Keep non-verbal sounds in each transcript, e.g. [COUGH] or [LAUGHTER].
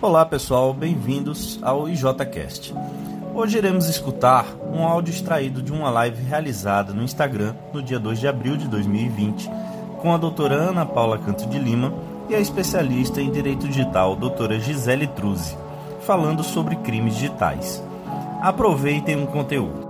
Olá pessoal, bem-vindos ao IJCast. Hoje iremos escutar um áudio extraído de uma live realizada no Instagram no dia 2 de abril de 2020 com a doutora Ana Paula Canto de Lima e a especialista em Direito Digital, doutora Gisele Truzzi, falando sobre crimes digitais. Aproveitem o conteúdo.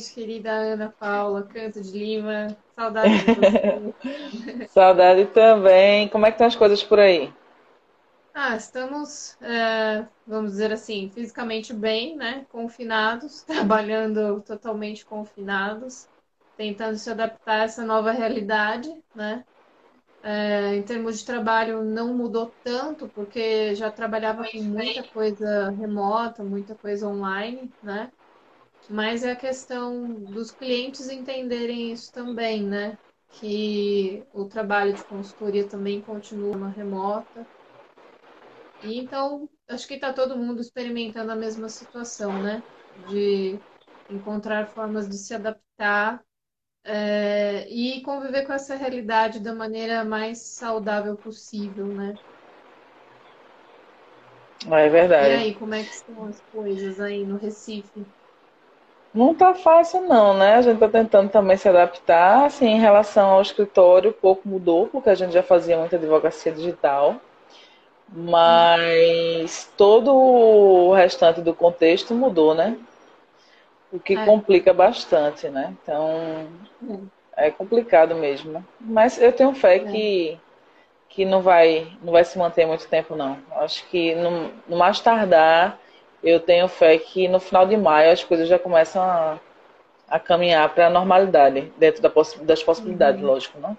Querida Ana Paula Canto de Lima. Saudade de você. [LAUGHS] Saudade também. Como é que estão as coisas por aí? Ah, estamos, é, vamos dizer assim, fisicamente bem, né? Confinados, [LAUGHS] trabalhando totalmente confinados, tentando se adaptar a essa nova realidade, né? É, em termos de trabalho, não mudou tanto, porque já trabalhava com muita coisa remota, muita coisa online, né? Mas é a questão dos clientes entenderem isso também, né? Que o trabalho de consultoria também continua na remota. E então, acho que está todo mundo experimentando a mesma situação, né? De encontrar formas de se adaptar é, e conviver com essa realidade da maneira mais saudável possível, né? É verdade. E aí, como é que estão as coisas aí no Recife? Não tá fácil não, né? A gente tá tentando também se adaptar, assim, em relação ao escritório, pouco mudou, porque a gente já fazia muita advocacia digital, mas todo o restante do contexto mudou, né? O que É. complica bastante, né? Então, é complicado mesmo. Mas eu tenho fé que, que não vai, não vai se manter muito tempo, não. Acho que no, no mais tardar, eu tenho fé que no final de maio as coisas já começam a, a caminhar para a normalidade, dentro da possi- das possibilidades, lógico, né?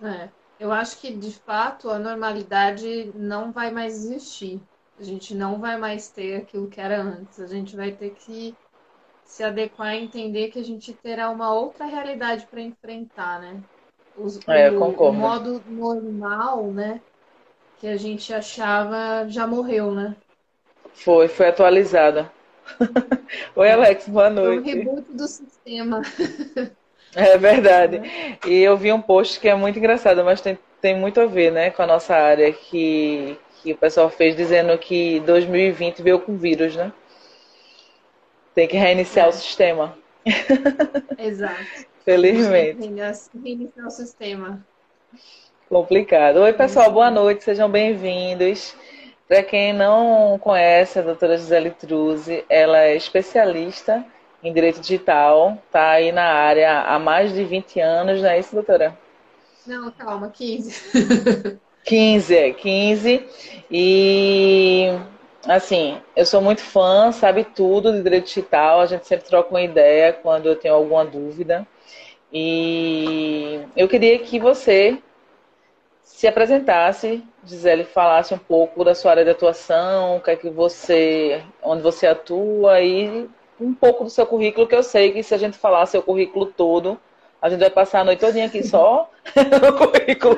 É, eu acho que de fato a normalidade não vai mais existir. A gente não vai mais ter aquilo que era antes. A gente vai ter que se adequar e entender que a gente terá uma outra realidade para enfrentar, né? Os- É, o, o modo normal, né, que a gente achava já morreu, né? Foi, foi atualizada. [LAUGHS] Oi, Alex, boa Foi um noite. reboot do sistema. [LAUGHS] É verdade. E eu vi um post que é muito engraçado, mas tem, tem muito a ver, né, com a nossa área, que, que o pessoal fez dizendo que 2020 veio com vírus, né? Tem que reiniciar É. o sistema, [LAUGHS] Exato. felizmente. Reiniciar o sistema. Complicado. Oi, pessoal, boa noite, sejam bem-vindos. Para quem não conhece a doutora Gisele Truzzi, ela é especialista em direito digital, tá aí na área há mais de 20 anos, não é isso, doutora? Não, calma, 15. 15, é, 15. E assim, eu sou muito fã, sabe tudo de direito digital, a gente sempre troca uma ideia quando eu tenho alguma dúvida. E eu queria que você se apresentasse, Gisele, falasse um pouco da sua área de atuação, o que é que você, onde você atua e um pouco do seu currículo, que eu sei que se a gente falar seu currículo todo, a gente vai passar a noite todinha aqui só [LAUGHS] no currículo.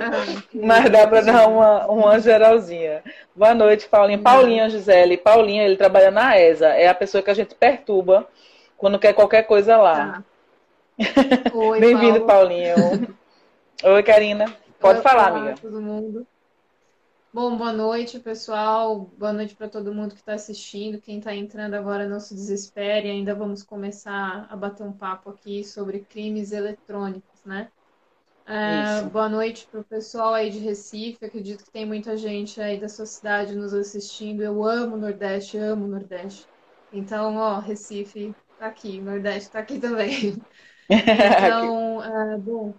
Mas dá para dar uma, uma geralzinha. Boa noite, Paulinho. Paulinho, Gisele. Paulinho, ele trabalha na ESA. É a pessoa que a gente perturba quando quer qualquer coisa lá. Tá. [LAUGHS] Bem-vindo, Paulo. Paulinho. [LAUGHS] Oi, Karina. Pode falar, amiga. todo mundo. Bom, boa noite, pessoal. Boa noite para todo mundo que está assistindo. Quem está entrando agora, não se desespere. Ainda vamos começar a bater um papo aqui sobre crimes eletrônicos, né? É, boa noite para o pessoal aí de Recife. Acredito que tem muita gente aí da sua cidade nos assistindo. Eu amo o Nordeste, amo o Nordeste. Então, ó, Recife tá aqui, Nordeste tá aqui também. [LAUGHS] Então, é, bom,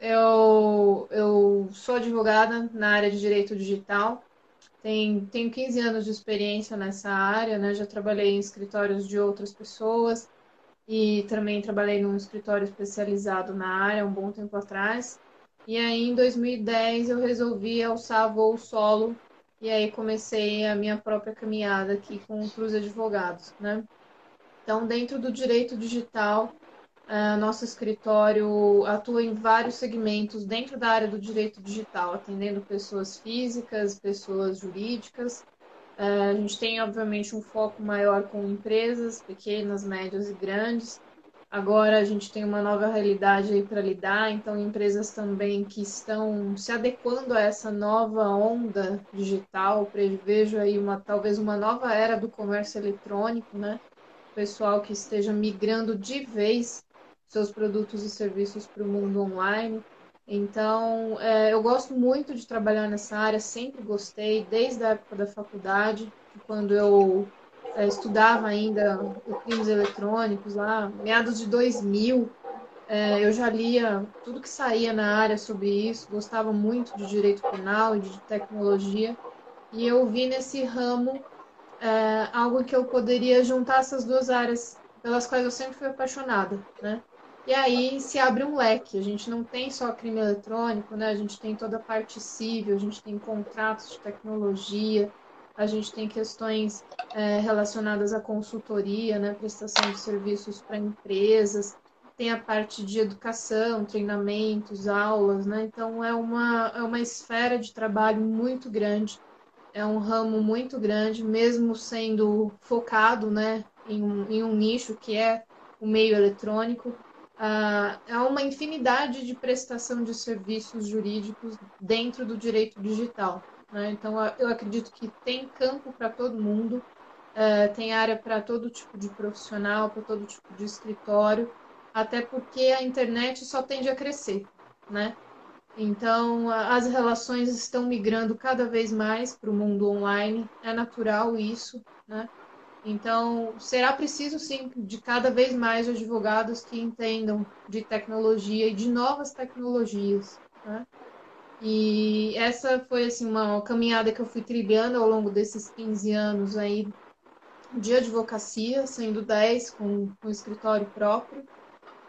eu, eu sou advogada na área de direito digital. Tenho, tenho 15 anos de experiência nessa área, né? Já trabalhei em escritórios de outras pessoas e também trabalhei num escritório especializado na área um bom tempo atrás. E aí, em 2010, eu resolvi alçar voo solo e aí comecei a minha própria caminhada aqui com o Cruz Advogados, né? Então, dentro do direito digital, ah, nosso escritório atua em vários segmentos dentro da área do direito digital, atendendo pessoas físicas, pessoas jurídicas. Ah, a gente tem, obviamente, um foco maior com empresas pequenas, médias e grandes. Agora a gente tem uma nova realidade aí para lidar, então empresas também que estão se adequando a essa nova onda digital, prevejo aí uma talvez uma nova era do comércio eletrônico, né? Pessoal que esteja migrando de vez seus produtos e serviços para o mundo online. Então, é, eu gosto muito de trabalhar nessa área, sempre gostei, desde a época da faculdade, quando eu é, estudava ainda crimes eletrônicos lá, meados de 2000, é, eu já lia tudo que saía na área sobre isso, gostava muito de direito penal e de tecnologia, e eu vi nesse ramo é, algo que eu poderia juntar essas duas áreas pelas quais eu sempre fui apaixonada, né? E aí se abre um leque. A gente não tem só crime eletrônico, né? A gente tem toda a parte civil, a gente tem contratos de tecnologia, a gente tem questões é, relacionadas à consultoria, né, prestação de serviços para empresas, tem a parte de educação, treinamentos, aulas, né? Então é uma, é uma esfera de trabalho muito grande, é um ramo muito grande, mesmo sendo focado né, em, um, em um nicho que é o meio eletrônico. Ah, é uma infinidade de prestação de serviços jurídicos dentro do direito digital. Né? Então, eu acredito que tem campo para todo mundo, é, tem área para todo tipo de profissional, para todo tipo de escritório, até porque a internet só tende a crescer, né? Então, as relações estão migrando cada vez mais para o mundo online, é natural isso, né? Então, será preciso, sim, de cada vez mais advogados que entendam de tecnologia e de novas tecnologias, né? E essa foi assim uma caminhada que eu fui trilhando ao longo desses 15 anos aí de advocacia, sendo 10 com, um escritório próprio.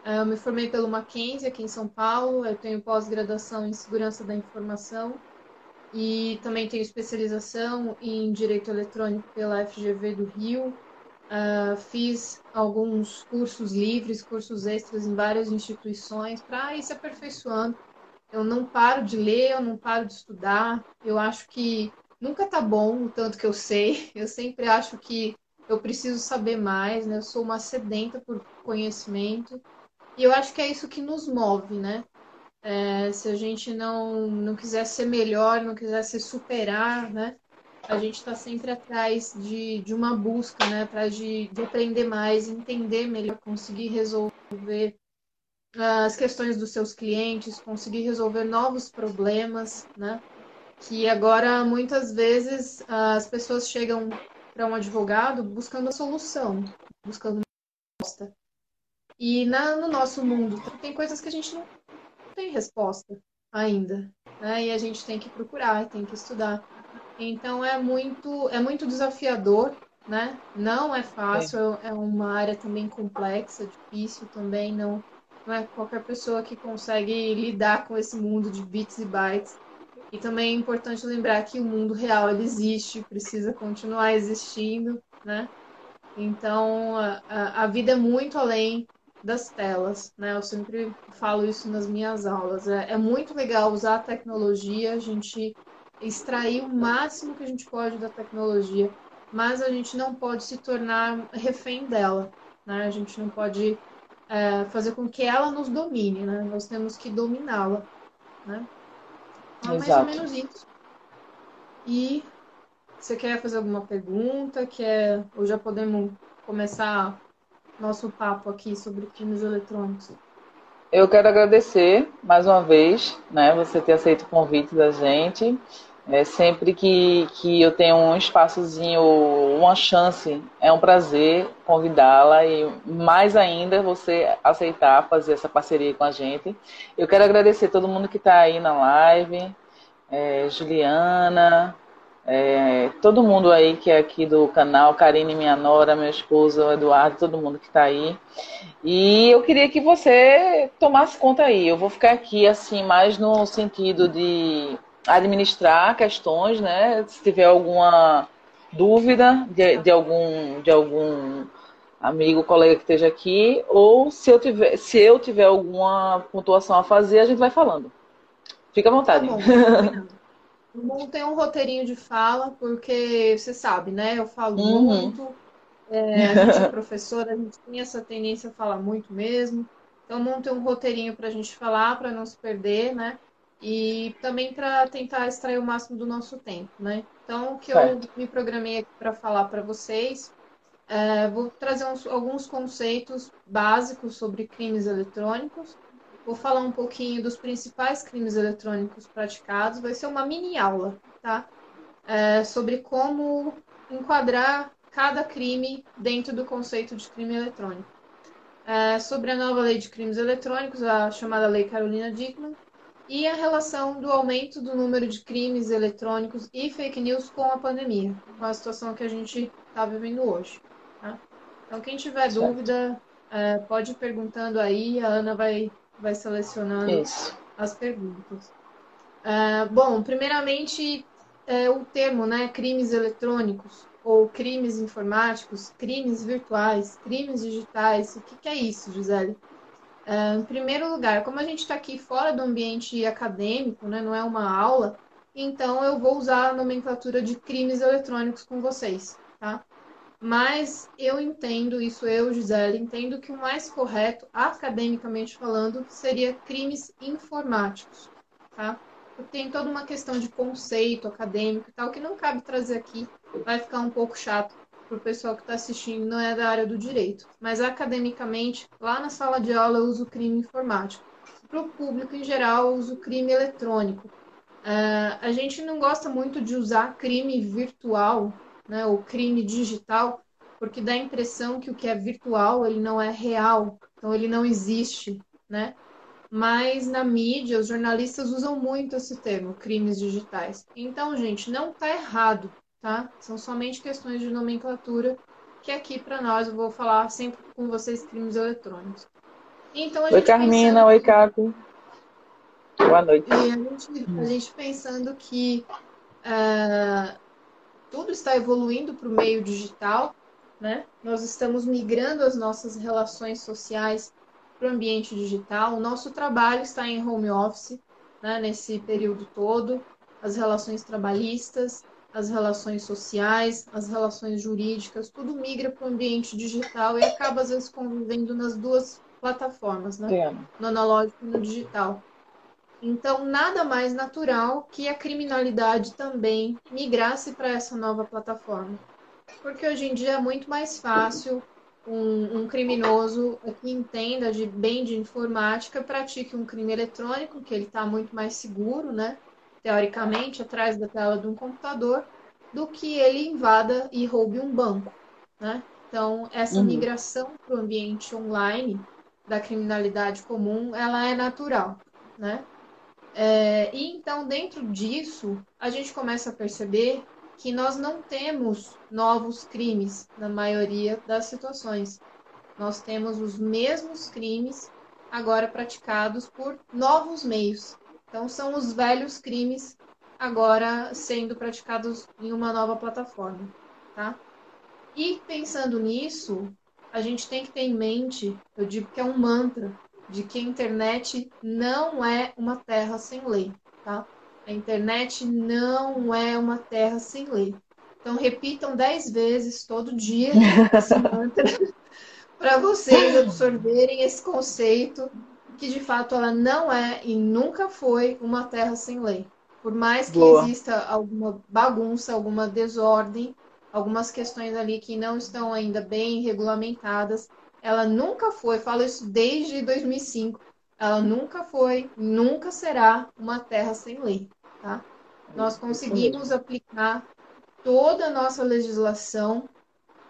É, eu me formei pelo Mackenzie aqui em São Paulo, eu tenho pós-graduação em segurança da informação e também tenho especialização em direito eletrônico pela FGV do Rio. Uh, fiz alguns cursos livres, cursos extras em várias instituições para ir se aperfeiçoando eu não paro de ler, eu não paro de estudar. Eu acho que nunca tá bom o tanto que eu sei. [LAUGHS] Eu sempre acho que eu preciso saber mais, né? Eu sou uma sedenta por conhecimento. E eu acho que é isso que nos move, né? É, se a gente não, não quiser ser melhor, não quiser se superar, né? A gente está sempre atrás de, de uma busca, né? Atrás de, de aprender mais, entender melhor, conseguir resolver as questões dos seus clientes, conseguir resolver novos problemas, né? Que agora muitas vezes as pessoas chegam para um advogado buscando a solução, buscando uma resposta. E na, no nosso mundo tem coisas que a gente não tem resposta ainda, né? E a gente tem que procurar, tem que estudar. Então é muito é muito desafiador, né? Não é fácil, é, é uma área também complexa, difícil também, não não é qualquer pessoa que consegue lidar com esse mundo de bits e bytes. E também é importante lembrar que o mundo real ele existe, precisa continuar existindo, né? Então a, a vida é muito além das telas, né? Eu sempre falo isso nas minhas aulas. É, é muito legal usar a tecnologia, a gente extrair o máximo que a gente pode da tecnologia, mas a gente não pode se tornar refém dela, né? A gente não pode é, fazer com que ela nos domine, né? Nós temos que dominá-la, né? Então, é mais ou menos isso. E você quer fazer alguma pergunta? Quer, ou já podemos começar nosso papo aqui sobre crimes eletrônicos? Eu quero agradecer mais uma vez, né, você ter aceito o convite da gente. É, sempre que, que eu tenho um espaçozinho, uma chance, é um prazer convidá-la e mais ainda você aceitar fazer essa parceria com a gente. Eu quero agradecer todo mundo que está aí na live, é, Juliana, é, todo mundo aí que é aqui do canal, Karine, minha nora, meu esposo, Eduardo, todo mundo que está aí. E eu queria que você tomasse conta aí. Eu vou ficar aqui assim mais no sentido de administrar questões, né? Se tiver alguma dúvida de, de algum de algum amigo, colega que esteja aqui, ou se eu tiver se eu tiver alguma pontuação a fazer, a gente vai falando. Fica à vontade. Tá [LAUGHS] bom. tem um roteirinho de fala, porque você sabe, né? Eu falo uhum. muito. É, a gente é professora, a gente tem essa tendência a falar muito mesmo. Então, montei um roteirinho para a gente falar, para não se perder, né? E também para tentar extrair o máximo do nosso tempo, né? Então, o que certo. eu me programei aqui para falar para vocês, é, vou trazer uns, alguns conceitos básicos sobre crimes eletrônicos. Vou falar um pouquinho dos principais crimes eletrônicos praticados. Vai ser uma mini aula, tá? É, sobre como enquadrar cada crime dentro do conceito de crime eletrônico. É, sobre a nova lei de crimes eletrônicos, a chamada Lei Carolina Dickmann, e a relação do aumento do número de crimes eletrônicos e fake news com a pandemia, com a situação que a gente está vivendo hoje. Tá? Então, quem tiver certo. dúvida, é, pode ir perguntando aí, a Ana vai, vai selecionando Isso. as perguntas. É, bom, primeiramente, é, o termo, né, crimes eletrônicos ou crimes informáticos, crimes virtuais, crimes digitais. O que, que é isso, Gisele? Uh, em primeiro lugar, como a gente está aqui fora do ambiente acadêmico, né, não é uma aula, então eu vou usar a nomenclatura de crimes eletrônicos com vocês, tá? Mas eu entendo, isso eu, Gisele, entendo que o mais correto, academicamente falando, seria crimes informáticos, tá? tem toda uma questão de conceito acadêmico e tal, que não cabe trazer aqui, vai ficar um pouco chato para o pessoal que está assistindo, não é da área do direito. Mas academicamente, lá na sala de aula eu uso crime informático. Para o público em geral, eu uso crime eletrônico. Uh, a gente não gosta muito de usar crime virtual, né, ou crime digital, porque dá a impressão que o que é virtual ele não é real, então ele não existe, né? mas na mídia os jornalistas usam muito esse termo, crimes digitais. Então, gente, não está errado, tá? São somente questões de nomenclatura que aqui para nós eu vou falar sempre com vocês crimes eletrônicos. Então, oi, Carmina, pensando... oi, Caco. Boa noite. E a gente, a gente pensando que uh, tudo está evoluindo para o meio digital, né? Nós estamos migrando as nossas relações sociais para o ambiente digital. O nosso trabalho está em home office, né, nesse período todo, as relações trabalhistas, as relações sociais, as relações jurídicas, tudo migra para o ambiente digital e acaba, às vezes, convivendo nas duas plataformas, né? no analógico e no digital. Então, nada mais natural que a criminalidade também migrasse para essa nova plataforma. Porque hoje em dia é muito mais fácil um, um, criminoso que entenda de bem de informática pratique um crime eletrônico, que ele está muito mais seguro, né? Teoricamente, atrás da tela de um computador, do que ele invada e roube um banco, né? Então, essa uhum. migração para o ambiente online da criminalidade comum, ela é natural, né? É, e então, dentro disso, a gente começa a perceber que nós não temos novos crimes na maioria das situações. Nós temos os mesmos crimes agora praticados por novos meios. Então, são os velhos crimes agora sendo praticados em uma nova plataforma, tá? E pensando nisso, a gente tem que ter em mente, eu digo que é um mantra, de que a internet não é uma terra sem lei, tá? A internet não é uma terra sem lei. Então, repitam dez vezes todo dia esse [LAUGHS] mantra [LAUGHS] para vocês absorverem esse conceito que, de fato, ela não é e nunca foi uma terra sem lei. Por mais que Boa. exista alguma bagunça, alguma desordem, algumas questões ali que não estão ainda bem regulamentadas, ela nunca foi, falo isso desde 2005, ela nunca foi, nunca será uma terra sem lei. Tá? Nós conseguimos aplicar toda a nossa legislação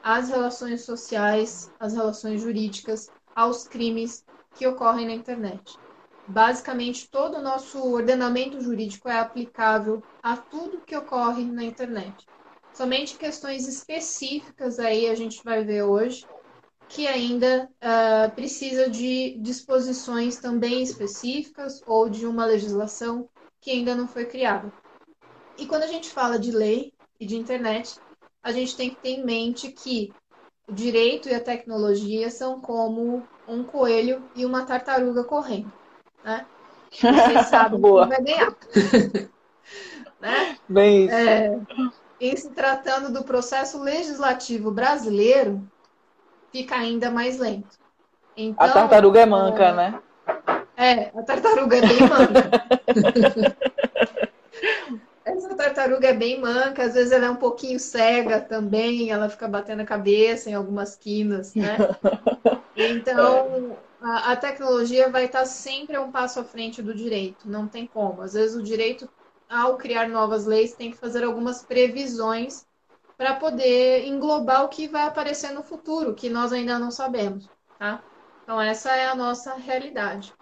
às relações sociais, às relações jurídicas, aos crimes que ocorrem na internet. Basicamente, todo o nosso ordenamento jurídico é aplicável a tudo que ocorre na internet. Somente questões específicas aí a gente vai ver hoje, que ainda uh, precisa de disposições também específicas ou de uma legislação que ainda não foi criada. E quando a gente fala de lei e de internet, a gente tem que ter em mente que o direito e a tecnologia são como um coelho e uma tartaruga correndo, né? Vocês [LAUGHS] sabem Boa. vai ganhar. [LAUGHS] né? Bem isso. É, em se tratando do processo legislativo brasileiro, fica ainda mais lento. Então, a tartaruga é manca, é... né? É, a tartaruga é bem manca. [LAUGHS] Essa tartaruga é bem manca, às vezes ela é um pouquinho cega também, ela fica batendo a cabeça em algumas quinas, né? [LAUGHS] Então, a, a tecnologia vai estar sempre um passo à frente do direito, não tem como. Às vezes o direito, ao criar novas leis, tem que fazer algumas previsões para poder englobar o que vai aparecer no futuro, que nós ainda não sabemos, tá? Então, essa é a nossa realidade.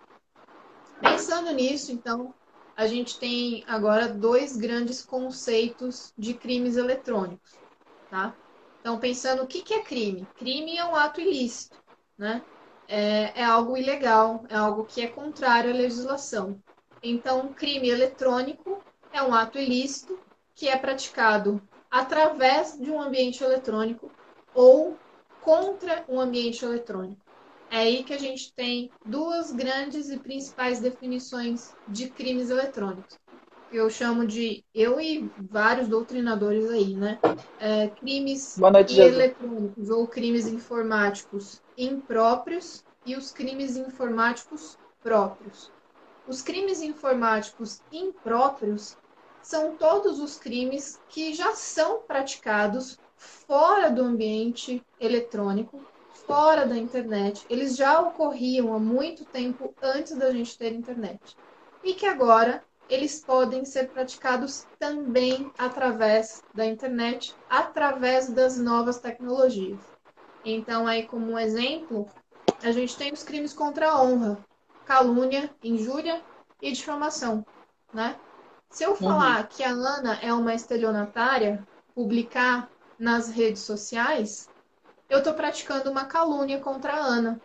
Pensando nisso, então, a gente tem agora dois grandes conceitos de crimes eletrônicos, tá? Então, pensando o que, que é crime? Crime é um ato ilícito, né? É, é algo ilegal, é algo que é contrário à legislação. Então, crime eletrônico é um ato ilícito que é praticado através de um ambiente eletrônico ou contra um ambiente eletrônico. É aí que a gente tem duas grandes e principais definições de crimes eletrônicos. Eu chamo de, eu e vários doutrinadores aí, né? É, crimes noite, eletrônicos ou crimes informáticos impróprios e os crimes informáticos próprios. Os crimes informáticos impróprios são todos os crimes que já são praticados fora do ambiente eletrônico fora da internet, eles já ocorriam há muito tempo antes da gente ter internet. E que agora eles podem ser praticados também através da internet, através das novas tecnologias. Então, aí, como um exemplo, a gente tem os crimes contra a honra, calúnia, injúria e difamação, né? Se eu falar uhum. que a Ana é uma estelionatária, publicar nas redes sociais, eu estou praticando uma calúnia contra a Ana.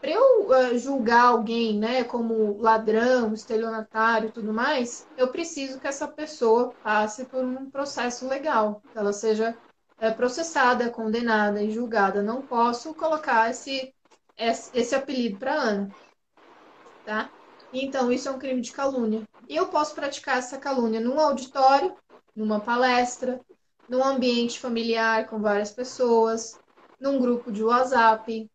Para eu uh, julgar alguém, né, como ladrão, estelionatário e tudo mais, eu preciso que essa pessoa passe por um processo legal, que ela seja uh, processada, condenada e julgada. Não posso colocar esse, esse, esse apelido para Ana, tá? Então, isso é um crime de calúnia. E eu posso praticar essa calúnia num auditório, numa palestra, num ambiente familiar com várias pessoas, num grupo de WhatsApp,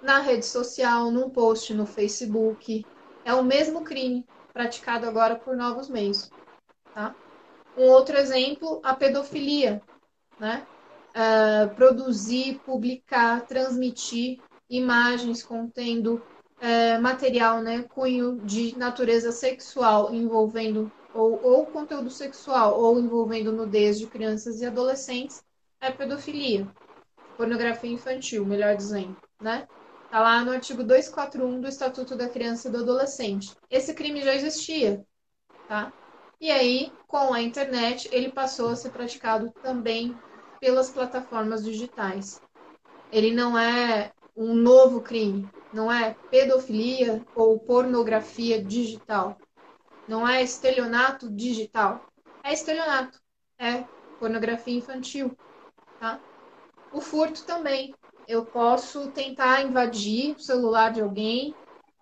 na rede social, num post no Facebook. É o mesmo crime praticado agora por novos meios. Tá? Um outro exemplo, a pedofilia. Né? Uh, produzir, publicar, transmitir imagens contendo uh, material, né, cunho de natureza sexual envolvendo ou, ou conteúdo sexual ou envolvendo nudez de crianças e adolescentes é pedofilia pornografia infantil, melhor dizendo, né? Tá lá no artigo 241 do Estatuto da Criança e do Adolescente. Esse crime já existia, tá? E aí, com a internet, ele passou a ser praticado também pelas plataformas digitais. Ele não é um novo crime, não é pedofilia ou pornografia digital. Não é estelionato digital. É estelionato, é pornografia infantil, tá? O furto também. Eu posso tentar invadir o celular de alguém,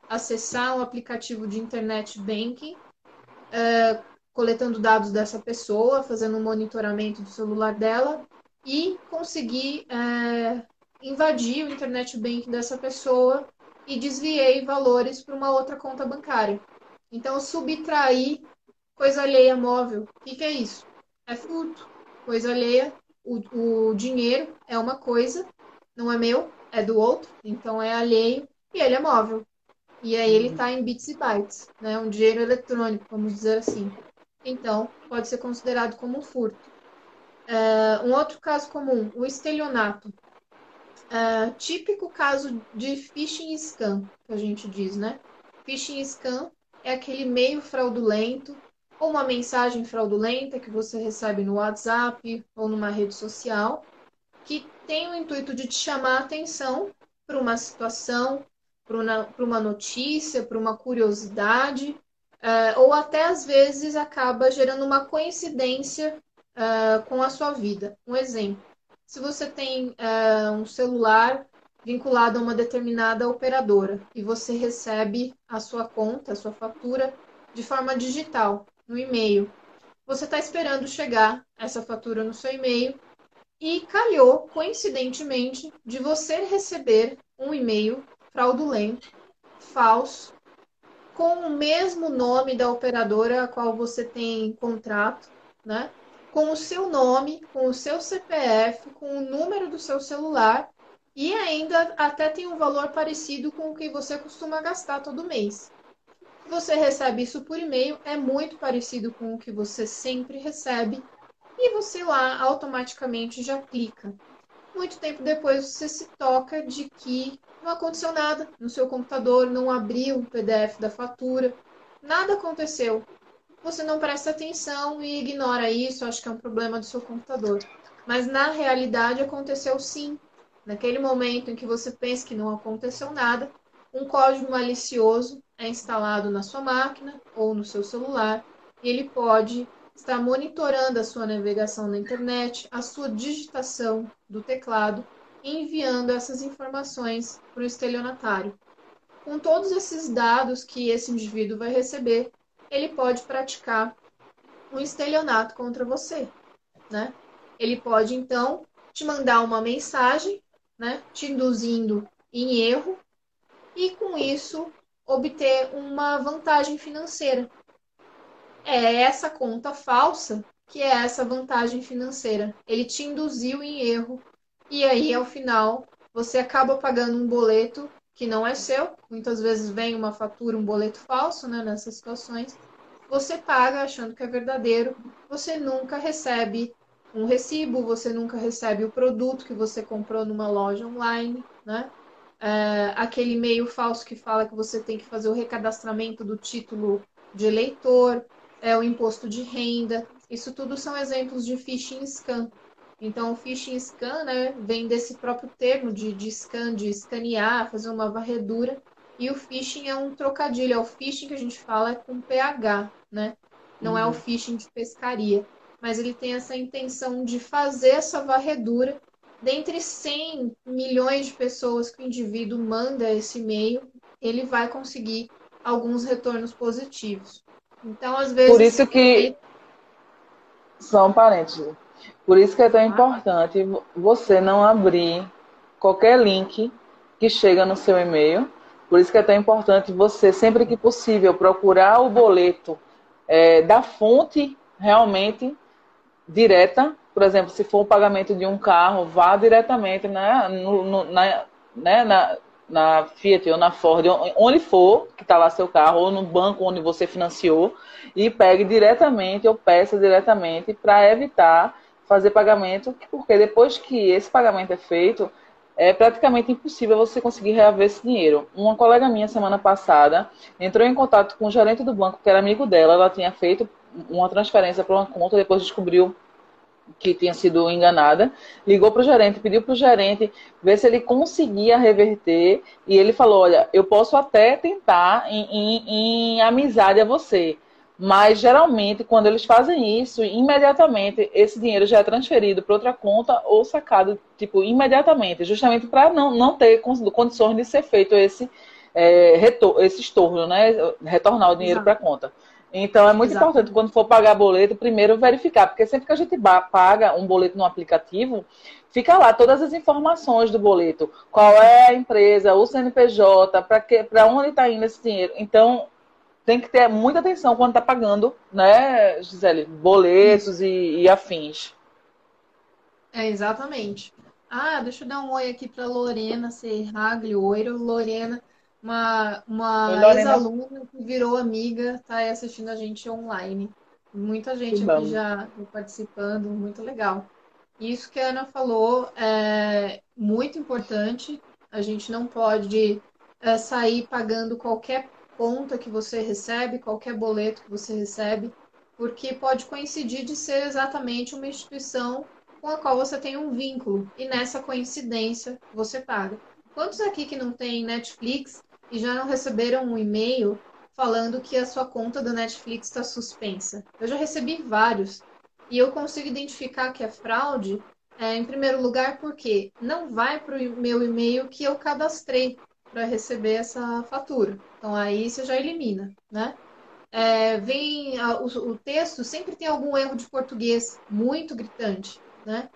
acessar um aplicativo de internet banking, uh, coletando dados dessa pessoa, fazendo um monitoramento do celular dela e conseguir uh, invadir o internet banking dessa pessoa e desviei valores para uma outra conta bancária. Então, subtrair coisa alheia móvel. O que, que é isso? É furto. Coisa alheia o, o dinheiro é uma coisa, não é meu, é do outro, então é alheio e ele é móvel. E aí ele está em bits e bytes, né? Um dinheiro eletrônico, vamos dizer assim. Então, pode ser considerado como um furto. Uh, um outro caso comum, o estelionato. Uh, típico caso de phishing scam, que a gente diz, né? Phishing scam é aquele meio fraudulento ou uma mensagem fraudulenta que você recebe no WhatsApp ou numa rede social, que tem o intuito de te chamar a atenção para uma situação, para uma notícia, para uma curiosidade, uh, ou até às vezes acaba gerando uma coincidência uh, com a sua vida. Um exemplo: se você tem uh, um celular vinculado a uma determinada operadora e você recebe a sua conta, a sua fatura de forma digital no e-mail. Você está esperando chegar essa fatura no seu e-mail E calhou, coincidentemente, de você receber um e-mail fraudulento, falso, com o mesmo nome da operadora a qual você tem contrato, né? Com o seu nome, com o seu CPF, com o número do seu celular e ainda até tem um valor parecido com o que você costuma gastar todo mês. Você recebe isso por e-mail, é muito parecido com o que você sempre recebe e você lá automaticamente já clica. Muito tempo depois você se toca de que não aconteceu nada no seu computador, não abriu o PDF da fatura, nada aconteceu. Você não presta atenção e ignora isso, acho que é um problema do seu computador. Mas na realidade aconteceu sim. Naquele momento em que você pensa que não aconteceu nada, um código malicioso é instalado na sua máquina ou no seu celular e ele pode estar monitorando a sua navegação na internet, a sua digitação do teclado enviando essas informações para o estelionatário. Com todos esses dados que esse indivíduo vai receber, ele pode praticar um estelionato contra você, né? Ele pode então te mandar uma mensagem, né, te induzindo em erro e com isso obter uma vantagem financeira. É essa conta falsa que é essa vantagem financeira. Ele te induziu em erro e aí, ao final, você acaba pagando um boleto que não é seu. Muitas vezes vem uma fatura, um boleto falso, né, nessas situações. Você paga achando que é verdadeiro. Você nunca recebe um recibo, você nunca recebe o produto que você comprou numa loja online, né? É, aquele e-mail falso que fala que você tem que fazer o recadastramento do título de eleitor, é o imposto de renda. Isso tudo são exemplos de phishing scam. Então, o phishing scan né, vem desse próprio termo de, de scan, de escanear, fazer uma varredura. E o phishing é um trocadilho, é o phishing que a gente fala é com PH, né? Não uhum. é o uhum. phishing de pescaria. Mas ele tem essa intenção de fazer essa varredura dentre 100 milhões de pessoas que o indivíduo manda esse e-mail, ele vai conseguir alguns retornos positivos. Então, às vezes. Por isso que. Só um parênteses. Por isso que é tão importante você não abrir qualquer link que chega no seu e-mail. Por isso que é tão importante você, sempre que possível, procurar o boleto é, da fonte realmente direta. Por exemplo, se for o pagamento de um carro, vá diretamente né, no, no, na, né, na, na Fiat ou na Ford, onde for que está lá seu carro, ou no banco onde você financiou, e pegue diretamente ou peça diretamente para evitar fazer pagamento, porque depois que esse pagamento é feito, é praticamente impossível você conseguir reaver esse dinheiro. Uma colega minha, semana passada, entrou em contato com o gerente do banco, que era amigo dela, ela tinha feito uma transferência para uma conta, depois descobriu que tinha sido enganada, ligou para o gerente, pediu para o gerente ver se ele conseguia reverter, e ele falou, olha, eu posso até tentar em, em, em amizade a você, mas geralmente, quando eles fazem isso, imediatamente esse dinheiro já é transferido para outra conta ou sacado, tipo, imediatamente, justamente para não, não ter condições de ser feito esse, é, retor esse estorno, né? Retornar o dinheiro para a conta. Então é muito Exato. importante, quando for pagar boleto, primeiro verificar, porque sempre que a gente paga um boleto no aplicativo, fica lá todas as informações do boleto. Qual é a empresa, o CNPJ, para onde está indo esse dinheiro. Então, tem que ter muita atenção quando está pagando, né, Gisele, boletos e, e, afins. É, exatamente. Ah, deixa eu dar um oi aqui para Lorena Serraglio. Oi, Lorena, uma, uma ex-aluna que virou amiga, está aí assistindo a gente online. Muita gente aqui já participando, muito legal. Isso que a Ana falou é muito importante. A gente não pode é, sair pagando qualquer conta que você recebe, qualquer boleto que você recebe, porque pode coincidir de ser exatamente uma instituição com a qual você tem um vínculo e nessa coincidência você paga. Quantos aqui que não tem Netflix e já não receberam um e-mail falando que a sua conta do Netflix está suspensa? Eu já recebi vários e eu consigo identificar que é fraude, é, em primeiro lugar, porque não vai para o meu e-mail que eu cadastrei para receber essa fatura. Então aí você já elimina, né? É, vem a, o, o, texto sempre tem algum erro de português muito gritante, né?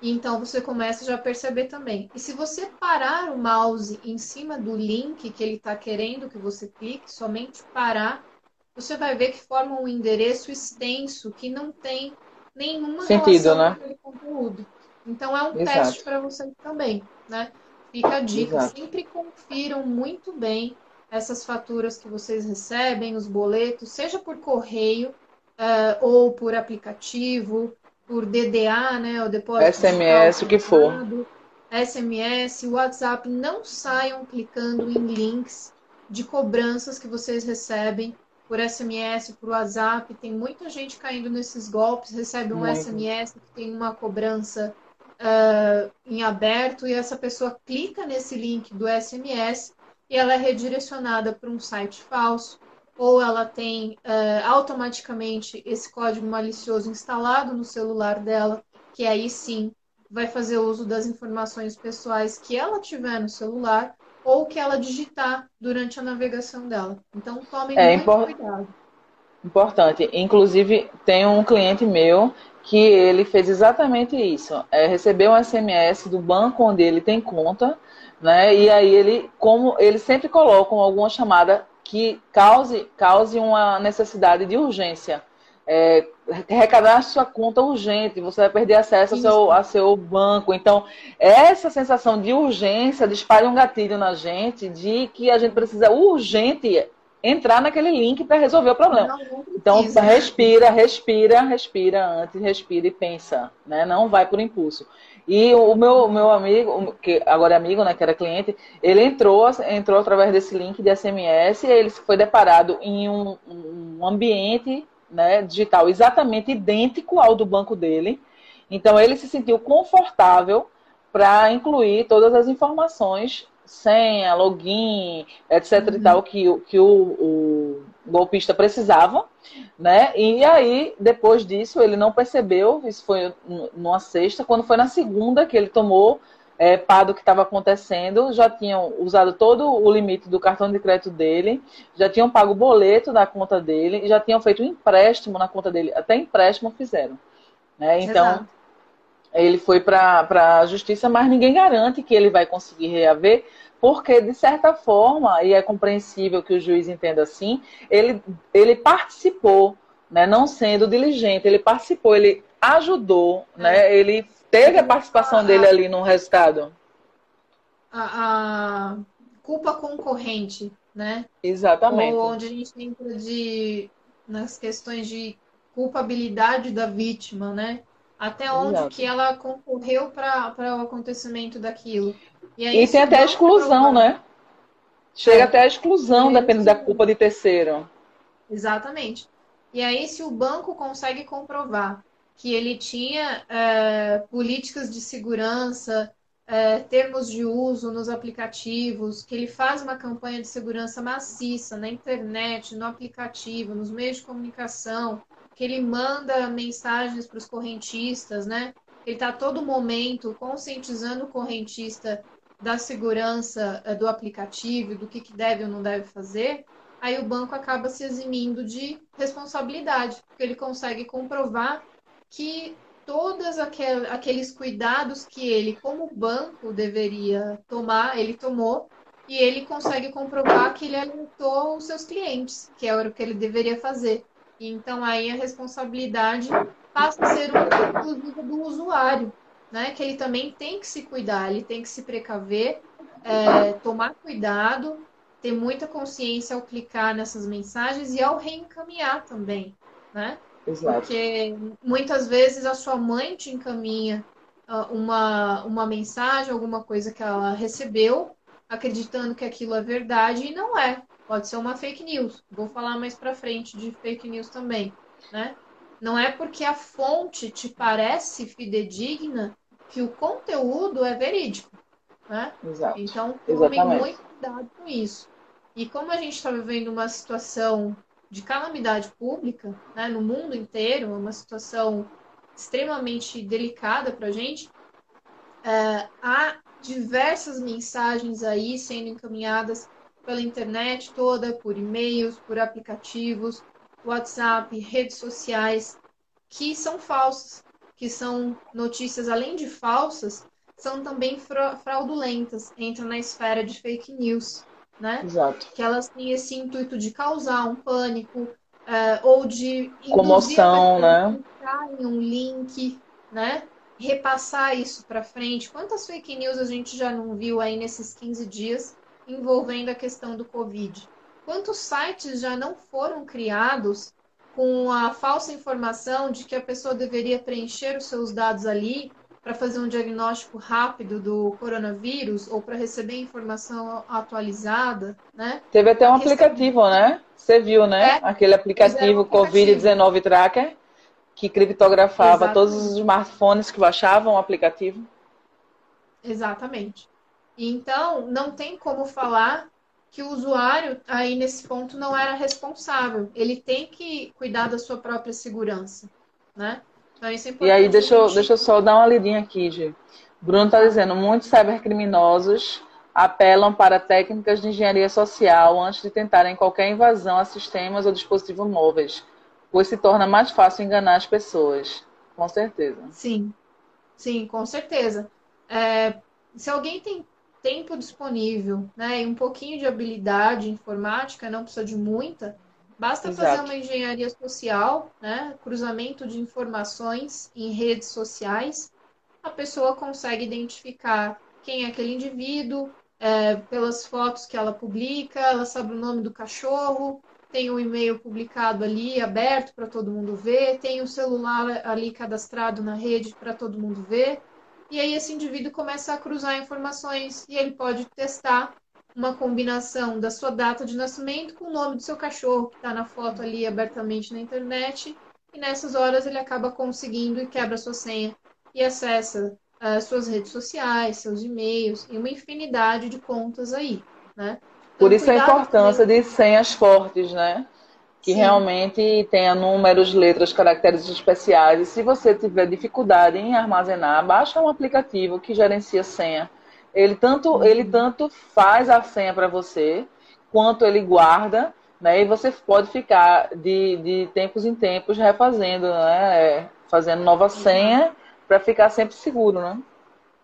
E então você começa já a perceber também. E se você parar o mouse em cima do link que ele está querendo que você clique, somente parar, você vai ver que forma um endereço extenso que não tem nenhuma Sentido, relação né? com aquele conteúdo. Então é um Exato. teste para você também, né? Fica a dica, Exato. sempre confiram muito bem essas faturas que vocês recebem, os boletos, seja por correio eh, ou por aplicativo, por DDA, né? O depósito SMS, digital o que for. SMS, WhatsApp, não saiam clicando em links de cobranças que vocês recebem por SMS, por WhatsApp. Tem muita gente caindo nesses golpes, recebe um Muito. SMS que tem uma cobrança ah, em aberto e essa pessoa clica nesse link do SMS e ela é redirecionada para um site falso ou ela tem ah, automaticamente esse código malicioso instalado no celular dela, que aí sim vai fazer uso das informações pessoais que ela tiver no celular ou que ela digitar durante a navegação dela. Então tomem É muito impor- cuidado. Importante. Inclusive, tem um cliente meu que ele fez exatamente isso. É, recebeu um SMS do banco onde ele tem conta, né? E aí ele, como eles sempre colocam alguma chamada que cause, cause uma necessidade de urgência. É, recadastre sua conta urgente, você vai perder acesso ao seu, ao seu banco. Então, essa sensação de urgência dispara um gatilho na gente de que a gente precisa urgente entrar naquele link para resolver o problema. Então, respira, respira, respira antes, respira e pensa, né? Não vai por impulso. E o meu, meu amigo, que agora é amigo, né, que era cliente, ele entrou, entrou através desse link de SMS e ele foi deparado em um, um ambiente né, digital exatamente idêntico ao do banco dele. Então, ele se sentiu confortável para incluir todas as informações, senha, login, etc. e Uhum. tal, que, o- que o, o golpista precisava, né? E aí, depois disso, ele não percebeu, isso foi numa sexta, quando foi na segunda que ele tomou é, pá do que estava acontecendo, já tinham usado todo o limite do cartão de crédito dele, já tinham pago o boleto da conta dele, e já tinham feito um empréstimo na conta dele, até empréstimo fizeram. Né? Então, Exato. Ele foi para a justiça, mas ninguém garante que ele vai conseguir reaver, porque, de certa forma, e é compreensível que o juiz entenda assim, ele, ele participou, né, não sendo diligente, ele participou, ele ajudou, né, ele teve a participação dele ali no resultado. A, a culpa concorrente, né? Exatamente. Ou onde a gente entra de, nas questões de culpabilidade da vítima, né? Até onde Exato. que ela concorreu para o acontecimento daquilo. E, aí, E tem até a exclusão, né? Chega É. até a exclusão, É, da sim. culpa de terceiro. Exatamente. E aí, se o banco consegue comprovar que ele tinha é, políticas de segurança, é, termos de uso nos aplicativos, que ele faz uma campanha de segurança maciça na internet, no aplicativo, nos meios de comunicação, que ele manda mensagens para os correntistas, né? Ele está a todo momento conscientizando o correntista da segurança é, do aplicativo, do que, que deve ou não deve fazer aí o banco acaba se eximindo de responsabilidade, porque ele consegue comprovar que todos aquel, aqueles cuidados que ele, como banco, deveria tomar, ele tomou, e ele consegue comprovar que ele alertou os seus clientes, que é o que ele deveria fazer. Então aí a responsabilidade passa a ser uma exclusiva do usuário, né? Que ele também tem que se cuidar, ele tem que se precaver, é, tomar cuidado, ter muita consciência ao clicar nessas mensagens e ao reencaminhar também, né? Exato. Porque muitas vezes a sua mãe te encaminha ah, uma, uma mensagem, alguma coisa que ela recebeu, acreditando que aquilo é verdade e não é. Pode ser uma fake news. Vou falar mais pra frente de fake news também, né? Não é porque a fonte te parece fidedigna que o conteúdo é verídico, né? Exato. Então, tomem Exatamente. muito cuidado com isso. E como a gente está vivendo uma situação de calamidade pública, né, no mundo inteiro, uma situação extremamente delicada para a gente, é, há diversas mensagens aí sendo encaminhadas pela internet toda, por e-mails, por aplicativos, WhatsApp, redes sociais, que são falsas, que são notícias além de falsas, são também fraudulentas, entram na esfera de fake news, né? Exato. Que elas têm esse intuito de causar um pânico é, ou de comoção, né? em um link, né? Repassar isso para frente. Quantas fake news a gente já não viu aí nesses 15 dias envolvendo a questão do Covid? Quantos sites já não foram criados com a falsa informação de que a pessoa deveria preencher os seus dados ali para fazer um diagnóstico rápido do coronavírus ou para receber informação atualizada, né? Teve até um aplicativo, né? Você viu, né? É, Aquele aplicativo, Covid-19 Tracker, que criptografava Exatamente. todos os smartphones que baixavam o aplicativo. Exatamente. Então, não tem como falar que o usuário aí nesse ponto não era responsável. Ele tem que cuidar da sua própria segurança, né? Então, isso é e aí, deixa eu, deixa eu só dar uma lidinha aqui, Gi. Bruno está dizendo, muitos cybercriminosos apelam para técnicas de engenharia social antes de tentarem qualquer invasão a sistemas ou dispositivos móveis, pois se torna mais fácil enganar as pessoas. Com certeza. Sim, sim, com certeza. É, se alguém tem tempo disponível, né, e um pouquinho de habilidade informática, não precisa de muita, basta Exato. fazer uma engenharia social, né, cruzamento de informações em redes sociais, a pessoa consegue identificar quem é aquele indivíduo, é, pelas fotos que ela publica, ela sabe o nome do cachorro, tem o um e-mail publicado ali, aberto para todo mundo ver, tem o celular ali cadastrado na rede para todo mundo ver. E aí esse indivíduo começa a cruzar informações e ele pode testar uma combinação da sua data de nascimento com o nome do seu cachorro, que está na foto ali abertamente na internet. E nessas horas ele acaba conseguindo e quebra sua senha e acessa uh, suas redes sociais, seus e-mails e uma infinidade de contas aí, né? Por isso a importância de senhas fortes, né? que Sim. realmente tenha números, letras, caracteres especiais. E se você tiver dificuldade em armazenar, baixa um aplicativo que gerencia senha. Ele tanto, uhum. ele tanto faz a senha para você, quanto ele guarda, né? E você pode ficar de, de tempos em tempos refazendo, né? Fazendo nova senha para ficar sempre seguro, né?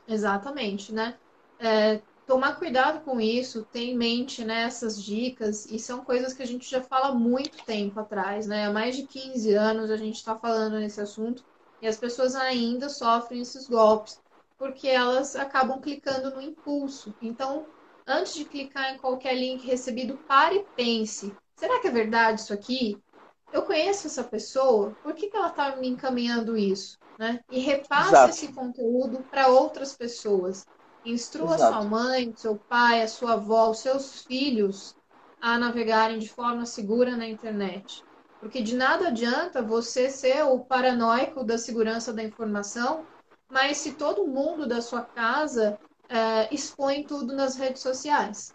Exatamente, né? É, tomar cuidado com isso, ter em mente né, essas dicas, e são coisas que a gente já fala há muito tempo atrás, né? Há mais de 15 anos a gente está falando nesse assunto e as pessoas ainda sofrem esses golpes porque elas acabam clicando no impulso. Então, antes de clicar em qualquer link recebido, pare e pense: será que é verdade isso aqui? Eu conheço essa pessoa, por que, que ela está me encaminhando isso? Né? E repasse Exato. esse conteúdo para outras pessoas. Instrua Exato. sua mãe, seu pai, a sua avó, os seus filhos a navegarem de forma segura na internet. Porque de nada adianta você ser o paranoico da segurança da informação, mas se todo mundo da sua casa é, expõe tudo nas redes sociais.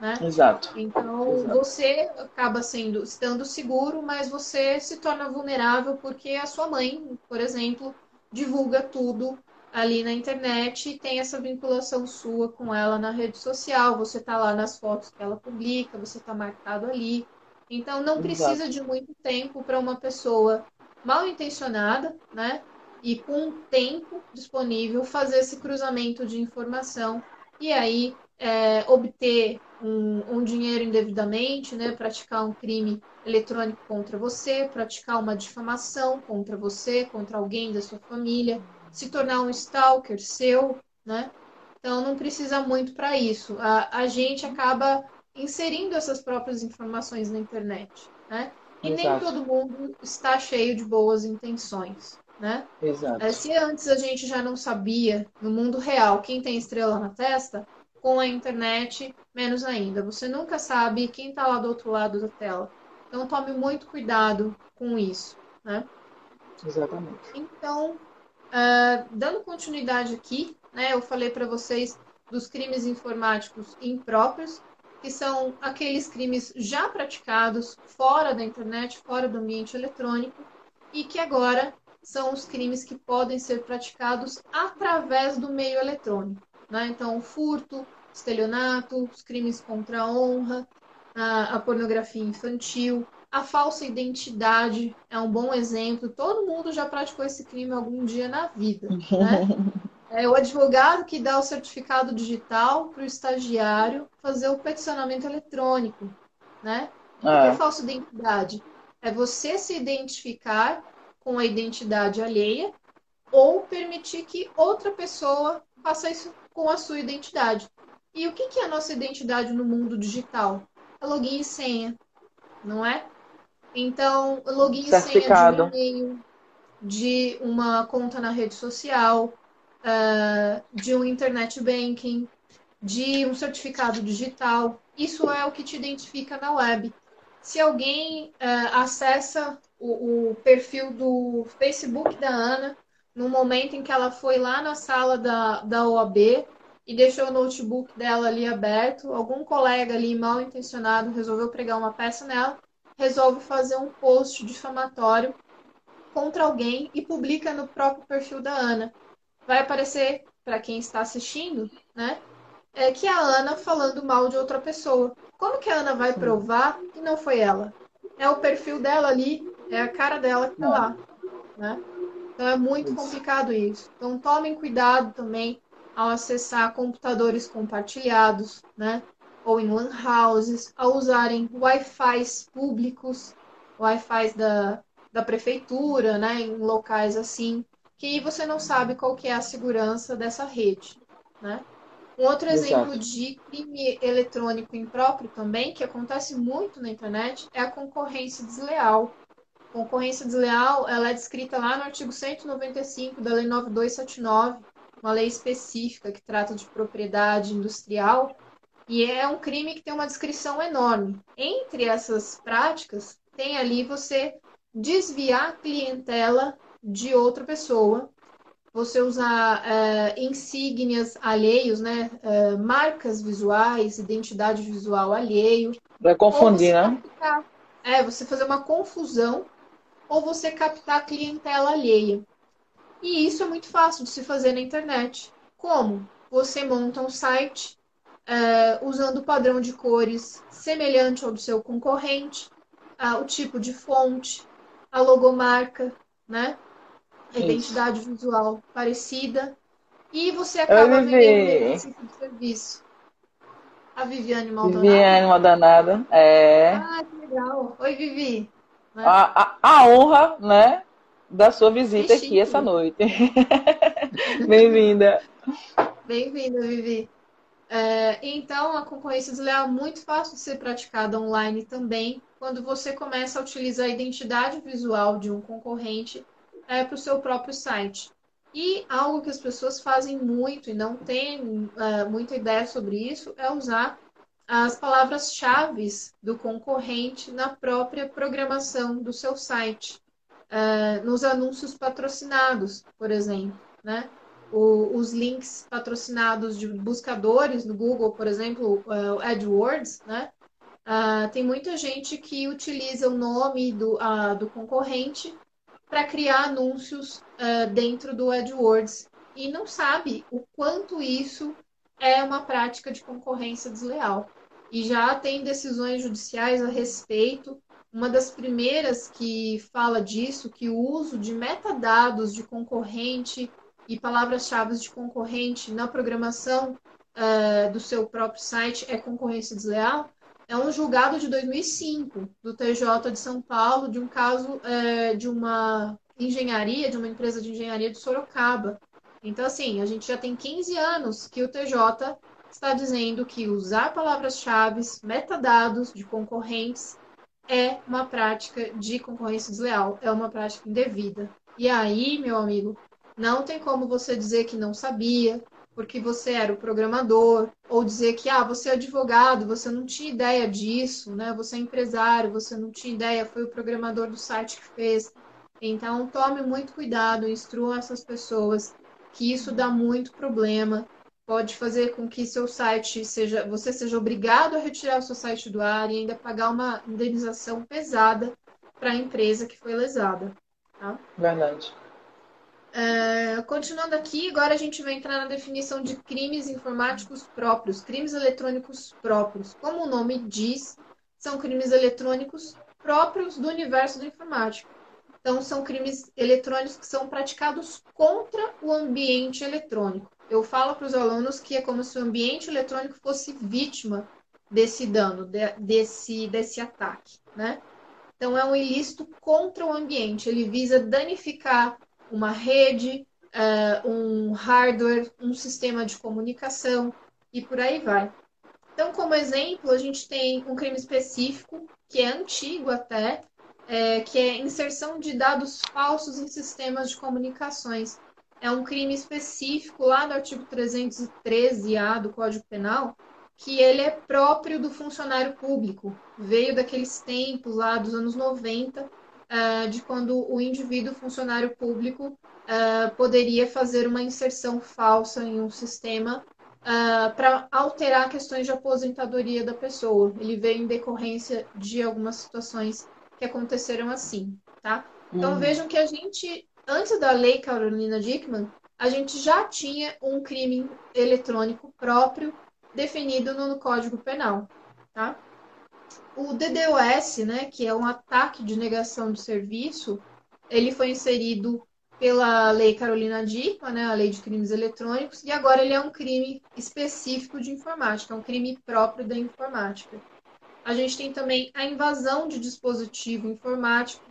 Né? Exato. Então Exato. você acaba sendo estando seguro, mas você se torna vulnerável porque a sua mãe, por exemplo, divulga tudo ali na internet e tem essa vinculação sua com ela na rede social. Você tá lá nas fotos que ela publica, você tá marcado ali. Então não precisa Exato. de muito tempo para uma pessoa mal intencionada, né? E com tempo disponível fazer esse cruzamento de informação e aí é, obter um, um, dinheiro indevidamente, né? Praticar um crime eletrônico contra você, praticar uma difamação contra você, contra alguém da sua família se tornar um stalker seu, né? Então não precisa muito para isso. A, a gente acaba inserindo essas próprias informações na internet, né? E Exato. nem todo mundo está cheio de boas intenções, né? Exato. É, se antes a gente já não sabia no mundo real quem tem estrela na testa, com a internet menos ainda. Você nunca sabe quem está lá do outro lado da tela. Então tome muito cuidado com isso, né? Exatamente. Então, Uh, dando continuidade aqui, né, eu falei para vocês dos crimes informáticos impróprios, que são aqueles crimes já praticados fora da internet, fora do ambiente eletrônico, e que agora são os crimes que podem ser praticados através do meio eletrônico. Né? Então, o furto, estelionato, os crimes contra a honra, a, a pornografia infantil, A falsa identidade é um bom exemplo. Todo mundo já praticou esse crime algum dia na vida. Né? [LAUGHS] É o advogado que dá o certificado digital para o estagiário fazer o peticionamento eletrônico. Né? O que é, é falsa identidade? É você se identificar com a identidade alheia ou permitir que outra pessoa faça isso com a sua identidade. E o que é a nossa identidade no mundo digital? É login e senha, não é? Então, login e senha de um e-mail, de uma conta na rede social, uh, de um internet banking, de um certificado digital. Isso é o que te identifica na web. Se alguém uh, acessa o, o, perfil do Facebook da Ana no momento em que ela foi lá na sala da, da OAB e deixou o notebook dela ali aberto, algum colega ali mal intencionado resolveu pregar uma peça nela, resolve fazer um post difamatório contra alguém e publica no próprio perfil da Ana. Vai aparecer para quem está assistindo, né? É que a Ana falando mal de outra pessoa. Como que a Ana vai provar que não foi ela? É o perfil dela ali, é a cara dela que tá lá, né? Então é muito complicado isso. Então tomem cuidado também ao acessar computadores compartilhados, né? Ou em lan houses, ao usarem Wi-Fi públicos, Wi-Fi da, da prefeitura, né? Em locais assim, que você não sabe qual que é a segurança dessa rede, né? Um outro exemplo Exato. de crime eletrônico impróprio também, que acontece muito na internet, é a concorrência desleal. Concorrência desleal, ela é descrita lá no artigo 195 da Lei 9279, uma lei específica que trata de propriedade industrial, e é um crime que tem uma descrição enorme. Entre essas práticas, tem ali você desviar a clientela de outra pessoa, você usar é, insígnias alheios, né, é, marcas visuais, identidade visual alheio. Vai confundir, né? Captar, é, você fazer uma confusão ou você captar a clientela alheia. E isso é muito fácil de se fazer na internet. Como? Você monta um site é, usando o padrão de cores semelhante ao do seu concorrente, o tipo de fonte, a logomarca, né? A identidade visual parecida. E você acaba vendendo esse tipo de serviço. A Viviane Maldonado. Viviane Maldonado, é. Ah, que legal. Oi, Vivi. Né? A, a, a honra, né? da sua visita aqui essa noite. [LAUGHS] Bem-vinda. Bem-vinda, Vivi. É, então, a concorrência desleal é muito fácil de ser praticada online também, quando você começa a utilizar a identidade visual de um concorrente é, para o seu próprio site. E algo que as pessoas fazem muito e não têm é, muita ideia sobre isso é usar as palavras-chave do concorrente na própria programação do seu site uh, nos anúncios patrocinados, por exemplo, né? O, os links patrocinados de buscadores no Google, por exemplo, uh, AdWords, né? Uh, tem muita gente que utiliza o nome do, uh, do concorrente para criar anúncios uh, dentro do AdWords e não sabe o quanto isso é uma prática de concorrência desleal. E já tem decisões judiciais a respeito uma das primeiras que fala disso, que o uso de metadados de concorrente e palavras-chave de concorrente na programação uh, do seu próprio site é concorrência desleal, é um julgado de 2005 do TJ de São Paulo de um caso uh, de uma engenharia, de uma empresa de engenharia de Sorocaba. Então, assim, a gente já tem 15 anos que o TJ está dizendo que usar palavras-chave, metadados de concorrentes é uma prática de concorrência desleal, é uma prática indevida. E aí, meu amigo, não tem como você dizer que não sabia, porque você era o programador, ou dizer que ah, você é advogado, você não tinha ideia disso, né? Você é empresário, você não tinha ideia, foi o programador do site que fez. Então, tome muito cuidado, instrua essas pessoas, que isso dá muito problema pode fazer com que seu site seja, você seja obrigado a retirar o seu site do ar e ainda pagar uma indenização pesada para a empresa que foi lesada. Tá? Verdade. É, continuando aqui, agora a gente vai entrar na definição de crimes informáticos próprios, crimes eletrônicos próprios. Como o nome diz, são crimes eletrônicos próprios do universo da informática. Então, são crimes eletrônicos que são praticados contra o ambiente eletrônico. Eu falo para os alunos que é como se o ambiente eletrônico fosse vítima desse dano, de, desse, desse ataque, né? Então, é um ilícito contra o ambiente. Ele visa danificar uma rede, uh, um hardware, um sistema de comunicação e por aí vai. Então, como exemplo, a gente tem um crime específico, que é antigo até, é, que é inserção de dados falsos em sistemas de comunicações. É um crime específico lá do artigo 313A do Código Penal, que ele é próprio do funcionário público. Veio daqueles tempos lá dos anos 90, uh, de quando o indivíduo funcionário público uh, poderia fazer uma inserção falsa em um sistema uh, ah, para alterar questões de aposentadoria da pessoa. Ele veio em decorrência de algumas situações que aconteceram assim, tá? Então uhum. vejam que a gente, antes da lei Carolina Dickman, a gente já tinha um crime eletrônico próprio definido no Código Penal, tá? O DDoS, né, que é um ataque de negação de serviço, ele foi inserido pela Lei Carolina Dickmann, né, a Lei de Crimes Eletrônicos, e agora ele é um crime específico de informática, é um crime próprio da informática. A gente tem também a invasão de dispositivo informático,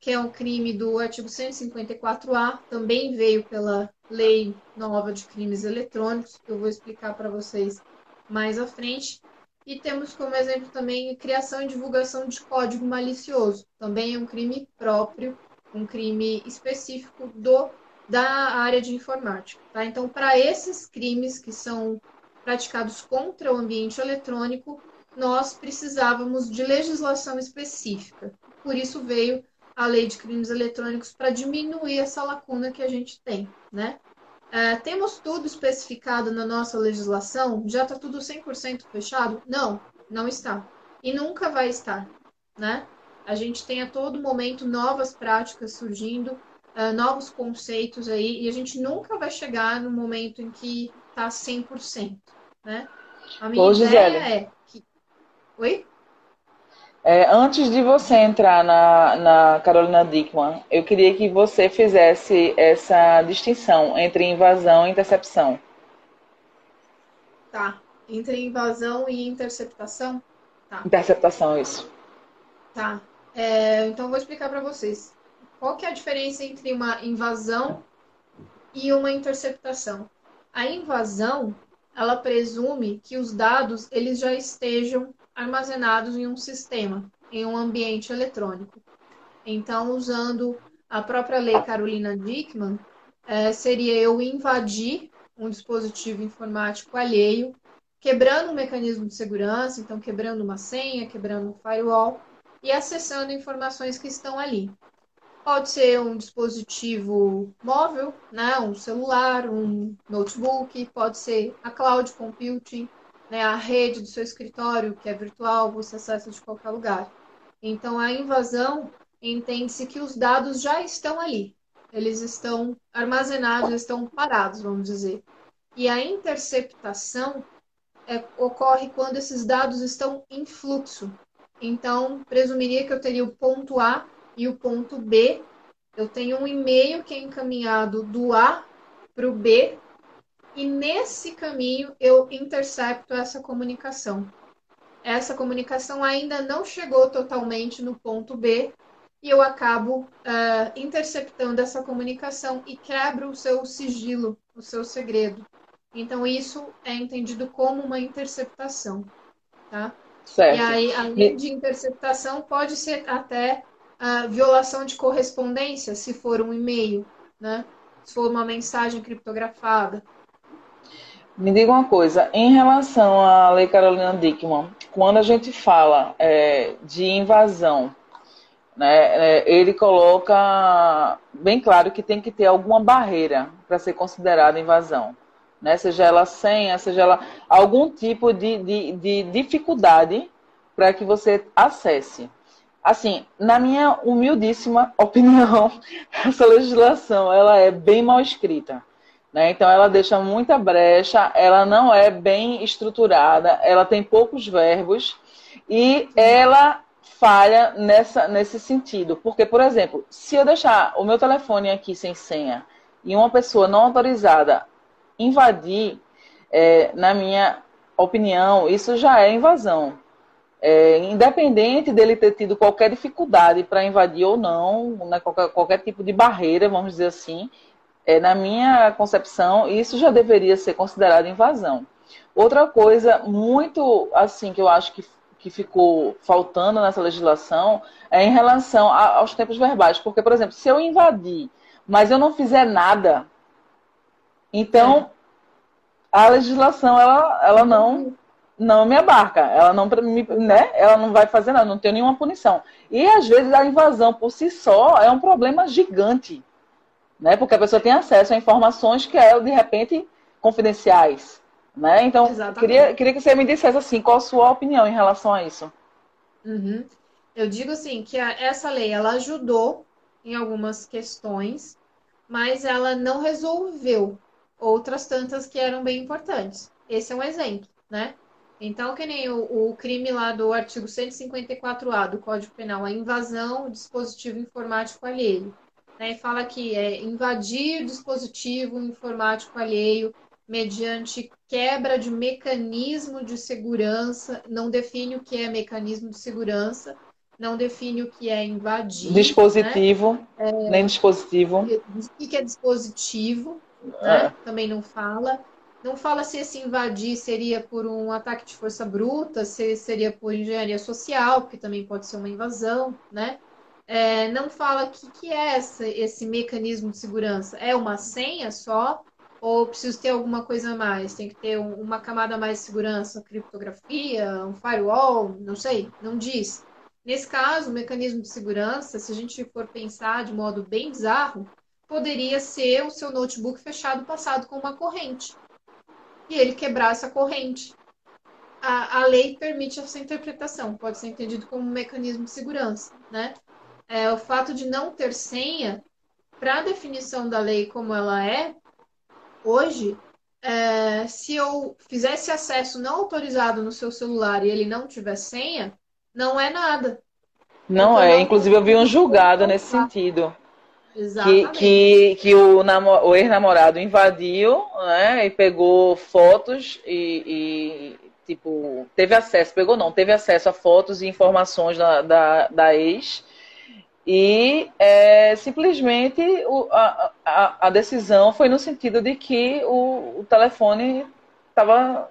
que é um crime do artigo 154A, também veio pela Lei Nova de Crimes Eletrônicos, que eu vou explicar para vocês mais à frente. E temos como exemplo também a criação e divulgação de código malicioso, também é um crime próprio, um crime específico do da área de informática. Tá? Então, para esses crimes que são praticados contra o ambiente eletrônico, nós precisávamos de legislação específica. Por isso veio a lei de crimes eletrônicos para diminuir essa lacuna que a gente tem, né? É, temos tudo especificado na nossa legislação? Já está tudo 100% fechado? Não, não está. E nunca vai estar, né? A gente tem a todo momento novas práticas surgindo, uh, novos conceitos aí, e a gente nunca vai chegar no momento em que está 100%, né? A minha Ô, ideia Gisele. é Oi? É, antes de você entrar na, na Carolina Dickman, eu queria que você fizesse essa distinção entre invasão e intercepção. Tá. Entre invasão e interceptação? Tá. Interceptação, isso. Tá. É, então, eu vou explicar para vocês. Qual que é a diferença entre uma invasão e uma interceptação? A invasão, ela presume que os dados eles já estejam armazenados em um sistema, em um ambiente eletrônico. Então, usando a própria lei Carolina Dickman, é, seria eu invadir um dispositivo informático alheio, quebrando um mecanismo de segurança, então quebrando uma senha, quebrando um firewall e acessando informações que estão ali. Pode ser um dispositivo móvel, né, um celular, um notebook, pode ser a cloud computing, né, a rede do seu escritório, que é virtual, você acessa de qualquer lugar. Então, a invasão entende-se que os dados já estão ali, eles estão armazenados, estão parados, vamos dizer. E a interceptação é, ocorre quando esses dados estão em fluxo. Então, presumiria que eu teria o ponto A e o ponto B. Eu tenho um e-mail que é encaminhado do A para o B e nesse caminho eu intercepto essa comunicação. Essa comunicação ainda não chegou totalmente no ponto B e eu acabo uh, interceptando essa comunicação e quebro o seu sigilo, o seu segredo. Então isso é entendido como uma interceptação, tá? Certo. E aí, além de interceptação, pode ser até uh, violação de correspondência, se for um e-mail, né? Se for uma mensagem criptografada. Me diga uma coisa, em relação à Lei Carolina Dickman, quando a gente fala é, de invasão, né, é, ele coloca bem claro que tem que ter alguma barreira para ser considerada invasão. Né? Seja ela senha, seja ela algum tipo de, de, de dificuldade para que você acesse. Assim, na minha humildíssima [LAUGHS] opinião, essa legislação ela é bem mal escrita. Né? Então, ela deixa muita brecha, ela não é bem estruturada, ela tem poucos verbos e ela falha nessa, nesse sentido. Porque, por exemplo, se eu deixar o meu telefone aqui sem senha e uma pessoa não autorizada invadir, é, na minha opinião, isso já é invasão. É, independente dele ter tido qualquer dificuldade para invadir ou não, né, qualquer, qualquer, tipo de barreira, vamos dizer assim, é, na minha concepção, isso já deveria ser considerado invasão. Outra coisa muito assim que eu acho que, que ficou faltando nessa legislação é em relação a, aos tempos verbais. Porque, por exemplo, se eu invadir, mas eu não fizer nada, então a legislação ela, ela não não me abarca, ela não me, né? Ela não vai fazer nada, não tem nenhuma punição. E às vezes a invasão por si só é um problema gigante, né? Porque a pessoa tem acesso a informações que é de repente confidenciais, né? Então queria, queria que você me dissesse assim, qual a sua opinião em relação a isso? Uhum. Eu digo assim que a, essa lei ela ajudou em algumas questões, mas ela não resolveu outras tantas que eram bem importantes. Esse é um exemplo, né? Então, que nem o, o crime lá do artigo 154A do Código Penal, a invasão do dispositivo informático alheio. Né? E fala que é invadir dispositivo informático alheio mediante quebra de mecanismo de segurança, não define o que é mecanismo de segurança, não define o que é invadir. Dispositivo, né? é, nem dispositivo. O que é dispositivo, né? É. Também não fala. Não fala se esse invadir seria por um ataque de força bruta, se seria por engenharia social, porque também pode ser uma invasão, né? É, não fala o que, que é essa, esse mecanismo de segurança. É uma senha só? Ou preciso ter alguma coisa a mais? Tem que ter um, uma camada mais de segurança, criptografia, um firewall, não sei, não diz. Nesse caso, o mecanismo de segurança, se a gente for pensar de modo bem bizarro, poderia ser o seu notebook fechado passado com uma corrente. E ele quebrar essa corrente. A, a lei permite essa interpretação, pode ser entendido como um mecanismo de segurança. Né? É, o fato de não ter senha, para a definição da lei como ela é, hoje, é, se eu fizesse acesso não autorizado no seu celular e ele não tiver senha, não é nada. Não é, inclusive eu vi um julgado nesse sentido. Que, que, que o, o ex-namorado invadiu, né? E pegou fotos e, e, tipo, teve acesso, pegou não, teve acesso a fotos e informações da, da, da ex. E é, simplesmente o, a, a, a, decisão foi no sentido de que o, o telefone estava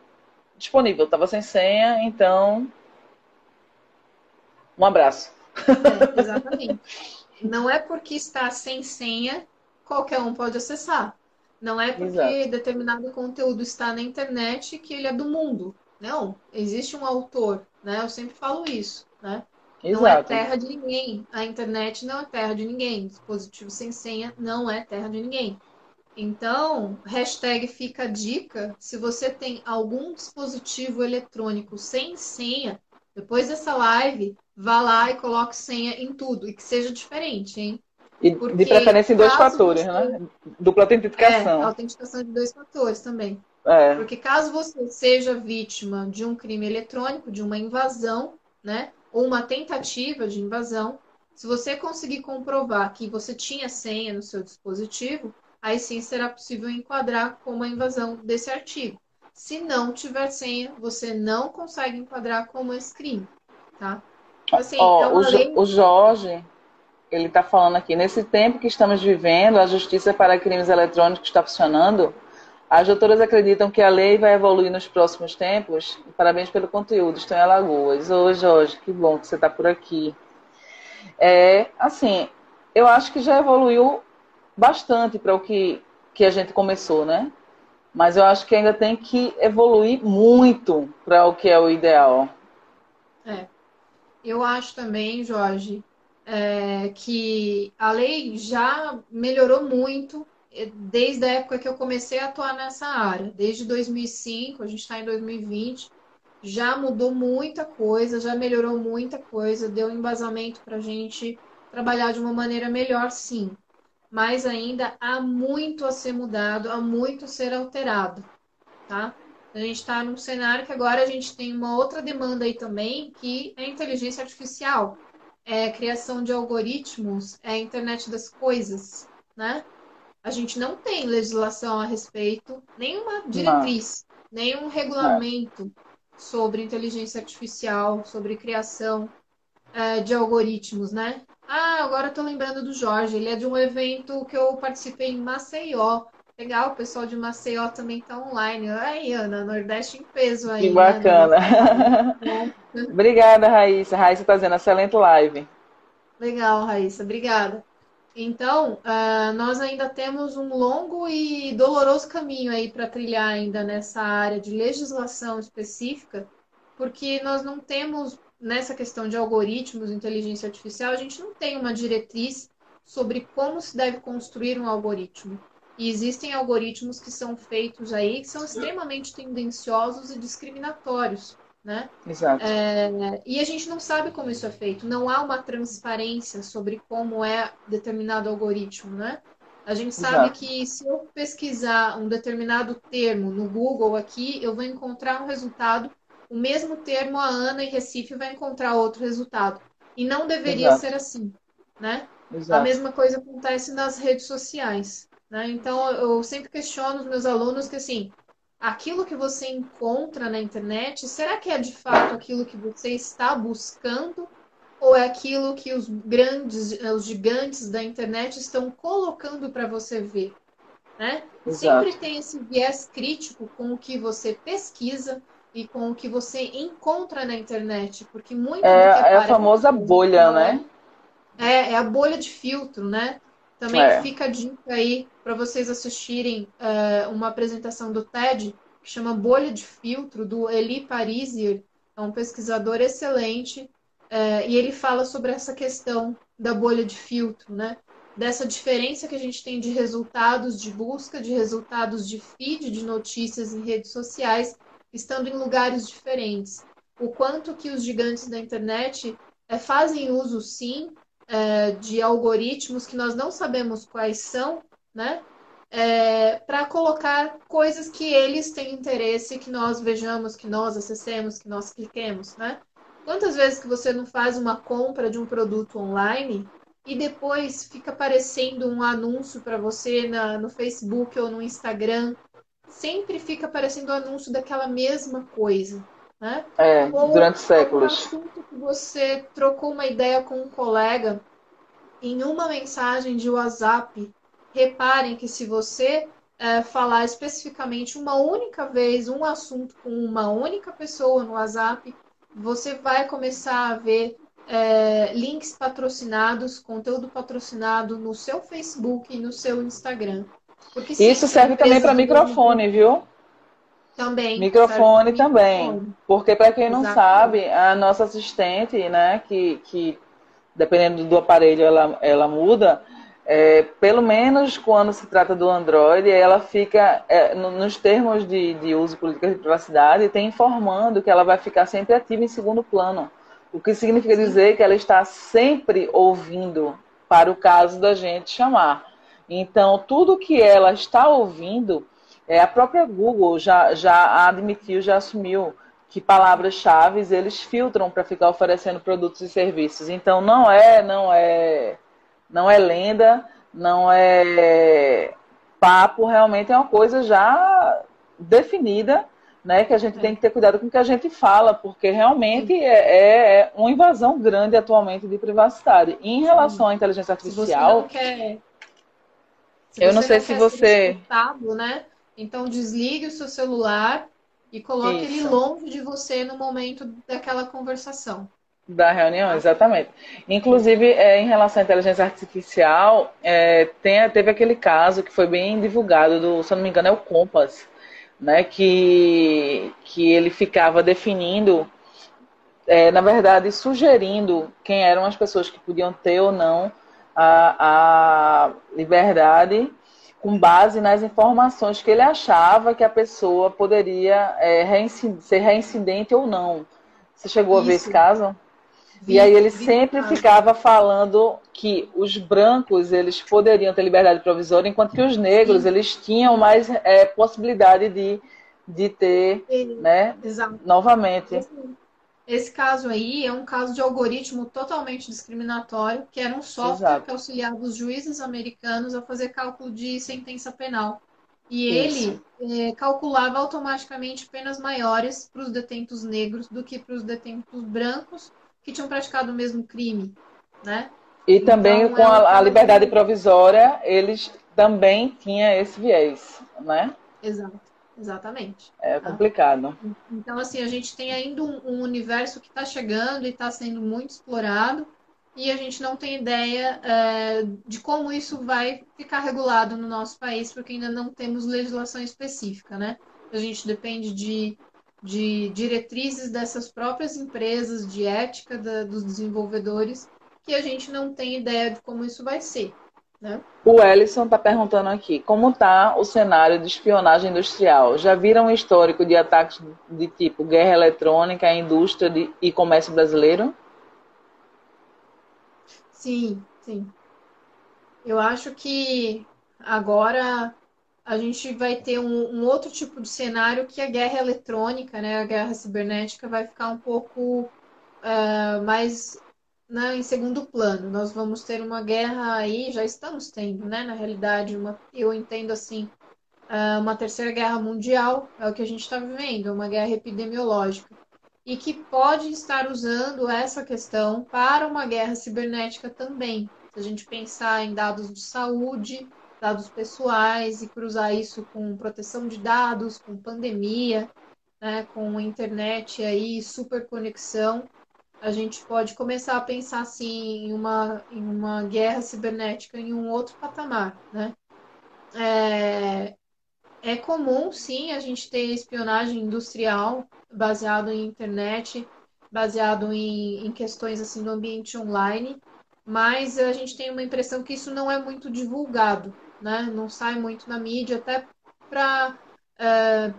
disponível, estava sem senha, então. Um abraço. É, exatamente. Não é porque está sem senha, qualquer um pode acessar. Não é porque Exato. determinado conteúdo está na internet que ele é do mundo. Não, existe um autor, né? Eu sempre falo isso, né? Exato. Não é terra de ninguém. A internet não é terra de ninguém. Dispositivo sem senha não é terra de ninguém. Então, hashtag fica a dica. Se você tem algum dispositivo eletrônico sem senha, depois dessa live, vá lá e coloque senha em tudo e que seja diferente, hein? E Porque, de preferência em dois fatores, você... né? Dupla autenticação. É, autenticação de dois fatores também. É. Porque caso você seja vítima de um crime eletrônico, de uma invasão, né? Ou uma tentativa de invasão, se você conseguir comprovar que você tinha senha no seu dispositivo, aí sim será possível enquadrar como a invasão desse artigo. Se não tiver senha, você não consegue enquadrar como esse crime, tá? Assim, oh, então, o, além... o Jorge, ele está falando aqui, nesse tempo que estamos vivendo, a justiça para crimes eletrônicos está funcionando. As doutoras acreditam que a lei vai evoluir nos próximos tempos. Parabéns pelo conteúdo. Estou em Alagoas. Ô, Jorge, que bom que você está por aqui. É, assim, eu acho que já evoluiu bastante para o que, que a gente começou, né? Mas eu acho que ainda tem que evoluir muito para o que é o ideal. É. Eu acho também, Jorge, é, que a lei já melhorou muito desde a época que eu comecei a atuar nessa área. Desde 2005, a gente está em 2020, já mudou muita coisa, já melhorou muita coisa, deu embasamento para a gente trabalhar de uma maneira melhor, sim. Mas ainda há muito a ser mudado, há muito a ser alterado, tá? A gente está num cenário que agora a gente tem uma outra demanda aí também, que é inteligência artificial, é criação de algoritmos, é a internet das coisas, né? A gente não tem legislação a respeito, nenhuma diretriz, não. nenhum regulamento não. sobre inteligência artificial, sobre criação é, de algoritmos, né? Ah, agora tô lembrando do Jorge. Ele é de um evento que eu participei em Maceió. Legal, o pessoal de Maceió também tá online. Aí, Ana, Nordeste em peso aí. Que bacana. [LAUGHS] Obrigada, Raíssa. Raíssa tá fazendo excelente live. Legal, Raíssa. Obrigada. Então, uh, nós ainda temos um longo e doloroso caminho aí para trilhar ainda nessa área de legislação específica, porque nós não temos nessa questão de algoritmos, inteligência artificial, a gente não tem uma diretriz sobre como se deve construir um algoritmo. E existem algoritmos que são feitos aí que são extremamente tendenciosos e discriminatórios, né? Exato. É, e a gente não sabe como isso é feito. Não há uma transparência sobre como é determinado algoritmo, né? A gente sabe Exato. que se eu pesquisar um determinado termo no Google aqui, eu vou encontrar um resultado o mesmo termo a Ana em Recife vai encontrar outro resultado. E não deveria Exato. ser assim, né? Exato. A mesma coisa acontece nas redes sociais, né? Então eu sempre questiono os meus alunos que assim, aquilo que você encontra na internet, será que é de fato aquilo que você está buscando ou é aquilo que os grandes, os gigantes da internet estão colocando para você ver, né? Sempre tem esse viés crítico com o que você pesquisa, e com o que você encontra na internet, porque muito é, é a famosa bolha, né? É, é a bolha de filtro, né? Também é. fica a dica aí para vocês assistirem uh, uma apresentação do TED que chama Bolha de Filtro, do Eli Parisier, é um pesquisador excelente, uh, e ele fala sobre essa questão da bolha de filtro, né? Dessa diferença que a gente tem de resultados de busca, de resultados de feed de notícias em redes sociais estando em lugares diferentes. O quanto que os gigantes da internet é, fazem uso, sim, é, de algoritmos que nós não sabemos quais são, né? É, para colocar coisas que eles têm interesse que nós vejamos, que nós acessemos, que nós cliquemos, né? Quantas vezes que você não faz uma compra de um produto online e depois fica aparecendo um anúncio para você na, no Facebook ou no Instagram sempre fica aparecendo anúncio daquela mesma coisa. Né? É, Ou durante séculos. Um assunto que você trocou uma ideia com um colega em uma mensagem de WhatsApp. Reparem que se você é, falar especificamente uma única vez um assunto com uma única pessoa no WhatsApp, você vai começar a ver é, links patrocinados, conteúdo patrocinado no seu Facebook e no seu Instagram. Isso serve também para microfone, viu? Também. Microfone também. Microfone. Porque, para quem não Exatamente. sabe, a nossa assistente, né, que, que dependendo do aparelho ela, ela muda, é, pelo menos quando se trata do Android, ela fica, é, nos termos de, de uso e política de privacidade, tem informando que ela vai ficar sempre ativa em segundo plano. O que significa Sim. dizer que ela está sempre ouvindo para o caso da gente chamar. Então, tudo que ela está ouvindo, é, a própria Google já, já admitiu, já assumiu que palavras-chave eles filtram para ficar oferecendo produtos e serviços. Então, não é, não é, não é lenda, não é papo, realmente é uma coisa já definida, né? Que a gente é. tem que ter cuidado com o que a gente fala, porque realmente é, é, é, uma invasão grande atualmente de privacidade. E em relação à inteligência artificial. Não quer eu não sei não se você. Né? Então desligue o seu celular e coloque Isso. ele longe de você no momento daquela conversação. Da reunião, exatamente. Inclusive, é, em relação à inteligência artificial, é, tem, teve aquele caso que foi bem divulgado, do, se eu não me engano, é o Compass, né, que, que ele ficava definindo, é, na verdade, sugerindo quem eram as pessoas que podiam ter ou não a, a liberdade com base nas informações que ele achava que a pessoa poderia é, ser reincidente ou não. Você chegou Isso. a ver esse caso? Vi, e aí ele sempre ficava falando que os brancos eles poderiam ter liberdade provisória, enquanto que os negros Sim. eles tinham mais é, possibilidade de de ter, né, Exato. novamente. Esse, caso aí é um caso de algoritmo totalmente discriminatório, que era um software Exato. que auxiliava os juízes americanos a fazer cálculo de sentença penal. E Isso. ele é, calculava automaticamente penas maiores para os detentos negros do que para os detentos brancos que tinham praticado o mesmo crime, né? E também então, com é a, a liberdade provisória, eles também tinham esse viés, né? Exato. Exatamente. É complicado. Então, assim, a gente tem ainda um, um universo que está chegando e está sendo muito explorado, e a gente não tem ideia é, de como isso vai ficar regulado no nosso país, porque ainda não temos legislação específica, né? A gente depende de, de diretrizes dessas próprias empresas, de ética da, dos desenvolvedores, que a gente não tem ideia de como isso vai ser. Né? O Ellison está perguntando aqui, como está o cenário de espionagem industrial? Já viram um histórico de ataques de tipo guerra eletrônica à indústria de, e comércio brasileiro? Sim, sim. Eu acho que agora a gente vai ter um, um, outro tipo de cenário que a guerra eletrônica, né, a guerra cibernética, vai ficar um pouco uh, mais né, em segundo plano. Nós vamos ter uma guerra aí, já estamos tendo, né? Na realidade, uma, eu entendo assim, ah, uma terceira guerra mundial, é o que a gente está vivendo, uma guerra epidemiológica. E que pode estar usando essa questão para uma guerra cibernética também. Se a gente pensar em dados de saúde, dados pessoais e cruzar isso com proteção de dados, com pandemia, né, com internet aí, superconexão, a gente pode começar a pensar assim em uma, em uma guerra cibernética em um outro patamar, né? É, é comum, sim, a gente ter espionagem industrial baseado em internet, baseado em, em questões assim do ambiente online, mas a gente tem uma impressão que isso não é muito divulgado, né? Não sai muito na mídia, até para é,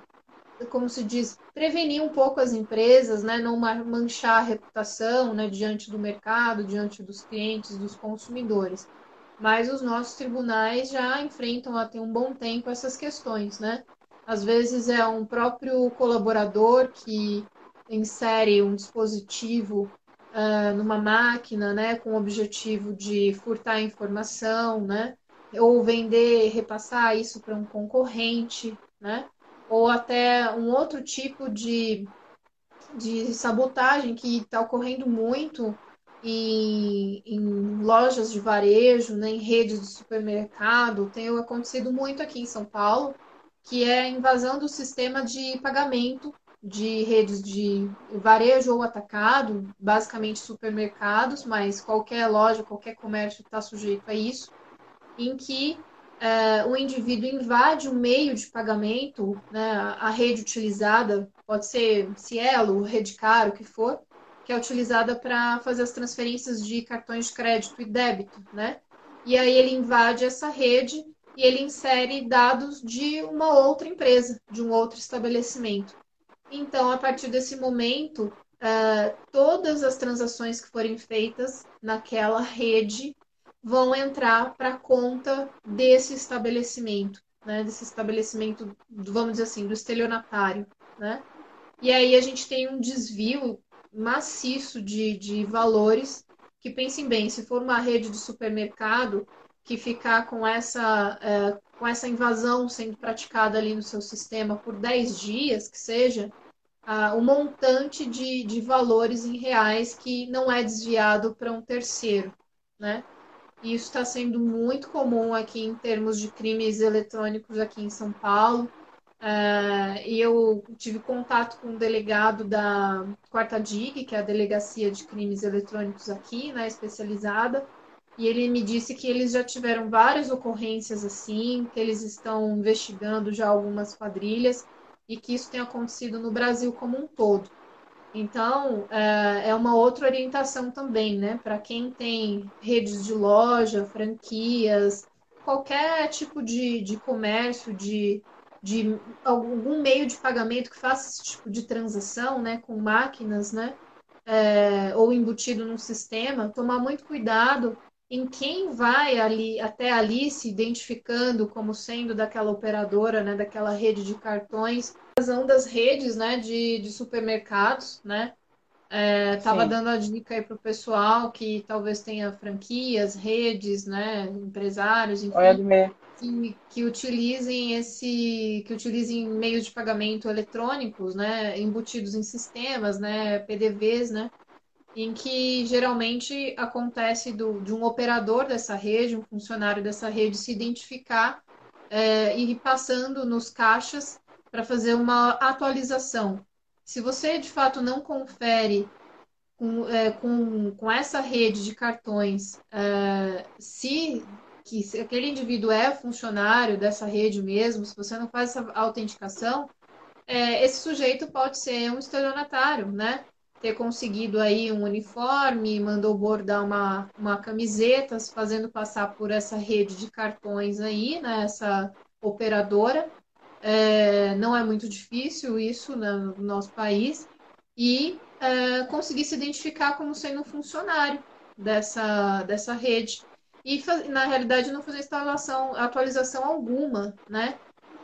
como se diz, prevenir um pouco as empresas, né, não manchar a reputação né, diante do mercado, diante dos clientes, dos consumidores. Mas os nossos tribunais já enfrentam há tem um bom tempo essas questões, né? Às vezes é um próprio colaborador que insere um dispositivo uh, numa máquina, né, com o objetivo de furtar informação, né, ou vender, repassar isso para um concorrente, né? Ou até um outro tipo de, de sabotagem que está ocorrendo muito em, em, lojas de varejo, né, em redes de supermercado, tem acontecido muito aqui em São Paulo, que é a invasão do sistema de pagamento de redes de varejo ou atacado, basicamente supermercados, mas qualquer loja, qualquer comércio está sujeito a isso, em que é, o indivíduo invade o meio de pagamento, né, a rede utilizada, pode ser Cielo, Redcar, o que for, que é utilizada para fazer as transferências de cartões de crédito e débito, né? E aí ele invade essa rede e ele insere dados de uma outra empresa, de um outro estabelecimento. Então, a partir desse momento, uh, todas as transações que forem feitas naquela rede vão entrar para conta desse estabelecimento, né? Desse estabelecimento, vamos dizer assim, do estelionatário, né? E aí a gente tem um desvio maciço de, de valores que pensem bem, se for uma rede de supermercado que ficar com essa, é, com essa invasão sendo praticada ali no seu sistema por 10 dias, que seja, uh, um montante de, de valores em reais que não é desviado para um terceiro, né? Isso está sendo muito comum aqui em termos de crimes eletrônicos aqui em São Paulo. Uh, e eu tive contato com um delegado da Quarta DIG, que é a Delegacia de Crimes Eletrônicos aqui, né, especializada, e ele me disse que eles já tiveram várias ocorrências assim, que eles estão investigando já algumas quadrilhas e que isso tem acontecido no Brasil como um todo. Então, é, é uma outra orientação também, né? Para quem tem redes de loja, franquias, qualquer tipo de, de comércio, de, de algum meio de pagamento que faça esse tipo de transação, né? Com máquinas, né? É, ou embutido num sistema, tomar muito cuidado em quem vai ali até ali se identificando como sendo daquela operadora, né, daquela rede de cartões invasão das redes né, de, de supermercados, né? Estava é, dando a dica aí para o pessoal que talvez tenha franquias, redes, né, empresários, enfim, que, que, utilizem esse, que utilizem meios de pagamento eletrônicos, né, embutidos em sistemas, né, PDVs, né, em que geralmente acontece do, de um operador dessa rede, um funcionário dessa rede se identificar é, e ir passando nos caixas para fazer uma atualização se você de fato não confere com, é, com, com essa rede de cartões é, se, que, se aquele indivíduo é funcionário dessa rede mesmo, se você não faz essa autenticação, é, esse sujeito pode ser um estelionatário, né? Ter conseguido aí um uniforme, mandou bordar uma, uma camiseta, fazendo passar por essa rede de cartões aí, né? Essa operadora, é, não é muito difícil isso né, no nosso país, e é, conseguir se identificar como sendo um funcionário dessa, dessa rede. E, na realidade, não fazer instalação, atualização alguma, né?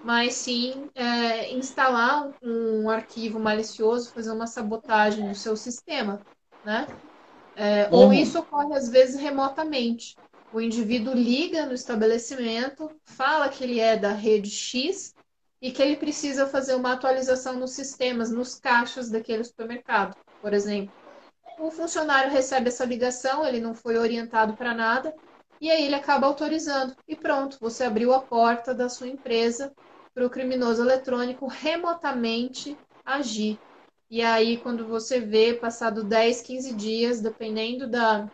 Mas sim é, instalar um, um arquivo malicioso, fazer uma sabotagem do seu sistema, né? É, uhum. Ou isso ocorre às vezes remotamente. O indivíduo liga no estabelecimento, fala que ele é da rede X e que ele precisa fazer uma atualização nos sistemas, nos caixas daquele supermercado, por exemplo. O funcionário recebe essa ligação, ele não foi orientado para nada, e aí ele acaba autorizando. E pronto, você abriu a porta da sua empresa para o criminoso eletrônico remotamente agir. E aí, quando você vê, passado 10, 15 dias, dependendo da,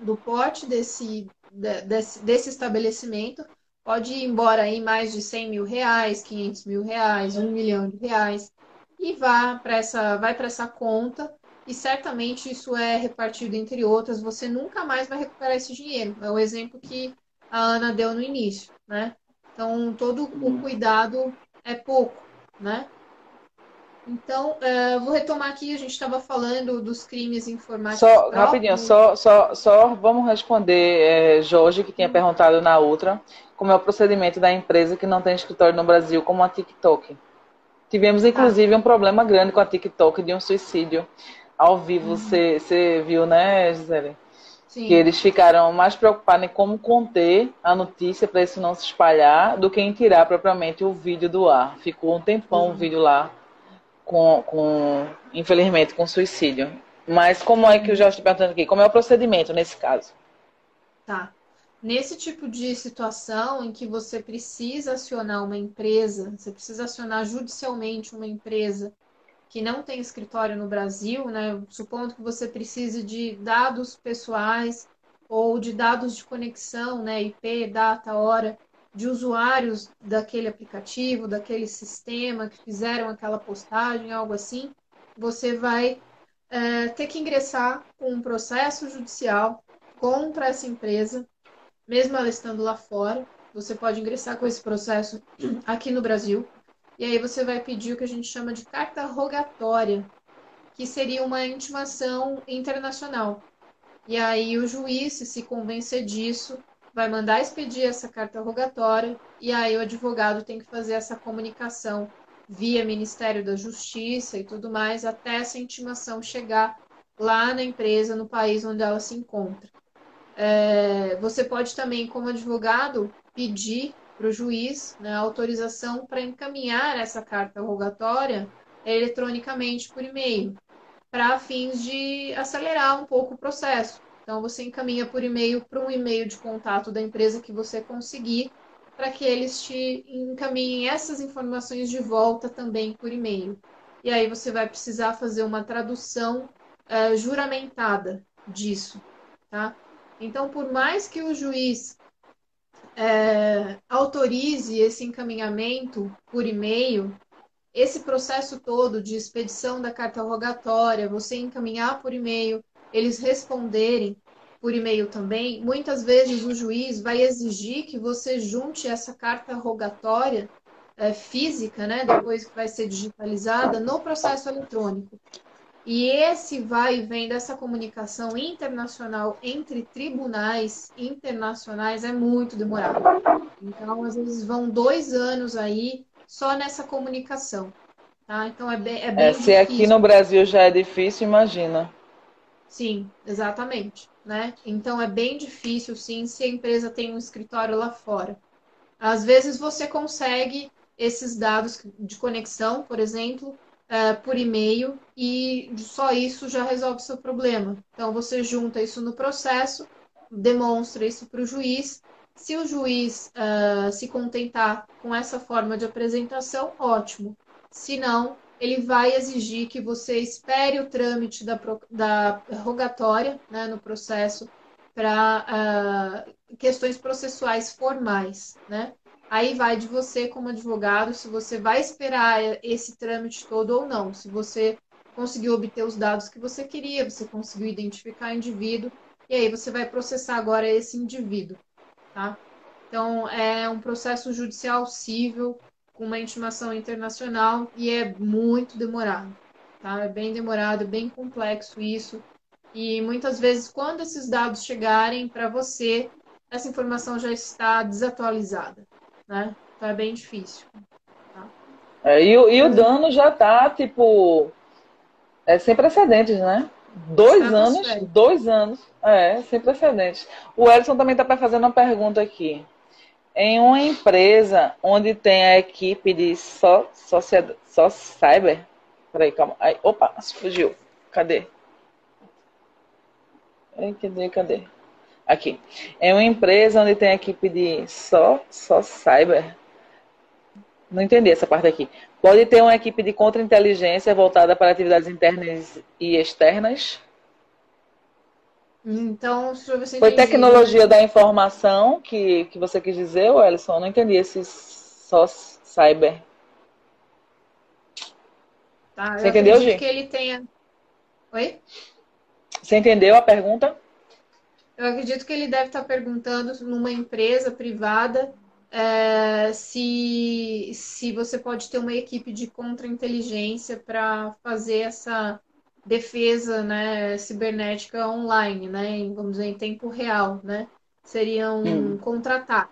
do porte desse, desse, desse estabelecimento, pode ir embora aí mais de 100 mil reais, 500 mil reais, 1 milhão de reais, e vá para essa, vai para essa conta, e certamente isso é repartido entre outras, você nunca mais vai recuperar esse dinheiro. É o exemplo que a Ana deu no início, né? Então, todo o uhum. cuidado é pouco, né? Então, uh, vou retomar aqui, a gente estava falando dos crimes informáticos. Só, rapidinho, só, só, só vamos responder, é, Jorge, que tinha perguntado na outra como é o procedimento da empresa que não tem escritório no Brasil, como a TikTok. Tivemos, inclusive, um problema grande com a TikTok de um suicídio ao vivo. Você uhum. viu, né, Gisele? Sim. Que eles ficaram mais preocupados em como conter a notícia para isso não se espalhar do que em tirar propriamente o vídeo do ar. Ficou um tempão uhum. o vídeo lá, com, com, infelizmente, com suicídio. Mas como é que eu já estou perguntando aqui? Como é o procedimento nesse caso? Tá. Nesse tipo de situação em que você precisa acionar uma empresa, você precisa acionar judicialmente uma empresa que não tem escritório no Brasil, né? Supondo que você precise de dados pessoais ou de dados de conexão, né? IP, data, hora, de usuários daquele aplicativo, daquele sistema que fizeram aquela postagem, algo assim, você vai é, ter que ingressar com um processo judicial contra essa empresa mesmo ela estando lá fora. Você pode ingressar com esse processo [CLEARS THROAT] aqui no Brasil. E aí você vai pedir o que a gente chama de carta rogatória, que seria uma intimação internacional. E aí o juiz, se convencer disso, vai mandar expedir essa carta rogatória e aí o advogado tem que fazer essa comunicação via Ministério da Justiça e tudo mais até essa intimação chegar lá na empresa, no país onde ela se encontra. É, você pode também, como advogado, pedir para o juiz né, autorização para encaminhar essa carta rogatória eletronicamente por e-mail, para fins de acelerar um pouco o processo. Então, você encaminha por e-mail para um e-mail de contato da empresa que você conseguir, para que eles te encaminhem essas informações de volta também por e-mail. E aí você vai precisar fazer uma tradução uh, juramentada disso, tá? Então, por mais que o juiz é, autorize esse encaminhamento por e-mail, esse processo todo de expedição da carta rogatória, você encaminhar por e-mail, eles responderem por e-mail também, muitas vezes o juiz vai exigir que você junte essa carta rogatória é, física, né, depois que vai ser digitalizada, no processo eletrônico. E esse vai e vem dessa comunicação internacional entre tribunais internacionais é muito demorado. Então, às vezes, vão dois anos aí só nessa comunicação. Tá? Então é bem, é bem é, Se aqui no Brasil já é difícil, imagina. Sim, exatamente. Né? Então é bem difícil, sim, se a empresa tem um escritório lá fora. Às vezes você consegue esses dados de conexão, por exemplo, uh, por e-mail, e só isso já resolve o seu problema. Então você junta isso no processo, demonstra isso para o juiz. Se o juiz uh, se contentar com essa forma de apresentação, ótimo. Se não, ele vai exigir que você espere o trâmite da, da rogatória né, no processo para uh, questões processuais formais, né? Aí vai de você como advogado se você vai esperar esse trâmite todo ou não. Se você conseguiu obter os dados que você queria, você conseguiu identificar o indivíduo e aí você vai processar agora esse indivíduo, tá? Então é um processo judicial civil com uma intimação internacional e é muito demorado, tá? É bem demorado, é bem complexo isso. E muitas vezes, quando esses dados chegarem para você, essa informação já está desatualizada, né? Então é bem difícil. Tá? É, e, o, e o dano já está, tipo, é sem precedentes, né? Dois anos, dois anos, é, sem precedentes. O Edson também está fazendo uma pergunta aqui em uma empresa onde tem a equipe de só, só, só cyber. Peraí, calma. Aí, opa, fugiu. Cadê? Cadê, cadê? Aqui. Em uma empresa onde tem a equipe de só, só cyber. Não entendi essa parte aqui. Pode ter uma equipe de contra-inteligência voltada para atividades internas e externas? Então, você Foi tecnologia da informação que, que você quis dizer, Ellison? Eu não entendi esse só cyber. Tá, você entendeu, Gi? que ele tenha... Oi? Você entendeu a pergunta? Eu acredito que ele deve estar perguntando numa empresa privada é, se, se você pode ter uma equipe de contra-inteligência para fazer essa defesa né, cibernética online, né, em, vamos dizer, em tempo real, né? Seria um hum. contra-ataque,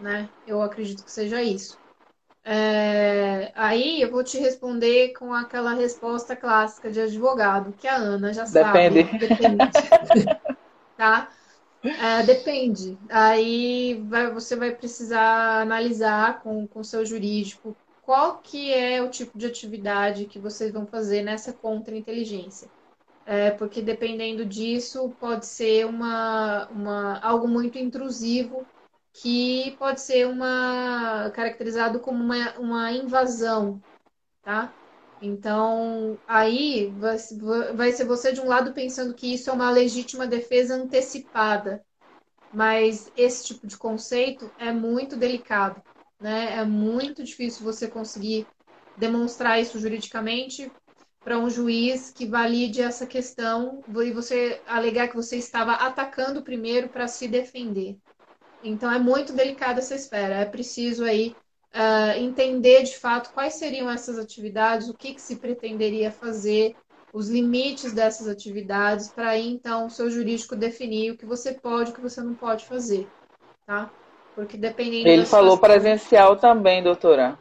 né? Eu acredito que seja isso. É, aí eu vou te responder com aquela resposta clássica de advogado, que a Ana já depende. sabe. Depende. tá? É, depende. Aí vai, você vai precisar analisar com o seu jurídico qual que é o tipo de atividade que vocês vão fazer nessa contra-inteligência. É, porque dependendo disso, pode ser uma, uma, algo muito intrusivo, que pode ser uma caracterizado como uma, uma invasão, tá? Então, aí vai, vai ser você de um lado pensando que isso é uma legítima defesa antecipada, mas esse tipo de conceito é muito delicado né? É muito difícil você conseguir demonstrar isso juridicamente para um juiz que valide essa questão e você alegar que você estava atacando primeiro para se defender. Então é muito delicada essa esfera. É preciso aí uh, entender de fato quais seriam essas atividades, o que, que se pretenderia fazer, os limites dessas atividades, para aí então o seu jurídico definir o que você pode e o que você não pode fazer. Tá? Porque dependendo. Ele falou presencial também, doutora.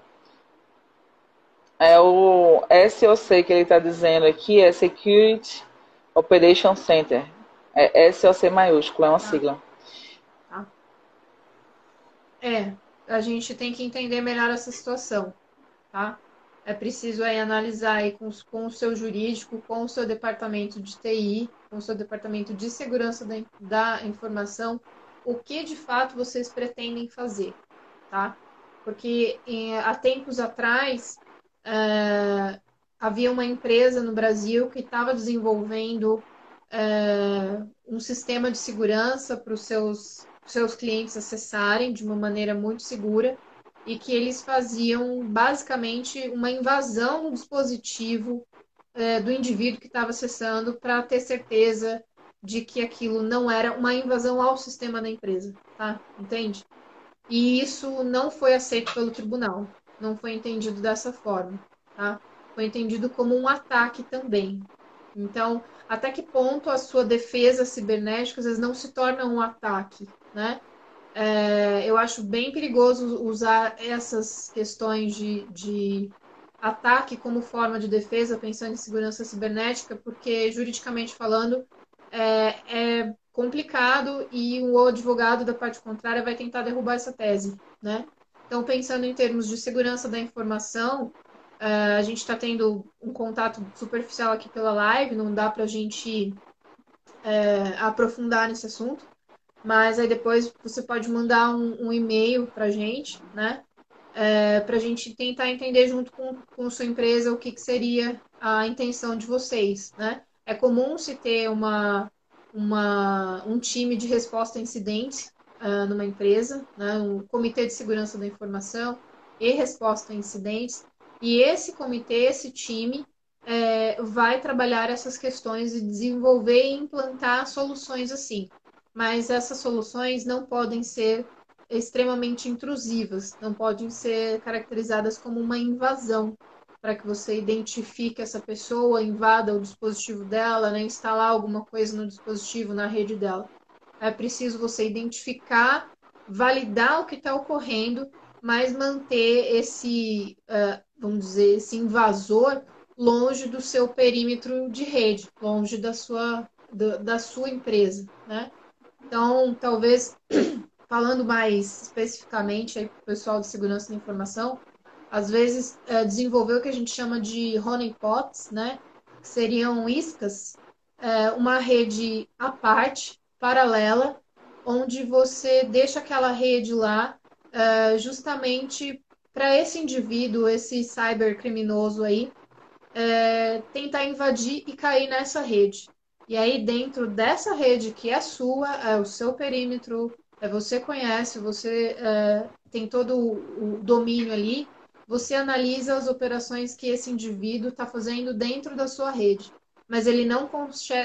É o SOC que ele está dizendo aqui, é Security Operation Center. É SOC maiúsculo, é uma ah. sigla. Tá. É, a gente tem que entender melhor essa situação, tá? É preciso aí analisar aí com, com o seu jurídico, com o seu departamento de TI, com o seu departamento de segurança da, da informação, o que de fato vocês pretendem fazer, tá? Porque em, há tempos atrás é, havia uma empresa no Brasil que estava desenvolvendo é, um sistema de segurança para os seus, seus clientes acessarem de uma maneira muito segura e que eles faziam basicamente uma invasão no dispositivo é, do indivíduo que estava acessando para ter certeza de que aquilo não era uma invasão ao sistema da empresa, tá? Entende? E isso não foi aceito pelo tribunal, não foi entendido dessa forma, tá? Foi entendido como um ataque também. Então, até que ponto a sua defesa cibernética às vezes não se torna um ataque, né? É, eu acho bem perigoso usar essas questões de, de ataque como forma de defesa, pensando em segurança cibernética, porque juridicamente falando é, é complicado e o advogado da parte contrária vai tentar derrubar essa tese, né? Então, pensando em termos de segurança da informação, uh, a gente está tendo um contato superficial aqui pela live, não dá para a gente uh, aprofundar nesse assunto, mas aí depois você pode mandar um, um e-mail para a gente, né? É, para a gente tentar entender junto com, com sua empresa o que, que seria a intenção de vocês, né? É comum se ter uma, uma, um time de resposta a incidentes uh, numa empresa, né? um comitê de segurança da informação e resposta a incidentes, e esse comitê, esse time, é, vai trabalhar essas questões e desenvolver e implantar soluções assim. Mas essas soluções não podem ser extremamente intrusivas, não podem ser caracterizadas como uma invasão, para que você identifique essa pessoa, invada o dispositivo dela, né, instalar alguma coisa no dispositivo, na rede dela. É preciso você identificar, validar o que está ocorrendo, mas manter esse, uh, vamos dizer, esse invasor longe do seu perímetro de rede, longe da sua, da, sua empresa, né? Então, talvez [CLEARS THROAT] falando mais especificamente para o pessoal de segurança da informação, às vezes é, desenvolveu o que a gente chama de honeypots, né? Que seriam iscas, é, uma rede à parte, paralela, onde você deixa aquela rede lá é, justamente para esse indivíduo, esse cybercriminoso aí, é, tentar invadir e cair nessa rede. E aí, dentro dessa rede que é sua, é o seu perímetro, é, você conhece, você é, tem todo o, o domínio ali, você analisa as operações que esse indivíduo está fazendo dentro da sua rede, mas ele não,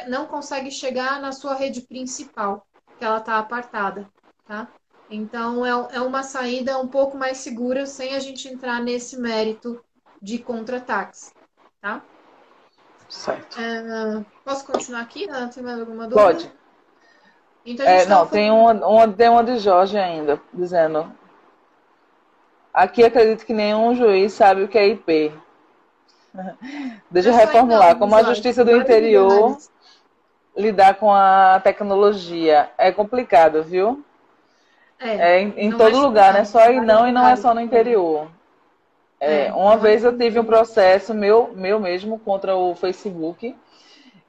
não consegue chegar na sua rede principal, que ela está apartada, tá? Então é, é uma saída um pouco mais segura sem a gente entrar nesse mérito de contra-ataques, tá? Certo. É, posso continuar aqui? Tem mais alguma dúvida? Pode. Então, é, não, tem uma, uma, tem uma de Jorge ainda, dizendo. Aqui acredito que nenhum juiz sabe o que é IP. Deixa eu reformular. Não, Como a Justiça do Interior lidar com a tecnologia é complicado, viu? É, é em, em todo lugar, não é só aí não e não é só no interior. É, uma vez eu tive um processo meu, meu mesmo contra o Facebook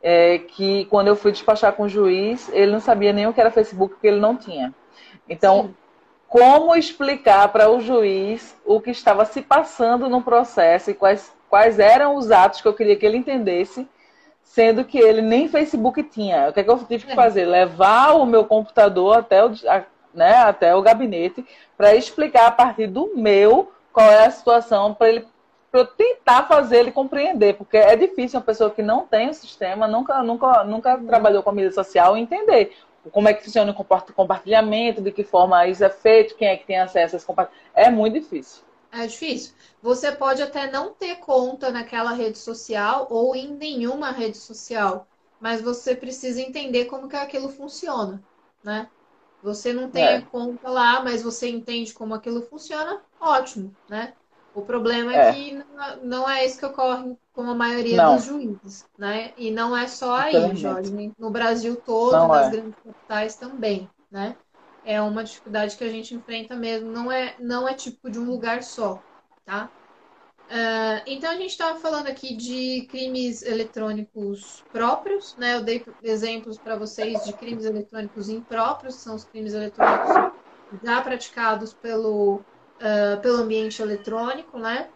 é, que quando eu fui despachar com o juiz, ele não sabia nem o que era Facebook, porque ele não tinha. Então, Sim. Como explicar para o juiz o que estava se passando no processo e quais, quais eram os atos que eu queria que ele entendesse, sendo que ele nem Facebook tinha. O que, é que eu tive que é. fazer? Levar o meu computador até o, né, até o gabinete para explicar a partir do meu qual é a situação para ele para eu tentar fazer ele compreender, porque é difícil uma pessoa que não tem o sistema, nunca, nunca, nunca uhum. trabalhou com a mídia social, entender como é que funciona o compartilhamento, de que forma isso é feito, quem é que tem acesso a esse compartilhamento. É muito difícil. É difícil. Você pode até não ter conta naquela rede social ou em nenhuma rede social, mas você precisa entender como que aquilo funciona, né? Você não tem é. conta lá, mas você entende como aquilo funciona, ótimo, né? O problema é, é que não, não, é isso que ocorre com a maioria não. dos juízes, né? E não é só aí, Jorge. No Brasil todo, não nas é. grandes capitais também, né? É uma dificuldade que a gente enfrenta mesmo. Não é, não é tipo de um lugar só, tá? Uh, então a gente estava falando aqui de crimes eletrônicos próprios, né? Eu dei exemplos para vocês de crimes eletrônicos impróprios, que são os crimes eletrônicos já praticados pelo uh, pelo ambiente eletrônico, né?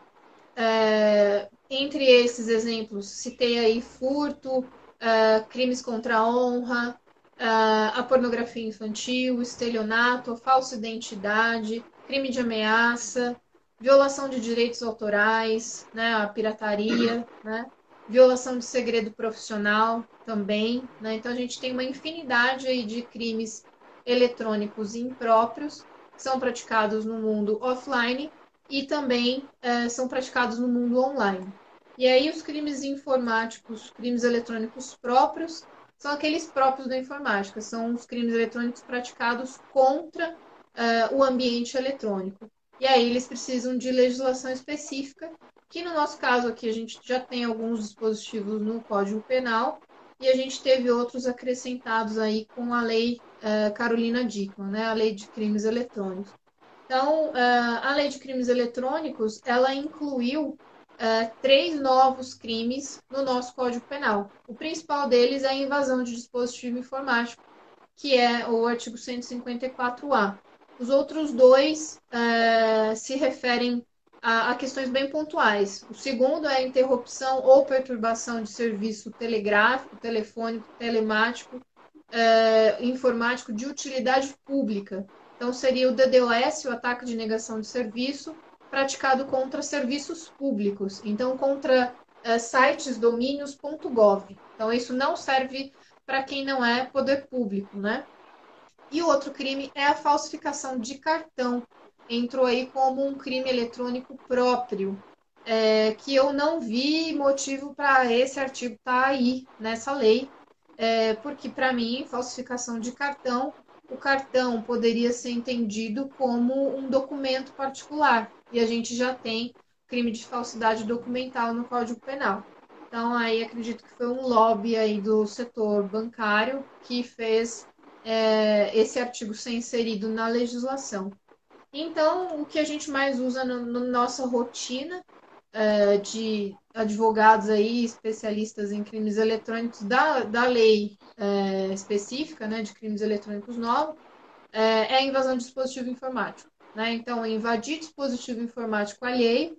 Uh, entre esses exemplos, citei aí furto, uh, crimes contra a honra, a pornografia infantil, estelionato, falsa identidade, crime de ameaça, violação de direitos autorais, né, a pirataria, né, violação de segredo profissional também, né, então a gente tem uma infinidade aí de crimes eletrônicos impróprios são praticados no mundo offline e também é, são praticados no mundo online. E aí os crimes informáticos, crimes eletrônicos próprios, são aqueles próprios da informática, são os crimes eletrônicos praticados contra uh, o ambiente eletrônico. E aí eles precisam de legislação específica que no nosso caso aqui a gente já tem alguns dispositivos no Código Penal e a gente teve outros acrescentados aí com a lei uh, Carolina Dickmann, né, a lei de crimes eletrônicos. Então, uh, a lei de crimes eletrônicos, ela incluiu uh, três novos crimes no nosso Código Penal. O principal deles é a invasão de dispositivo informático, que é o artigo 154A. Os outros dois se referem a, a, questões bem pontuais. O segundo é a interrupção ou perturbação de serviço telegráfico, telefônico, telemático, é, informático de utilidade pública. Então, seria o DDoS, o ataque de negação de serviço, praticado contra serviços públicos. Então, contra é, sites, domínios.gov. Então, isso não serve para quem não é poder público, né? E o outro crime é a falsificação de cartão entrou aí como um crime eletrônico próprio, é, que eu não vi motivo para esse artigo estar tá aí nessa lei, é, porque para mim, falsificação de cartão, o cartão poderia ser entendido como um documento particular, e a gente já tem crime de falsidade documental no Código Penal. Então, aí acredito que foi um lobby aí do setor bancário que fez é, esse artigo ser inserido na legislação. Então, o que a gente mais usa na no, no nossa rotina é, de advogados aí, especialistas em crimes eletrônicos da, da lei é, específica, né, de crimes eletrônicos novos, é, é a invasão de dispositivo informático. Né? Então, invadir dispositivo informático alheio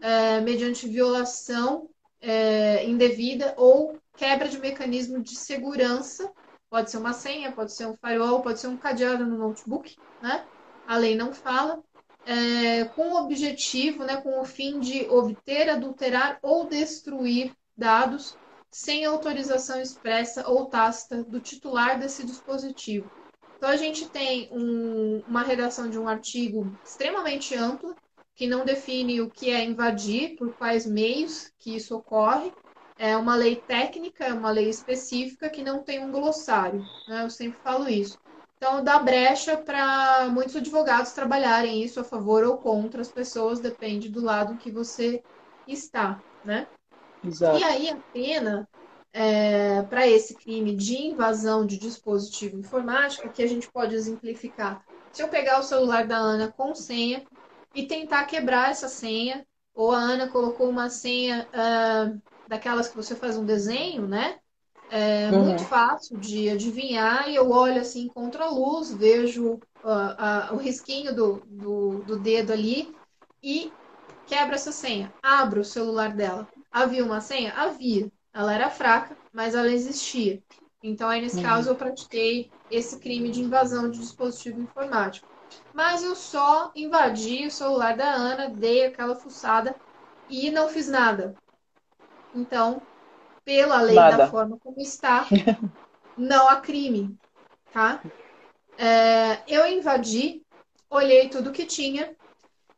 é, mediante violação é, indevida ou quebra de mecanismo de segurança, pode ser uma senha, pode ser um firewall, pode ser um cadeado no notebook, né? a lei não fala, é, com o objetivo, né, com o fim de obter, adulterar ou destruir dados sem autorização expressa ou tácita do titular desse dispositivo. Então, a gente tem um, uma redação de um artigo extremamente ampla, que não define o que é invadir, por quais meios que isso ocorre. É uma lei técnica, é uma lei específica que não tem um glossário. Né? Eu sempre falo isso. Então, dá brecha para muitos advogados trabalharem isso a favor ou contra as pessoas, depende do lado que você está, né? Exato. E aí, a pena é, para esse crime de invasão de dispositivo informático, que a gente pode exemplificar. Se eu pegar o celular da Ana com senha e tentar quebrar essa senha, ou a Ana colocou uma senha uh, daquelas que você faz um desenho, né? É uhum. muito fácil de adivinhar e eu olho assim contra a luz, vejo uh, uh, o risquinho do, do, do, dedo ali e quebro essa senha. Abro o celular dela. Havia uma senha? Havia. Ela era fraca, mas ela existia. Então, aí nesse uhum. caso, eu pratiquei esse crime de invasão de dispositivo informático. Mas eu só invadi o celular da Ana, dei aquela fuçada e não fiz nada. Então, pela lei Nada. da forma como está, [LAUGHS] não há crime, tá? É, eu invadi, olhei tudo que tinha,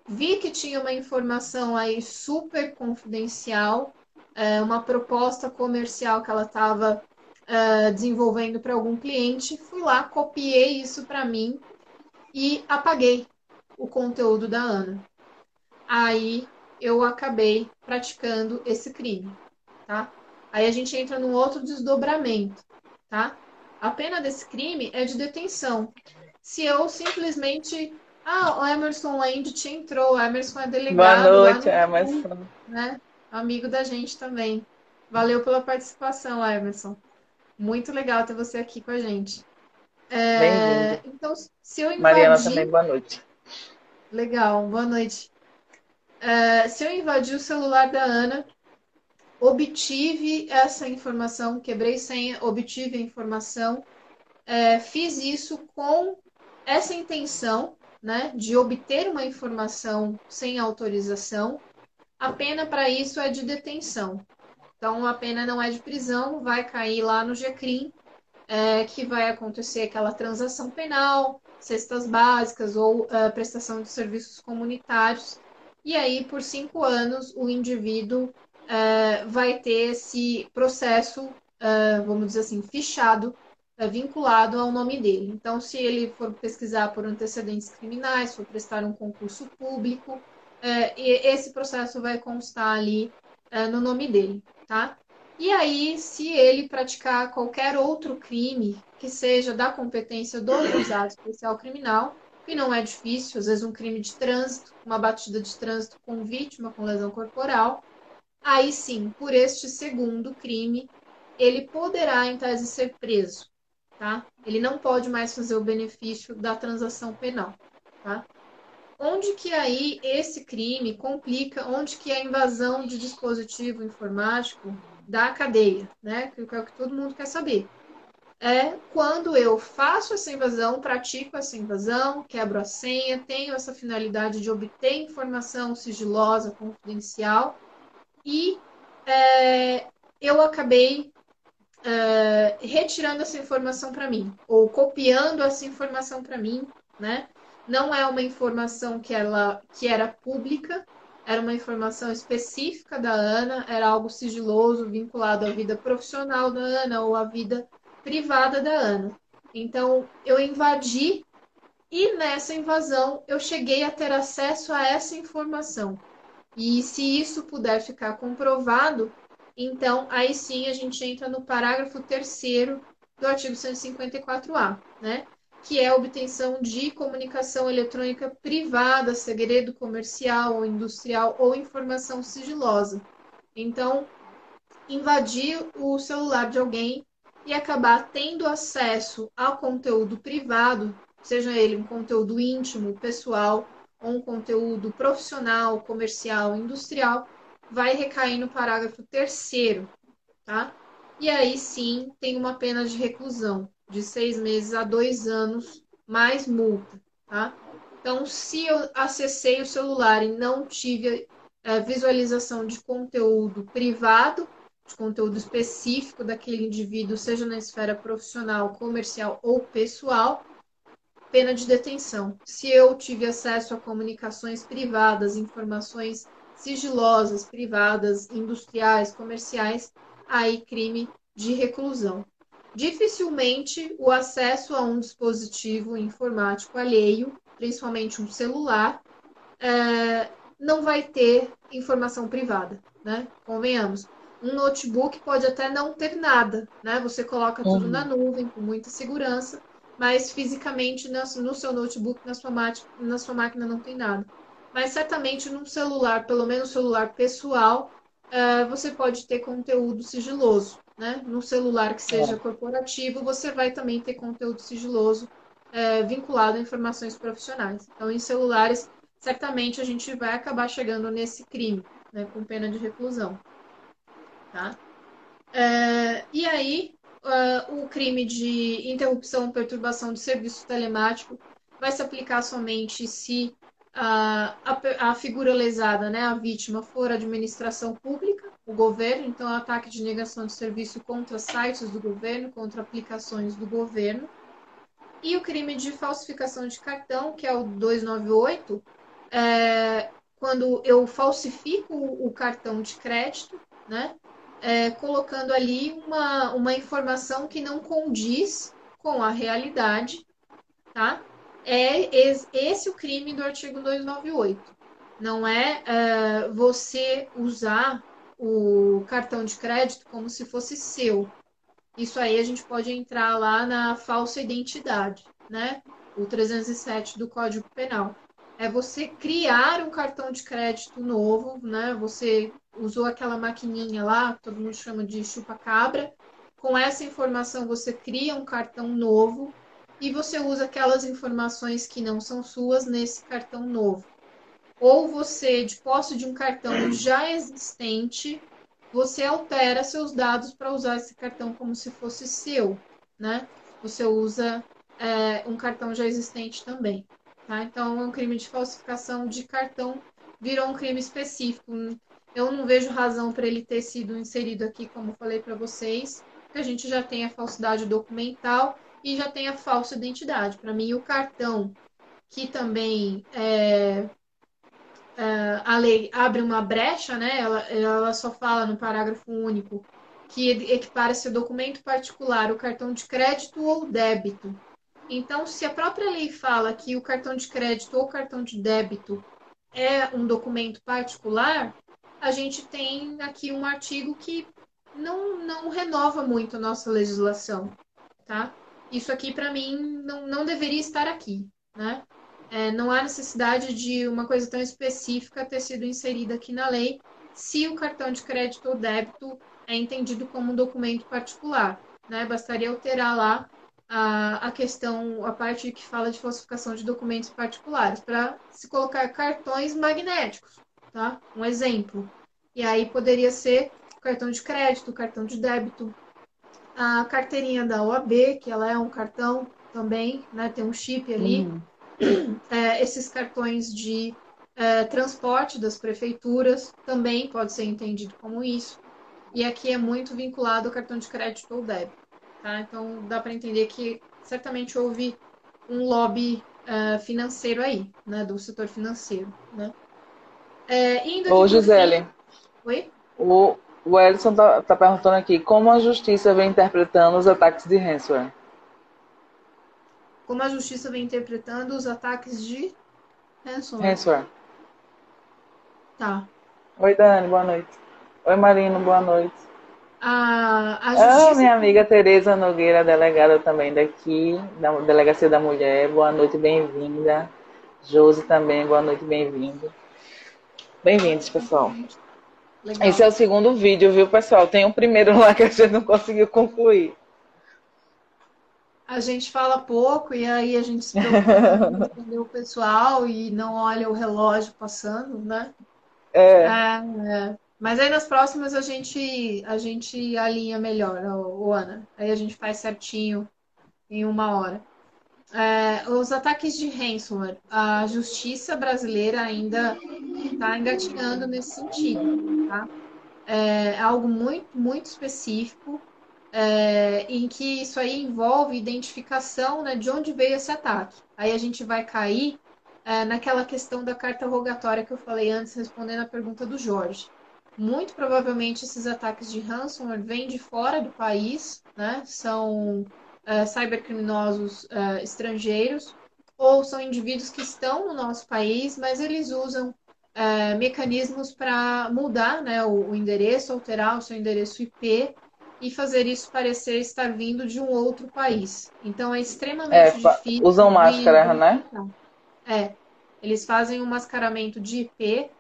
vi que tinha uma informação aí super confidencial, é, uma proposta comercial que ela estava é, desenvolvendo para algum cliente, fui lá, copiei isso para mim e apaguei o conteúdo da Ana. Aí eu acabei praticando esse crime, tá? Aí a gente entra num outro desdobramento, tá? A pena desse crime é de detenção. Se eu simplesmente. Ah, o Emerson Land entrou, o Emerson é delegado. Boa noite, Emerson. Né? Amigo da gente também. Valeu pela participação, Emerson. Muito legal ter você aqui com a gente. É, então, se eu invadir... Mariana também, boa noite. Legal, boa noite. É, se eu invadir o celular da Ana, obtive essa informação, quebrei senha, obtive a informação, é, fiz isso com essa intenção, né, de obter uma informação sem autorização. A pena para isso é de detenção. Então, a pena não é de prisão, vai cair lá no GCRIM, é, que vai acontecer aquela transação penal, cestas básicas ou uh, prestação de serviços comunitários. E aí, por cinco anos, o indivíduo uh, vai ter esse processo, uh, vamos dizer assim, fichado, uh, vinculado ao nome dele. Então, se ele for pesquisar por antecedentes criminais, for prestar um concurso público, esse processo vai constar ali no nome dele, tá? E aí, se ele praticar qualquer outro crime que seja da competência do juizado especial criminal, que não é difícil, às vezes um crime de trânsito, uma batida de trânsito com vítima com lesão corporal, aí sim, por este segundo crime, ele poderá, em tese, ser preso, tá? Ele não pode mais fazer o benefício da transação penal, tá? Onde que aí esse crime complica, onde que a invasão de dispositivo informático da cadeia, né? Que é o que todo mundo quer saber. É quando eu faço essa invasão, pratico essa invasão, quebro a senha, tenho essa finalidade de obter informação sigilosa, confidencial, e é, eu acabei é, retirando essa informação para mim, ou copiando essa informação para mim, né? Não é uma informação que ela que era pública, era uma informação específica da Ana, era algo sigiloso vinculado à vida profissional da Ana ou à vida privada da Ana. Então, eu invadi e nessa invasão eu cheguei a ter acesso a essa informação. E se isso puder ficar comprovado, então aí sim a gente entra no parágrafo terceiro do artigo 154A, né? que é a obtenção de comunicação eletrônica privada, segredo comercial ou industrial ou informação sigilosa. Então, invadir o celular de alguém e acabar tendo acesso ao conteúdo privado, seja ele um conteúdo íntimo, pessoal, ou um conteúdo profissional, comercial, industrial, vai recair no parágrafo terceiro, tá? E aí sim tem uma pena de reclusão de seis meses a dois anos, mais multa, tá? Então, se eu acessei o celular e não tive é, visualização de conteúdo privado, de conteúdo específico daquele indivíduo, seja na esfera profissional, comercial ou pessoal, pena de detenção. Se eu tive acesso a comunicações privadas, informações sigilosas, privadas, industriais, comerciais, aí crime de reclusão. Dificilmente o acesso a um dispositivo informático alheio, principalmente um celular, é, não vai ter informação privada, né? Convenhamos. Um notebook pode até não ter nada, né? Você coloca tudo uhum. na nuvem com muita segurança, mas fisicamente no seu notebook, na sua, na sua máquina não tem nada. Mas certamente num celular, pelo menos celular pessoal, uh, você pode ter conteúdo sigiloso né? No celular que seja é. corporativo, você vai também ter conteúdo sigiloso é, vinculado a informações profissionais. Então, em celulares, certamente a gente vai acabar chegando nesse crime, né? Com pena de reclusão, tá? É, e aí, uh, o crime de interrupção ou perturbação de serviço telemático vai se aplicar somente se a, a, a figura lesada, né, a vítima, for a administração pública, o governo, então ataque de negação de serviço contra sites do governo, contra aplicações do governo. E o crime de falsificação de cartão, que é o 298, é, quando eu falsifico o cartão de crédito, né, é, colocando ali uma, uma informação que não condiz com a realidade, tá? é esse o crime do artigo 298. Não é uh, você usar o cartão de crédito como se fosse seu. Isso aí a gente pode entrar lá na falsa identidade, né? O 307 do Código Penal. É você criar um cartão de crédito novo, né? Você usou aquela maquininha lá, todo mundo chama de chupa-cabra. Com essa informação, você cria um cartão novo e você usa aquelas informações que não são suas nesse cartão novo. Ou você, de posse de um cartão já existente, você altera seus dados para usar esse cartão como se fosse seu, né? Você usa é, um cartão já existente também, tá? Então, é um crime de falsificação de cartão virou um crime específico. Eu não vejo razão para ele ter sido inserido aqui, como falei para vocês, que a gente já tem a falsidade documental e já tem a falsa identidade. Para mim, o cartão, que também é, é, a lei abre uma brecha, né? Ela, ela só fala no parágrafo único que equipara seu documento particular o cartão de crédito ou débito. Então, se a própria lei fala que o cartão de crédito ou cartão de débito é um documento particular, a gente tem aqui um artigo que não, não renova muito a nossa legislação, tá? Isso aqui, para mim, não, não deveria estar aqui, né? É, não há necessidade de uma coisa tão específica ter sido inserida aqui na lei se o cartão de crédito ou débito é entendido como um documento particular. Né? Bastaria alterar lá a, a questão, a parte que fala de falsificação de documentos particulares, para se colocar cartões magnéticos, tá? Um exemplo. E aí poderia ser cartão de crédito, cartão de débito, a carteirinha da OAB, que ela é um cartão também, né? Tem um chip ali. Uhum. É, esses cartões de é, transporte das prefeituras também pode ser entendido como isso. E aqui é muito vinculado ao cartão de crédito ou débito. Tá? Então dá para entender que certamente houve um lobby uh, financeiro aí, né, do setor financeiro. Né? É, indo Ô, Gisele. Fim... Oi? O, o Edson tá, tá, perguntando aqui como a justiça vem interpretando os ataques de ransomware. Como a justiça vem interpretando os ataques de ransomware. ransomware. Tá. Oi, Dani, boa noite. Oi, Marino, boa noite. A, a justiça... Oh, minha amiga Tereza Nogueira, delegada também daqui, da Delegacia da Mulher. Boa noite, bem-vinda. Josi também, boa noite, bem-vindo. Bem-vindos, pessoal. Legal. Esse é o segundo vídeo, viu, pessoal? Tem um primeiro lá que a gente não conseguiu concluir. A gente fala pouco e aí a gente se preocupa [LAUGHS] entender o pessoal e não olha o relógio passando, né? É. é, é. Mas aí nas próximas a gente a gente alinha melhor, o Ana. Aí a gente faz certinho em uma hora. É, os ataques de ransomware, a justiça brasileira ainda está engatinhando nesse sentido, tá? É algo muito, muito específico, é, em que isso aí envolve identificação né, de onde veio esse ataque. Aí a gente vai cair é, naquela questão da carta rogatória que eu falei antes, respondendo a pergunta do Jorge. Muito provavelmente esses ataques de ransomware vêm de fora do país, né? São é, cybercriminosos é, estrangeiros ou são indivíduos que estão no nosso país, mas eles usam é, mecanismos para mudar né, o, o, endereço, alterar o seu endereço IP e fazer isso parecer estar vindo de um outro país. Então é extremamente é, difícil. Usam máscara, né? É, eles fazem um mascaramento de IP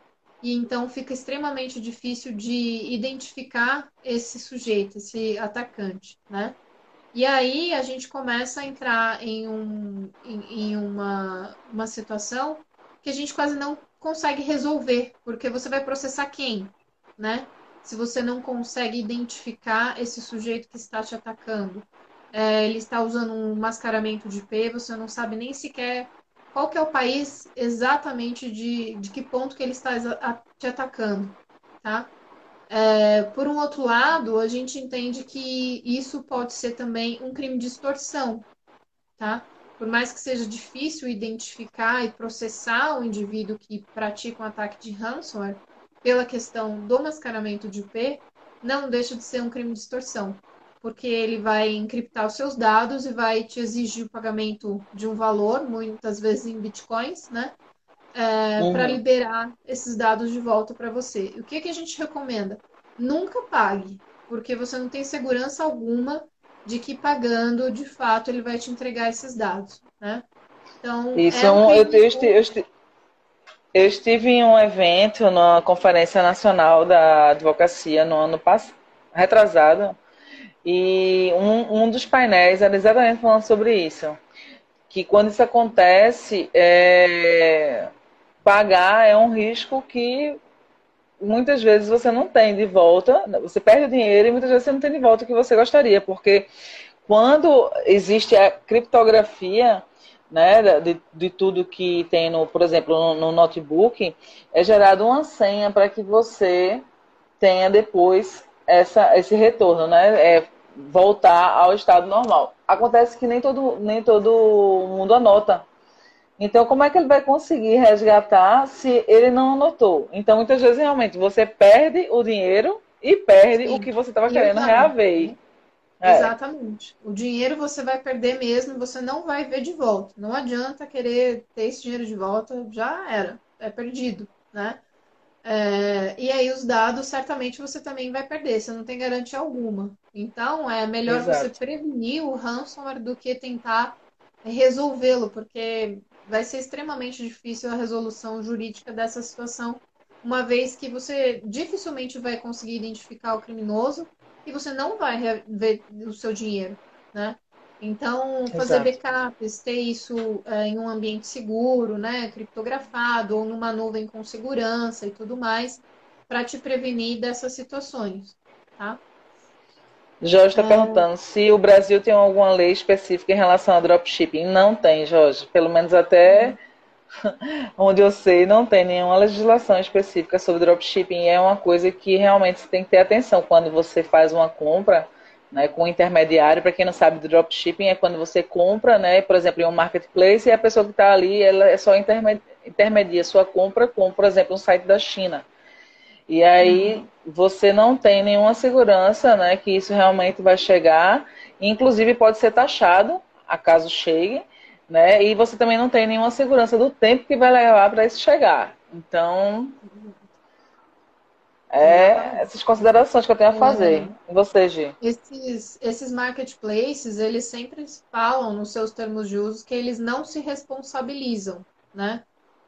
e então fica extremamente difícil de identificar esse sujeito, esse atacante, né? E aí a gente começa a entrar em, um, em, em uma, uma situação que a gente quase não consegue resolver, porque você vai processar quem, né? Se você não consegue identificar esse sujeito que está te atacando. É, ele está usando um mascaramento de IP, você não sabe nem sequer qual que é o país exatamente de, de que ponto que ele está te atacando, tá? É, por um outro lado, a gente entende que isso pode ser também um crime de extorsão, tá? Por mais que seja difícil identificar e processar o indivíduo que pratica um ataque de ransomware, pela questão do mascaramento de IP, não deixa de ser um crime de extorsão porque ele vai encriptar os seus dados e vai te exigir o pagamento de um valor, muitas vezes em bitcoins, né? É, uhum. Para liberar esses dados de volta para você. O que, que a gente recomenda? Nunca pague, porque você não tem segurança alguma de que pagando, de fato, ele vai te entregar esses dados, né? Então, Isso é um, eu, eu, eu, eu estive em um evento na Conferência Nacional da Advocacia no ano passado, retrasado, e um, um dos painéis era exatamente falando sobre isso. Que quando isso acontece, é, pagar é um risco que muitas vezes você não tem de volta, você perde o dinheiro e muitas vezes você não tem de volta o que você gostaria, porque quando existe a criptografia, né, de, de tudo que tem, no, por exemplo, no, no notebook, é gerado uma senha para que você tenha depois essa, esse retorno, né? É voltar ao estado normal. Acontece que nem todo, nem todo mundo anota. Então, como é que ele vai conseguir resgatar se ele não anotou? Então, muitas vezes, realmente, você perde o dinheiro e perde Sim. o que você estava querendo reaver. É. Exatamente. O dinheiro você vai perder mesmo, você não vai ver de volta. Não adianta querer ter esse dinheiro de volta, já era. é perdido, né? É, e aí os dados certamente você também vai perder, você não tem garantia alguma. Então é melhor Exato. você prevenir o ransomware do que tentar resolvê-lo, porque vai ser extremamente difícil a resolução jurídica dessa situação, uma vez que você dificilmente vai conseguir identificar o criminoso e você não vai ver o seu dinheiro, né? Então, fazer Exato. backups, ter isso é, em um ambiente seguro, né, criptografado ou numa nuvem com segurança e tudo mais, para te prevenir dessas situações, tá? Jorge está é... perguntando se o Brasil tem alguma lei específica em relação a dropshipping. Não tem, Jorge. Pelo menos até [LAUGHS] onde eu sei, não tem nenhuma legislação específica sobre dropshipping. É uma coisa que realmente você tem que ter atenção quando você faz uma compra né, com intermediário. Para quem não sabe, dropshipping é quando você compra, né, por exemplo, em um marketplace e a pessoa que está ali, ela é só intermedia sua compra com, por exemplo, um site da China. E aí uhum. Você não tem nenhuma segurança né, que isso realmente vai chegar. Inclusive pode ser taxado, acaso chegue, né? E você também não tem nenhuma segurança do tempo que vai levar para isso chegar. Então, é essas considerações que eu tenho a fazer. Uhum. E você, Gi? Esses, esses marketplaces, eles sempre falam nos seus termos de uso que eles não se responsabilizam, né?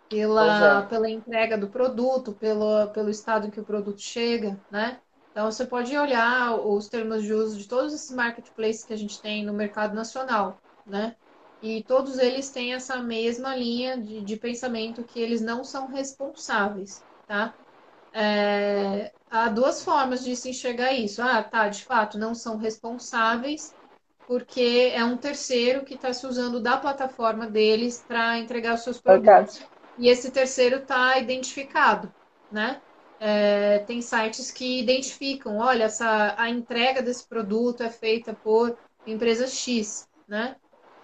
Pela, é. pela entrega do produto, pelo, pelo estado em que o produto chega, né? Então, você pode olhar os termos de uso de todos esses marketplaces que a gente tem no mercado nacional, né? E todos eles têm essa mesma linha de, de pensamento que eles não são responsáveis, tá? É, há duas formas de se enxergar isso. Ah, tá, de fato, não são responsáveis porque é um terceiro que está se usando da plataforma deles para entregar os seus produtos. E esse terceiro está identificado, né? É, tem sites que identificam, olha, essa, a entrega desse produto é feita por empresa X, né?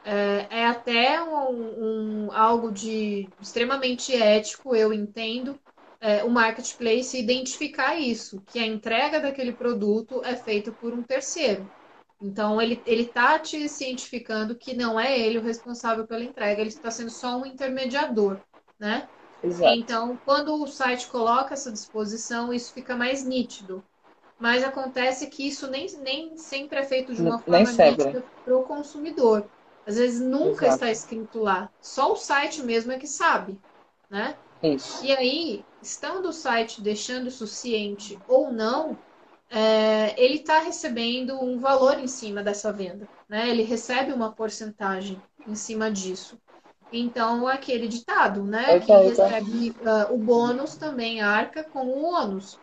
É, é até um, um, algo de extremamente ético, eu entendo, é, o marketplace identificar isso, que a entrega daquele produto é feita por um terceiro. Então, ele está te cientificando que não é ele o responsável pela entrega, ele está sendo só um intermediador, né? Exato. Então, quando o site coloca essa disposição, isso fica mais nítido. Mas acontece que isso nem, nem sempre é feito de uma forma nítida para o consumidor. Às vezes nunca Exato. está escrito lá. Só o site mesmo é que sabe, né? Isso. E aí, estando o site deixando isso ciente ou não, é, ele está recebendo um valor em cima dessa venda, né? Ele recebe uma porcentagem em cima disso. Então, aquele ditado, né? que recebe uh, o bônus também arca com o ônus.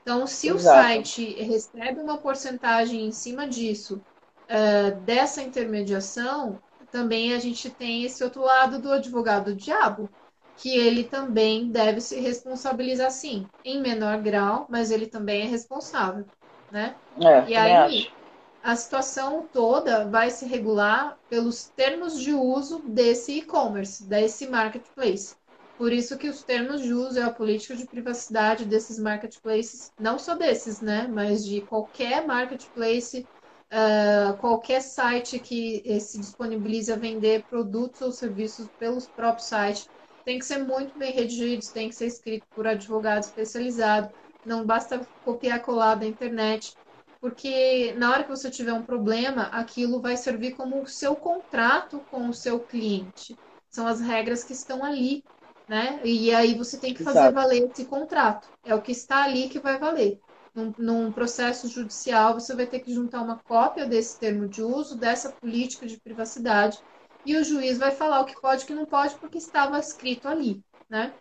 Então, se Exato. o site recebe uma porcentagem em cima disso uh, dessa intermediação, também a gente tem esse outro lado do advogado do diabo, que ele também deve se responsabilizar sim, em menor grau, mas ele também é responsável, né? É, e aí acho. A situação toda vai se regular pelos termos de uso desse e-commerce, desse marketplace. Por isso que os termos de uso e a política de privacidade desses marketplaces, não só desses, né, mas de qualquer marketplace uh, qualquer site que eh, se disponibilize a vender produtos ou serviços pelos próprios sites tem que ser muito bem redigidos, tem que ser escrito por advogado especializado, não basta copiar colar da internet, porque na hora que você tiver um problema, aquilo vai servir como o seu contrato com o seu cliente. São as regras que estão ali, né? E aí você tem que fazer Exato. valer esse contrato. É o que está ali que vai valer num, num, processo judicial, você vai ter que juntar uma cópia desse termo de uso, dessa política de privacidade, e o juiz vai falar o que pode e o que não pode, porque estava escrito ali, né?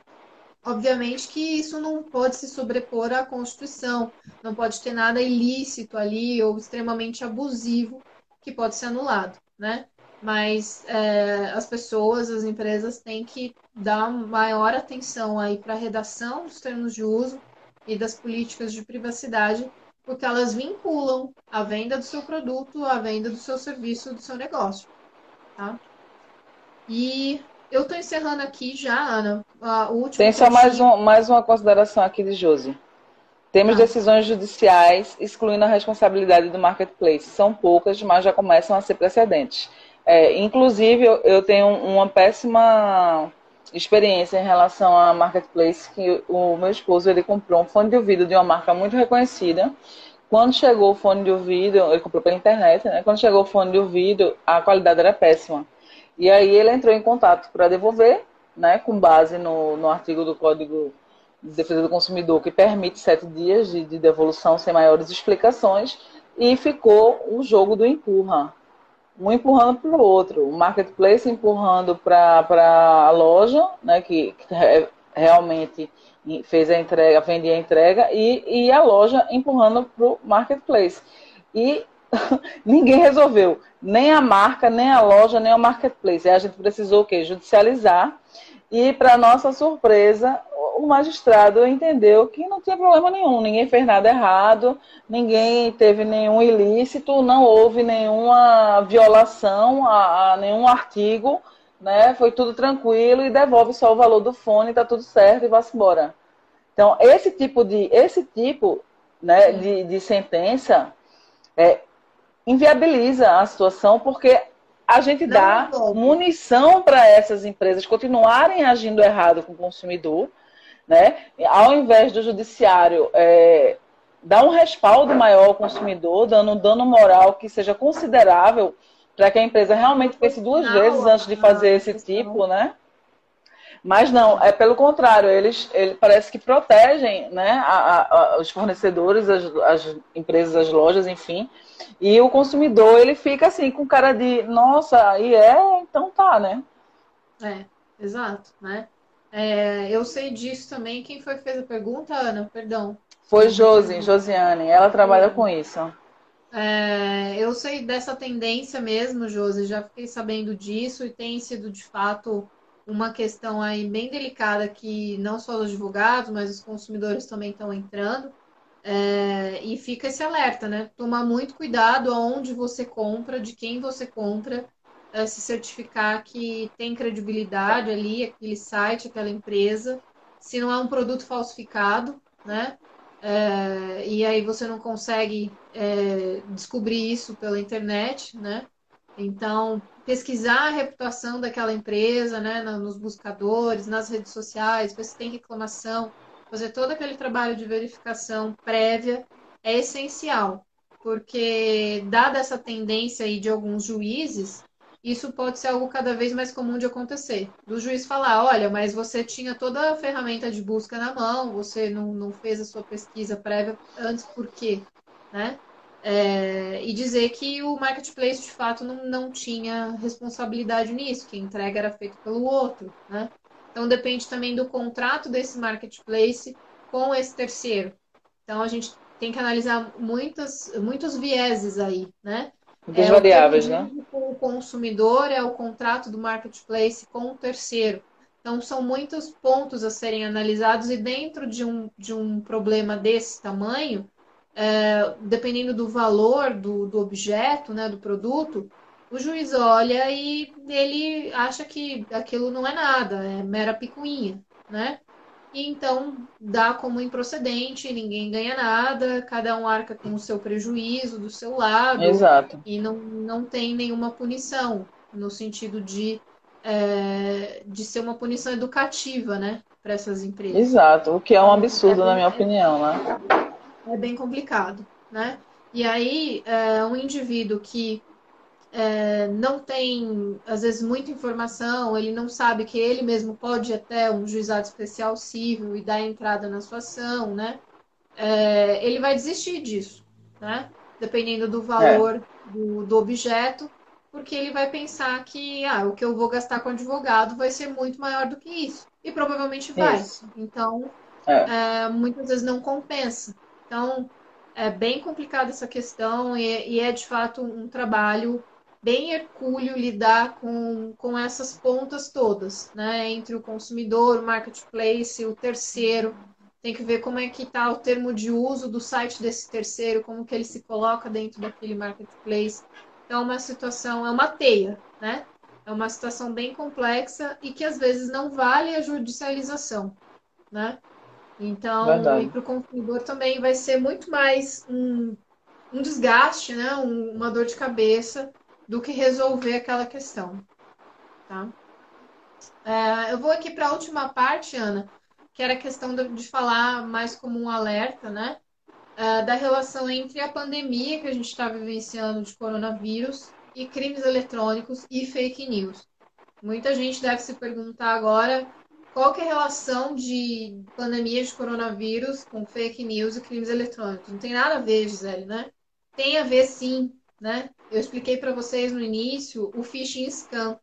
Obviamente que isso não pode se sobrepor à Constituição, não pode ter nada ilícito ali ou extremamente abusivo que pode ser anulado, né? Mas é, as pessoas, as empresas têm que dar maior atenção aí para a redação dos termos de uso, e das políticas de privacidade, porque elas vinculam a venda do seu produto, a venda do seu serviço, do seu negócio. Tá? E eu estou encerrando aqui já, Ana. O último Tem só mais, um, mais uma consideração aqui de Josi. Temos ah. decisões judiciais excluindo a responsabilidade do marketplace. São poucas, mas já começam a ser precedentes. É, inclusive, eu, eu tenho uma péssima experiência em relação a marketplace que o meu esposo ele comprou um fone de ouvido de uma marca muito reconhecida. Quando chegou o fone de ouvido, ele comprou pela internet, né? Quando chegou o fone de ouvido, a qualidade era péssima. E aí ele entrou em contato para devolver, né? Com base no, no artigo do Código de Defesa do Consumidor que permite sete dias de, de devolução sem maiores explicações. E ficou o jogo do empurra um empurrando para o outro, o marketplace empurrando para a loja, né, que, que realmente fez a entrega, vendia a entrega, e, e a loja empurrando para o marketplace. E [LAUGHS] ninguém resolveu, nem a marca, nem a loja, nem o marketplace. A gente precisou o quê? Judicializar. E, para nossa surpresa, o magistrado entendeu que não tinha problema nenhum, ninguém fez nada errado, ninguém teve nenhum ilícito, não houve nenhuma violação a, a nenhum artigo, né? Foi tudo tranquilo e devolve só o valor do fone, tá tudo certo e vai-se embora. Então, esse tipo de, esse tipo, né, de, de sentença é, inviabiliza a situação porque a gente dá munição para essas empresas continuarem agindo errado com o consumidor né? Ao invés do judiciário é, dar um respaldo maior ao consumidor, dando um dano moral que seja considerável para que a empresa realmente pense duas vezes antes de fazer esse tipo, né? Mas não, é pelo contrário, eles, eles parece que protegem né, a, a, os fornecedores, as, as, empresas, as lojas, enfim. E o consumidor, ele fica assim, com cara de, nossa, e é, então tá, né? É, exato, né? É, eu sei disso também. Quem foi que fez a pergunta, Ana? Perdão. Foi Josi, Josiane. Ela trabalha com isso. É, eu sei dessa tendência mesmo, Josi. Já fiquei sabendo disso e tem sido de fato uma questão aí bem delicada que não só os advogados, mas os consumidores também estão entrando. É, e fica esse alerta, né? Tomar muito cuidado aonde você compra, de quem você compra, uh, se certificar que tem credibilidade ali, aquele site, aquela empresa, se não é um produto falsificado, né? Uh, e aí você não consegue uh, descobrir isso pela internet, né? Então, pesquisar a reputação daquela empresa, né, nos buscadores, nas redes sociais, ver se tem reclamação, fazer todo aquele trabalho de verificação prévia é essencial, porque dada essa tendência aí de alguns juízes, isso pode ser algo cada vez mais comum de acontecer. Do juiz falar, olha, mas você tinha toda a ferramenta de busca na mão, você não, não fez a sua pesquisa prévia antes, por quê? Né? É, e dizer que o marketplace de fato não, não tinha responsabilidade nisso, que a entrega era feita pelo outro. Né? Então depende também do contrato desse marketplace com esse terceiro. Então a gente tem que analisar muitas, muitos vieses aí, né? Muitas é, variáveis, né? Com o consumidor é o contrato do marketplace com o terceiro. Então, são muitos pontos a serem analisados, e dentro de um, de um problema desse tamanho, é, dependendo do valor do, do objeto, né, do produto, o juiz olha e ele acha que aquilo não é nada, é mera picuinha, né? e então dá como improcedente, ninguém ganha nada, cada um arca com o seu prejuízo do seu lado. Exato. E não, não tem nenhuma punição, no sentido de, é, de ser uma punição educativa, né, para essas empresas. Exato, o que é um absurdo, é na minha opinião, né? É bem complicado, né? E aí, é, um indivíduo que é, não tem, às vezes, muita informação, ele não sabe que ele mesmo pode ir até um juizado especial civil e dar entrada na sua ação, né? É, ele vai desistir disso, né? Dependendo do valor é. do, do, objeto, porque ele vai pensar que ah, o que eu vou gastar com advogado vai ser muito maior do que isso. E provavelmente vai. Isso. Então, é. É, muitas vezes não compensa. Então, é bem complicada essa questão e, e é de fato um trabalho bem hercúleo lidar com, com essas pontas todas, né? Entre o consumidor, o marketplace, o terceiro. Tem que ver como é que está o termo de uso do site desse terceiro, como que ele se coloca dentro daquele marketplace. Então, é uma situação, é uma teia, né? É uma situação bem complexa e que às vezes não vale a judicialização, né? Então, para o consumidor também vai ser muito mais um, um desgaste, né? Um, uma dor de cabeça do que resolver aquela questão, tá? É, eu vou aqui para a última parte, Ana, que era a questão de, de falar mais como um alerta, né? Uh, da relação entre a pandemia que a gente está vivenciando de coronavírus e crimes eletrônicos e fake news. Muita gente deve se perguntar agora qual que é a relação de pandemia de coronavírus com fake news e crimes eletrônicos. Não tem nada a ver, Gisele, né? Tem a ver sim, né? Eu expliquei para vocês no início o phishing scam.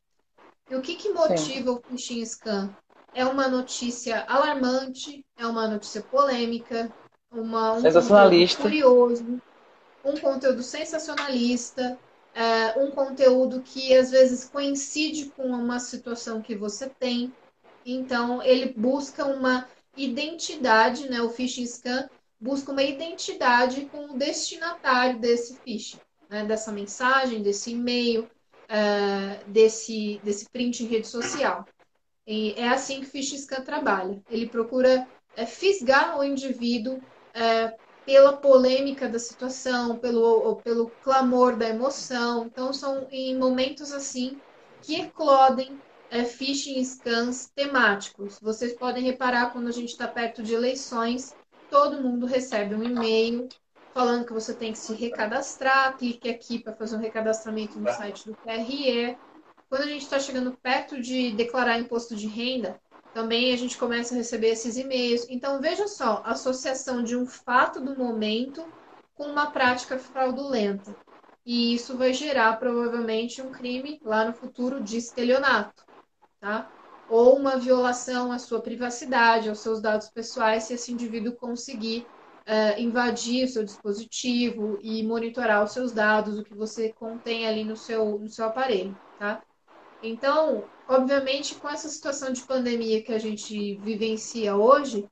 E o que, que motiva sim. o phishing scam? É uma notícia alarmante, é uma notícia polêmica, uma, um sensacionalista. curioso, um conteúdo sensacionalista, é, um conteúdo que às vezes coincide com uma situação que você tem. Então, ele busca uma identidade, né? O phishing scan busca uma identidade com o destinatário desse phishing, né? dessa mensagem, desse e-mail, é, desse, desse print em rede social. E é assim que o phishing scan trabalha. Ele procura é, fisgar o indivíduo é, pela polêmica da situação, pelo, pelo clamor da emoção. Então, são em momentos assim que eclodem é, phishing scans temáticos. Vocês podem reparar quando a gente está perto de eleições, todo mundo recebe um e-mail falando que você tem que se recadastrar, clique aqui para fazer um recadastramento no site do TRE. Quando a gente está chegando perto de declarar imposto de renda, também a gente começa a receber esses e-mails. Então, veja só, associação de um fato do momento com uma prática fraudulenta. E isso vai gerar provavelmente um crime lá no futuro de estelionato, tá? Ou uma violação à sua privacidade, aos seus dados pessoais, se esse indivíduo conseguir uh, invadir o seu dispositivo e monitorar os seus dados, o que você contém ali no seu, no seu aparelho, tá? Então, obviamente, com essa situação de pandemia que a gente vivencia hoje,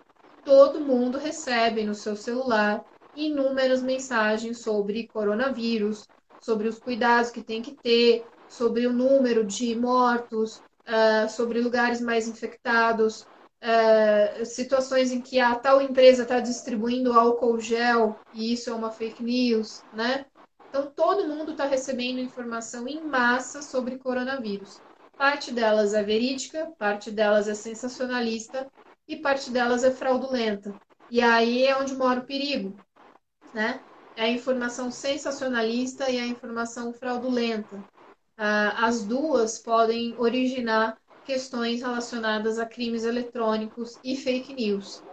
todo mundo recebe no seu celular inúmeras mensagens sobre coronavírus, sobre os cuidados que tem que ter, sobre o número de mortos, uh, sobre lugares mais infectados, uh, situações em que a tal empresa está distribuindo álcool gel e isso é uma fake news, né? Então, todo mundo está recebendo informação em massa sobre coronavírus. Parte delas é verídica, parte delas é sensacionalista e parte delas é fraudulenta. E aí é onde mora o perigo, né? É a informação sensacionalista e a informação fraudulenta. Ah, as duas podem originar questões relacionadas a crimes eletrônicos e fake news.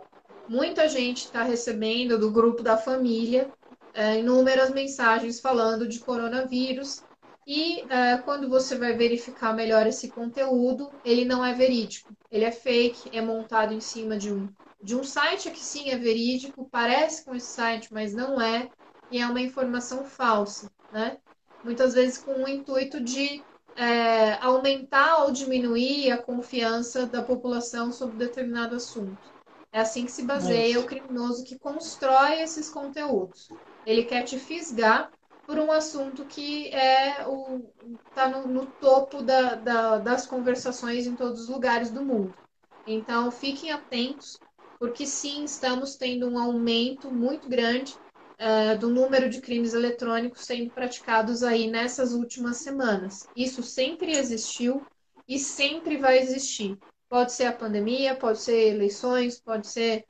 Muita gente está recebendo do grupo da família é, inúmeras mensagens falando de coronavírus e é, quando você vai verificar melhor esse conteúdo, ele não é verídico, ele é fake, é montado em cima de um, de um site que sim é verídico, parece com esse site, mas não é, e é uma informação falsa, né? Muitas vezes com o intuito de é, aumentar ou diminuir a confiança da população sobre determinado assunto. É assim que se baseia o criminoso que constrói esses conteúdos. Ele quer te fisgar por um assunto que é o está no, no, topo da, da, das conversações em todos os lugares do mundo. Então fiquem atentos, porque sim, estamos tendo um aumento muito grande uh, do número de crimes eletrônicos sendo praticados aí nessas últimas semanas. Isso sempre existiu e sempre vai existir. Pode ser a pandemia, pode ser eleições, pode ser.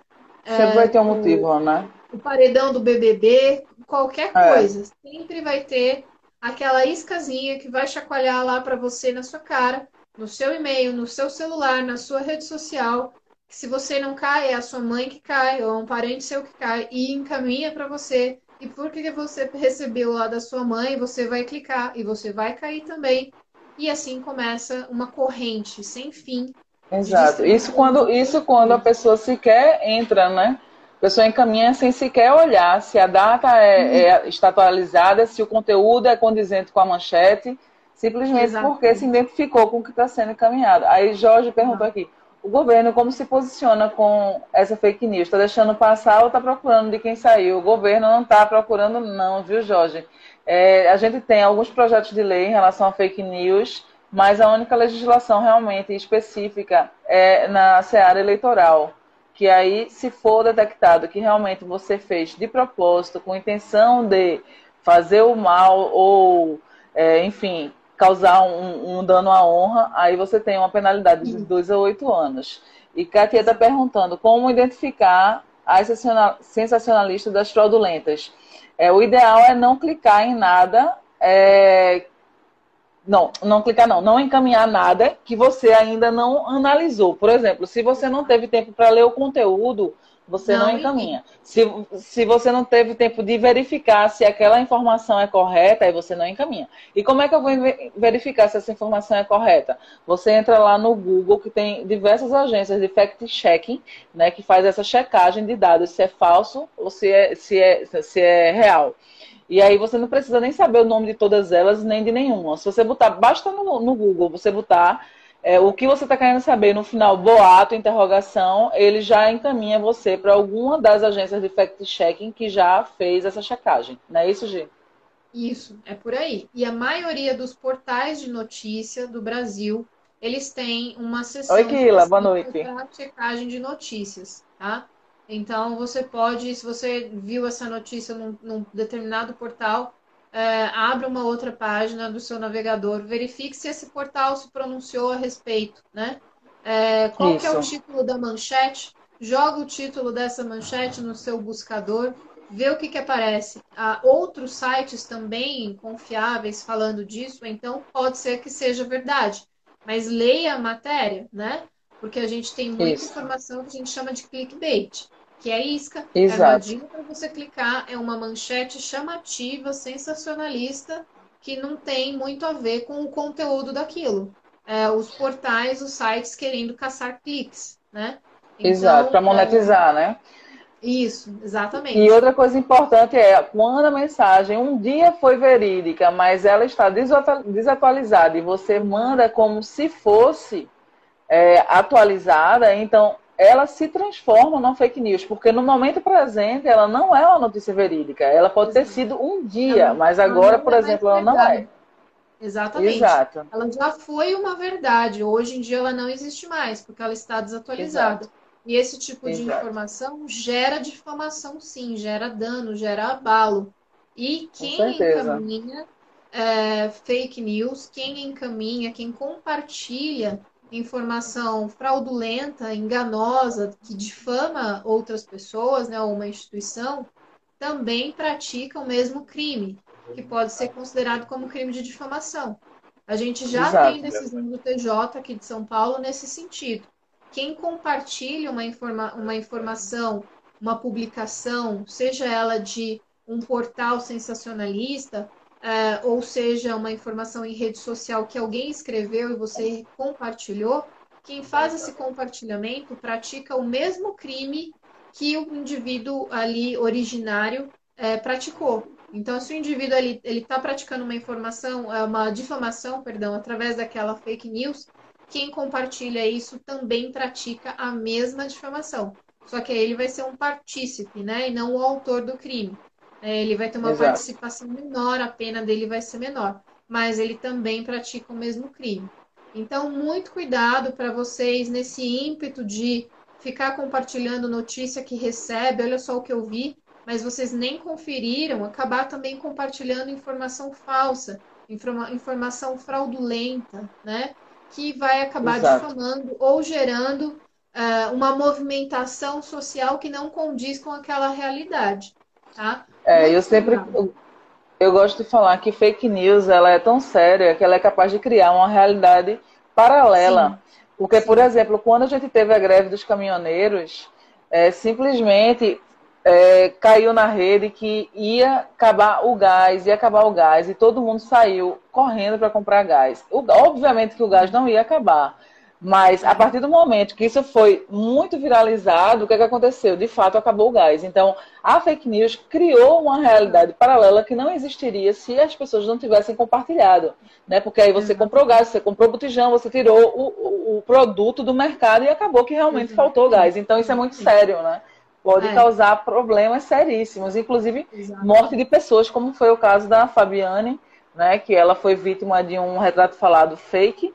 Sempre uh, vai ter um motivo, né? o paredão do BBB, qualquer é. coisa. É. Sempre vai ter aquela iscazinha que vai chacoalhar lá para você na sua cara, no seu e-mail, no seu celular, na sua rede social. Que se você não cai, é a sua mãe que cai, ou é um parente seu que cai, e encaminha para você. E porque você [LAUGHS] recebeu lá da sua mãe, você vai clicar e você vai cair também. E assim começa uma corrente sem fim. Exato. Isso quando, isso quando a pessoa sequer entra, né? A pessoa encaminha sem sequer olhar se a data é, uhum. é, está atualizada, se o conteúdo é condizente com a manchete, simplesmente Exatamente. porque se identificou com o que está sendo encaminhado. Aí Jorge perguntou aqui, o governo como se posiciona com essa fake news? Está deixando passar ou está procurando de quem saiu? O governo não está procurando não, viu Jorge? É, a gente tem alguns projetos de lei em relação a fake news, mas a única legislação realmente específica é na seara eleitoral que aí, se for detectado que realmente você fez de propósito, com intenção de fazer o mal ou, é, enfim, causar um, um, dano à honra, aí você tem uma penalidade de 2 a 8 anos. E Katia está perguntando como identificar as sensacionalistas das fraudulentas. É, o ideal é não clicar em nada. É, não, não clicar não, não encaminhar nada que você ainda não analisou. Por exemplo, se você não teve tempo para ler o conteúdo, você não, não encaminha. Se, se você não teve tempo de verificar se aquela informação é correta, aí você não encaminha. E como é que eu vou verificar se essa informação é correta? Você entra lá no Google, que tem diversas agências de fact-checking, né, que faz essa checagem de dados, se é falso ou se é, se é, se é real. E aí você não precisa nem saber o nome de todas elas, nem de nenhuma. Se você botar, basta no, no Google, você botar é, o que você está querendo saber no final, boato, interrogação, ele já encaminha você para alguma das agências de fact-checking que já fez essa checagem. Não é isso, Gi? Isso, é por aí. E a maioria dos portais de notícia do Brasil, eles têm uma sessão Oi, Kila, boa noite. para checagem de notícias, tá? Então, você pode, se você viu essa notícia num, num determinado portal, é, abra uma outra página do seu navegador, verifique se esse portal se pronunciou a respeito, né? É, qual é o título da manchete? Joga o título dessa manchete no seu buscador, vê o que, que aparece. Há outros sites também confiáveis falando disso, então pode ser que seja verdade. Mas leia a matéria, né? Porque a gente tem muita Isso. informação que a gente chama de clickbait que é isca. É Exato. É para você clicar, é uma manchete chamativa, sensacionalista, que não tem muito a ver com o conteúdo daquilo. É, os portais, os sites querendo caçar cliques, né? Então, Exato, para monetizar, é... né? Isso, exatamente. E outra coisa importante é quando a mensagem um dia foi verídica, mas ela está desatualizada e você manda como se fosse é, atualizada, então ela se transforma numa fake news, porque no momento presente ela não é uma notícia verídica. Ela pode ter sido um dia, mas agora, por é exemplo, ela não é. Exatamente. Exato. Ela já foi uma verdade. Hoje em dia ela não existe mais, porque ela está desatualizada. Exato. E esse tipo de Exato. informação gera difamação, sim, gera dano, gera abalo. E quem encaminha é, fake news, quem encaminha, quem compartilha informação fraudulenta, enganosa, que difama outras pessoas, né, ou uma instituição, também pratica o mesmo crime, que pode ser considerado como crime de difamação. A gente já Exato. tem decisão do TJ aqui de São Paulo nesse sentido. Quem compartilha uma, informa uma informação, uma publicação, seja ela de um portal sensacionalista, é, ou seja, uma informação em rede social que alguém escreveu e você compartilhou, quem faz esse compartilhamento pratica o mesmo crime que o indivíduo ali originário é, praticou. Então, se o indivíduo ele está praticando uma informação, é, uma difamação, perdão, através daquela fake news, quem compartilha isso também pratica a mesma difamação. Só que aí ele vai ser um partícipe, né, e não o autor do crime. É, ele vai ter uma Exato. participação menor, a pena dele vai ser menor. Mas ele também pratica o mesmo crime. Então, muito cuidado para vocês nesse ímpeto de ficar compartilhando notícia que recebe, olha só o que eu vi, mas vocês nem conferiram, acabar também compartilhando informação falsa, informa informação fraudulenta, né? Que vai acabar Exato. difamando ou gerando uh, uma movimentação social que não condiz com aquela realidade, tá? É, eu sempre eu, eu, gosto de falar que fake news ela é tão séria que ela é capaz de criar uma realidade paralela. Sim. Porque, Sim. por exemplo, quando a gente teve a greve dos caminhoneiros, é, simplesmente é, caiu na rede que ia acabar o gás, ia acabar o gás, e todo mundo saiu correndo para comprar gás. O, obviamente que o gás não ia acabar. Mas a partir do momento que isso foi muito viralizado, o que, é que aconteceu? De fato, acabou o gás. Então, a fake news criou uma realidade paralela que não existiria se as pessoas não tivessem compartilhado. Né? Porque aí você comprou gás, você comprou botijão, você tirou o, o, o produto do mercado e acabou que realmente uhum. faltou gás. Então, isso é muito sério, né? Pode é. causar problemas seríssimos, inclusive Exato. morte de pessoas, como foi o caso da Fabiane, né? Que ela foi vítima de um retrato falado fake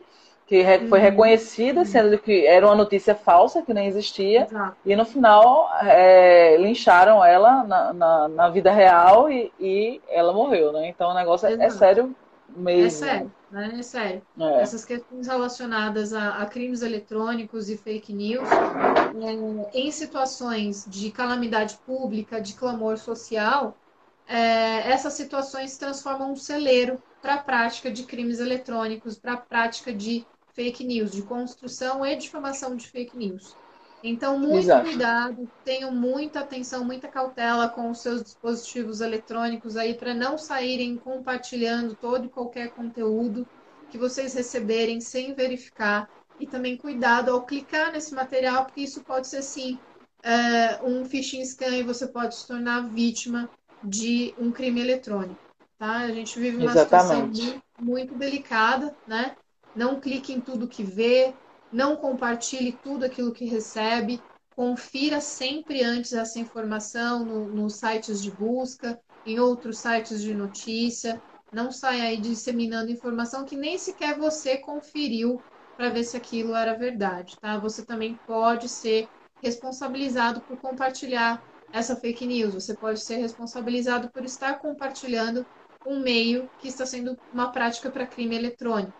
que foi uhum. reconhecida, sendo que era uma notícia falsa, que nem existia, Exato. e no final é, lincharam ela na, na, na vida real e, e, ela morreu, né? Então o negócio é, é sério mesmo. É sério. né? É sério. É. Essas questões relacionadas a, a, crimes eletrônicos e fake news, é, em situações de calamidade pública, de clamor social, é, essas situações se transformam um celeiro para a prática de crimes eletrônicos, para a prática de fake news, de construção e difamação de fake news. Então, muito Exato. cuidado, tenham muita atenção, muita cautela com os seus dispositivos eletrônicos aí para não saírem compartilhando todo e qualquer conteúdo que vocês receberem sem verificar. E também cuidado ao clicar nesse material, porque isso pode ser sim é, um phishing scam e você pode se tornar vítima de um crime eletrônico. Tá? A gente vive uma Exatamente. situação muito, muito delicada, né? Não clique em tudo que vê, não compartilhe tudo aquilo que recebe, confira sempre antes essa informação no, nos sites de busca, em outros sites de notícia. Não saia aí disseminando informação que nem sequer você conferiu para ver se aquilo era verdade, tá? Você também pode ser responsabilizado por compartilhar essa fake news. Você pode ser responsabilizado por estar compartilhando um meio que está sendo uma prática para crime eletrônico,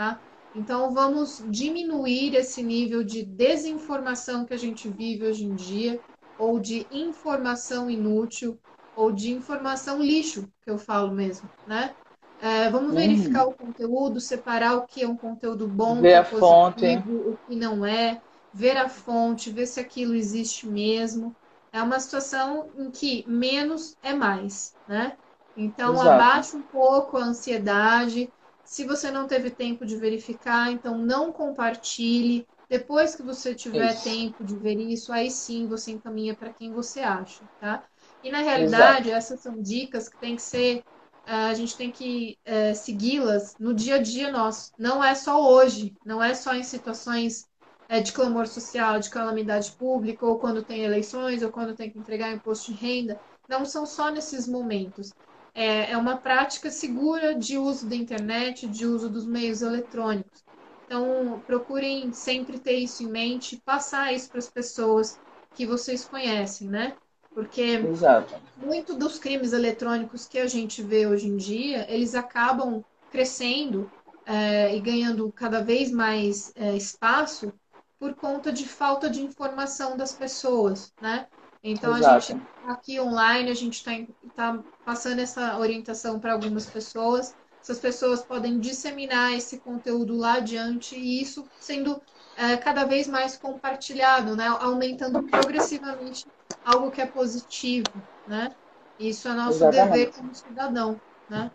tá? Então, vamos diminuir esse nível de desinformação que a gente vive hoje em dia, ou de informação inútil, ou de informação lixo, que eu falo mesmo, né? É, vamos verificar uhum. o conteúdo, separar o que é um conteúdo bom, ver a fonte, o que não é, ver a fonte, ver se aquilo existe mesmo. É uma situação em que menos é mais, né? Então, Exato. abaixa um pouco a ansiedade, se você não teve tempo de verificar, então não compartilhe. Depois que você tiver isso. tempo de ver isso, aí sim você encaminha para quem você acha, tá? E na realidade, Exato. essas são dicas que tem que ser, eh, a gente tem que é, segui-las no dia a dia nosso. Não é só hoje, não é só em situações é, de clamor social, de calamidade pública, ou quando tem eleições, ou quando tem que entregar imposto de renda. Não são só nesses momentos é, é uma prática segura de uso da internet, de uso dos meios eletrônicos. Então, procurem sempre ter isso em mente, passar isso para as pessoas que vocês conhecem, né? Porque Exato. muito dos crimes eletrônicos que a gente vê hoje em dia, eles acabam crescendo é, e ganhando cada vez mais é, espaço por conta de falta de informação das pessoas, né? Então Exato. a gente aqui online, a gente está tá passando essa orientação para algumas pessoas. Essas pessoas podem disseminar esse conteúdo lá adiante e isso sendo é, cada vez mais compartilhado, né? aumentando progressivamente algo que é positivo. Né? Isso é nosso Exatamente. dever como cidadão. Né?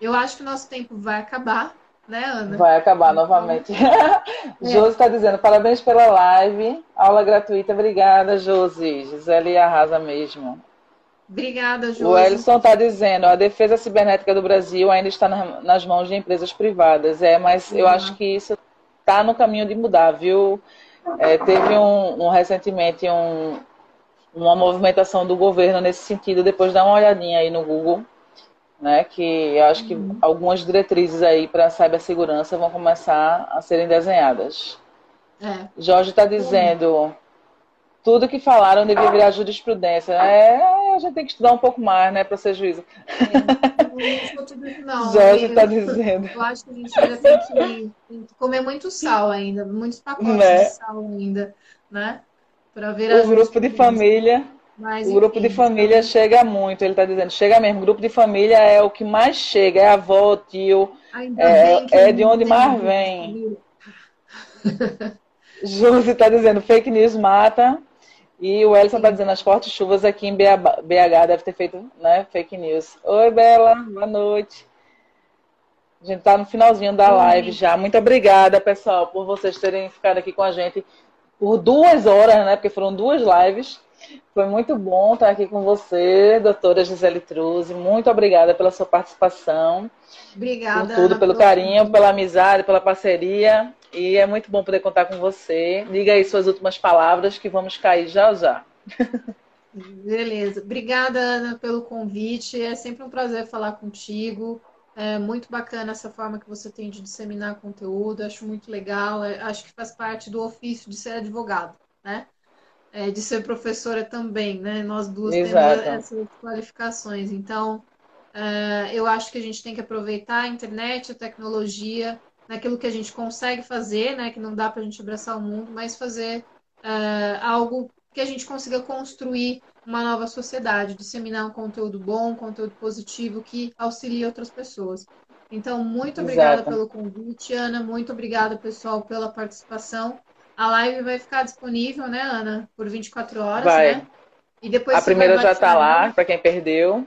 Eu acho que o nosso tempo vai acabar, né, Ana? Vai acabar novamente. É. [LAUGHS] Josi está dizendo, parabéns pela live, aula gratuita. Obrigada, Josi. Gisele arrasa mesmo. Obrigada, Josi. O Elson está dizendo, a defesa cibernética do Brasil ainda está nas mãos de empresas privadas. É, mas uhum. eu acho que isso está no caminho de mudar, viu? É, teve um, um recentemente um, uma movimentação do governo nesse sentido, depois dá uma olhadinha aí no Google né? Que eu acho que uhum. algumas diretrizes aí para a cibersegurança vão começar a serem desenhadas. É. Jorge está dizendo tudo que falaram devia virar jurisprudência. É, a gente tem que estudar um pouco mais, né, para ser juízo. É, [LAUGHS] não, Jorge está dizendo. Eu acho que a gente ainda tem que, comer muito sal ainda, muitos pacotes né? de sal ainda, né? Para ver o grupo de família mas, o grupo de família então... chega muito, ele está dizendo, chega mesmo. O grupo de família é o que mais chega, é a avó, tio, é, é de onde mais vem. Júlio [LAUGHS] está dizendo, fake news mata. E o Elson está dizendo, as fortes chuvas aqui em BH deve ter feito né, fake news. Oi, Bela, boa noite. A gente está no finalzinho da live já. Muito obrigada, pessoal, por vocês terem ficado aqui com a gente por duas horas, né? Porque foram duas lives. Foi muito bom estar aqui com você, doutora Gisele Truzzi. Muito obrigada pela sua participação. Obrigada. Por tudo, pelo carinho, pela amizade, pela parceria. E é muito bom poder contar com você. Diga aí suas últimas palavras que vamos cair já já. Beleza. Obrigada, Ana, pelo convite. É sempre um prazer falar contigo. É muito bacana essa forma que você tem de disseminar conteúdo. Acho muito legal. É, acho que faz parte do ofício de ser advogado, né? é, de ser professora também, né? Nós duas Exato. temos essas qualificações. Então, Uh, eu acho que a gente tem que aproveitar a internet, a tecnologia, naquilo que a gente consegue fazer, né? Que não dá para a gente abraçar o mundo, mas fazer uh, algo que a gente consiga construir uma nova sociedade, disseminar um conteúdo bom, um conteúdo positivo que auxilie outras pessoas. Então, muito obrigada Exato. pelo convite, Ana. Muito obrigada, pessoal, pela participação. A live vai ficar disponível, né, Ana, por 24 horas, vai. né? E depois a primeira já está lá, para quem perdeu.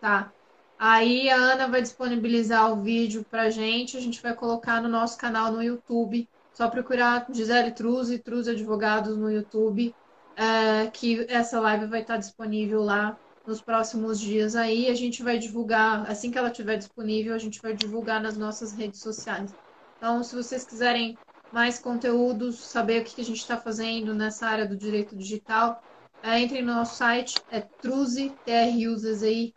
Tá. Aí a Ana vai disponibilizar o vídeo pra gente, a gente vai colocar no nosso canal no YouTube. Só procurar Gisele Truz Truz Advogados no YouTube, é, que essa live vai estar disponível lá nos próximos dias aí. A gente vai divulgar, assim que ela estiver disponível, a gente vai divulgar nas nossas redes sociais. Então, se vocês quiserem mais conteúdos, saber o que a gente está fazendo nessa área do direito digital, é, entre no nosso site, é truze.com.br.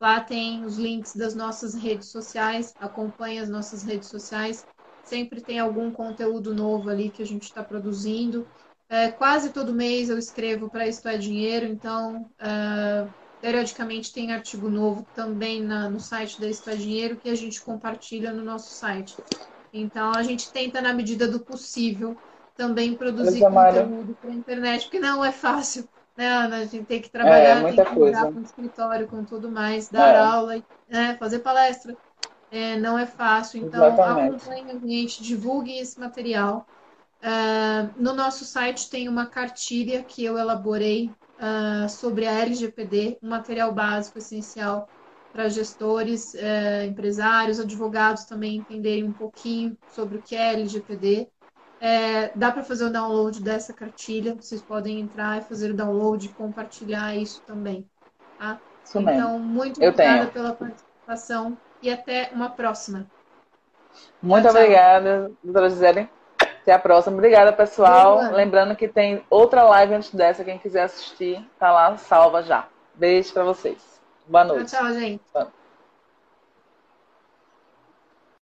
Lá tem os links das nossas redes sociais, acompanhe as nossas redes sociais. Sempre tem algum conteúdo novo ali que a gente está produzindo. É, quase todo mês eu escrevo para Isto é Dinheiro, então uh, periodicamente tem artigo novo também na, no site da Isto é Dinheiro que a gente compartilha no nosso site. Então a gente tenta, na medida do possível, também produzir conteúdo para a internet, porque não é fácil, né, Ana? A gente tem que trabalhar, é, tem que mudar com o escritório, com tudo mais, dar é. aula, né, fazer palestra. É, não é fácil. Então, Exatamente. acompanhe a gente, divulguem esse material. Uh, no nosso site tem uma cartilha que eu elaborei uh, sobre a LGPD, um material básico essencial para gestores, uh, empresários, advogados também entenderem um pouquinho sobre o que é LGPD. É, dá para fazer o download dessa cartilha, vocês podem entrar e fazer o download e compartilhar isso também. Tá? Isso então, muito eu obrigada tenho. pela participação e até uma próxima. Muito tchau, obrigada, doutora Gisele. Até a próxima. Obrigada, pessoal. Lembrando que tem outra live antes dessa. Quem quiser assistir, tá lá, salva já. Beijo para vocês. Boa noite. Tchau, tchau, gente.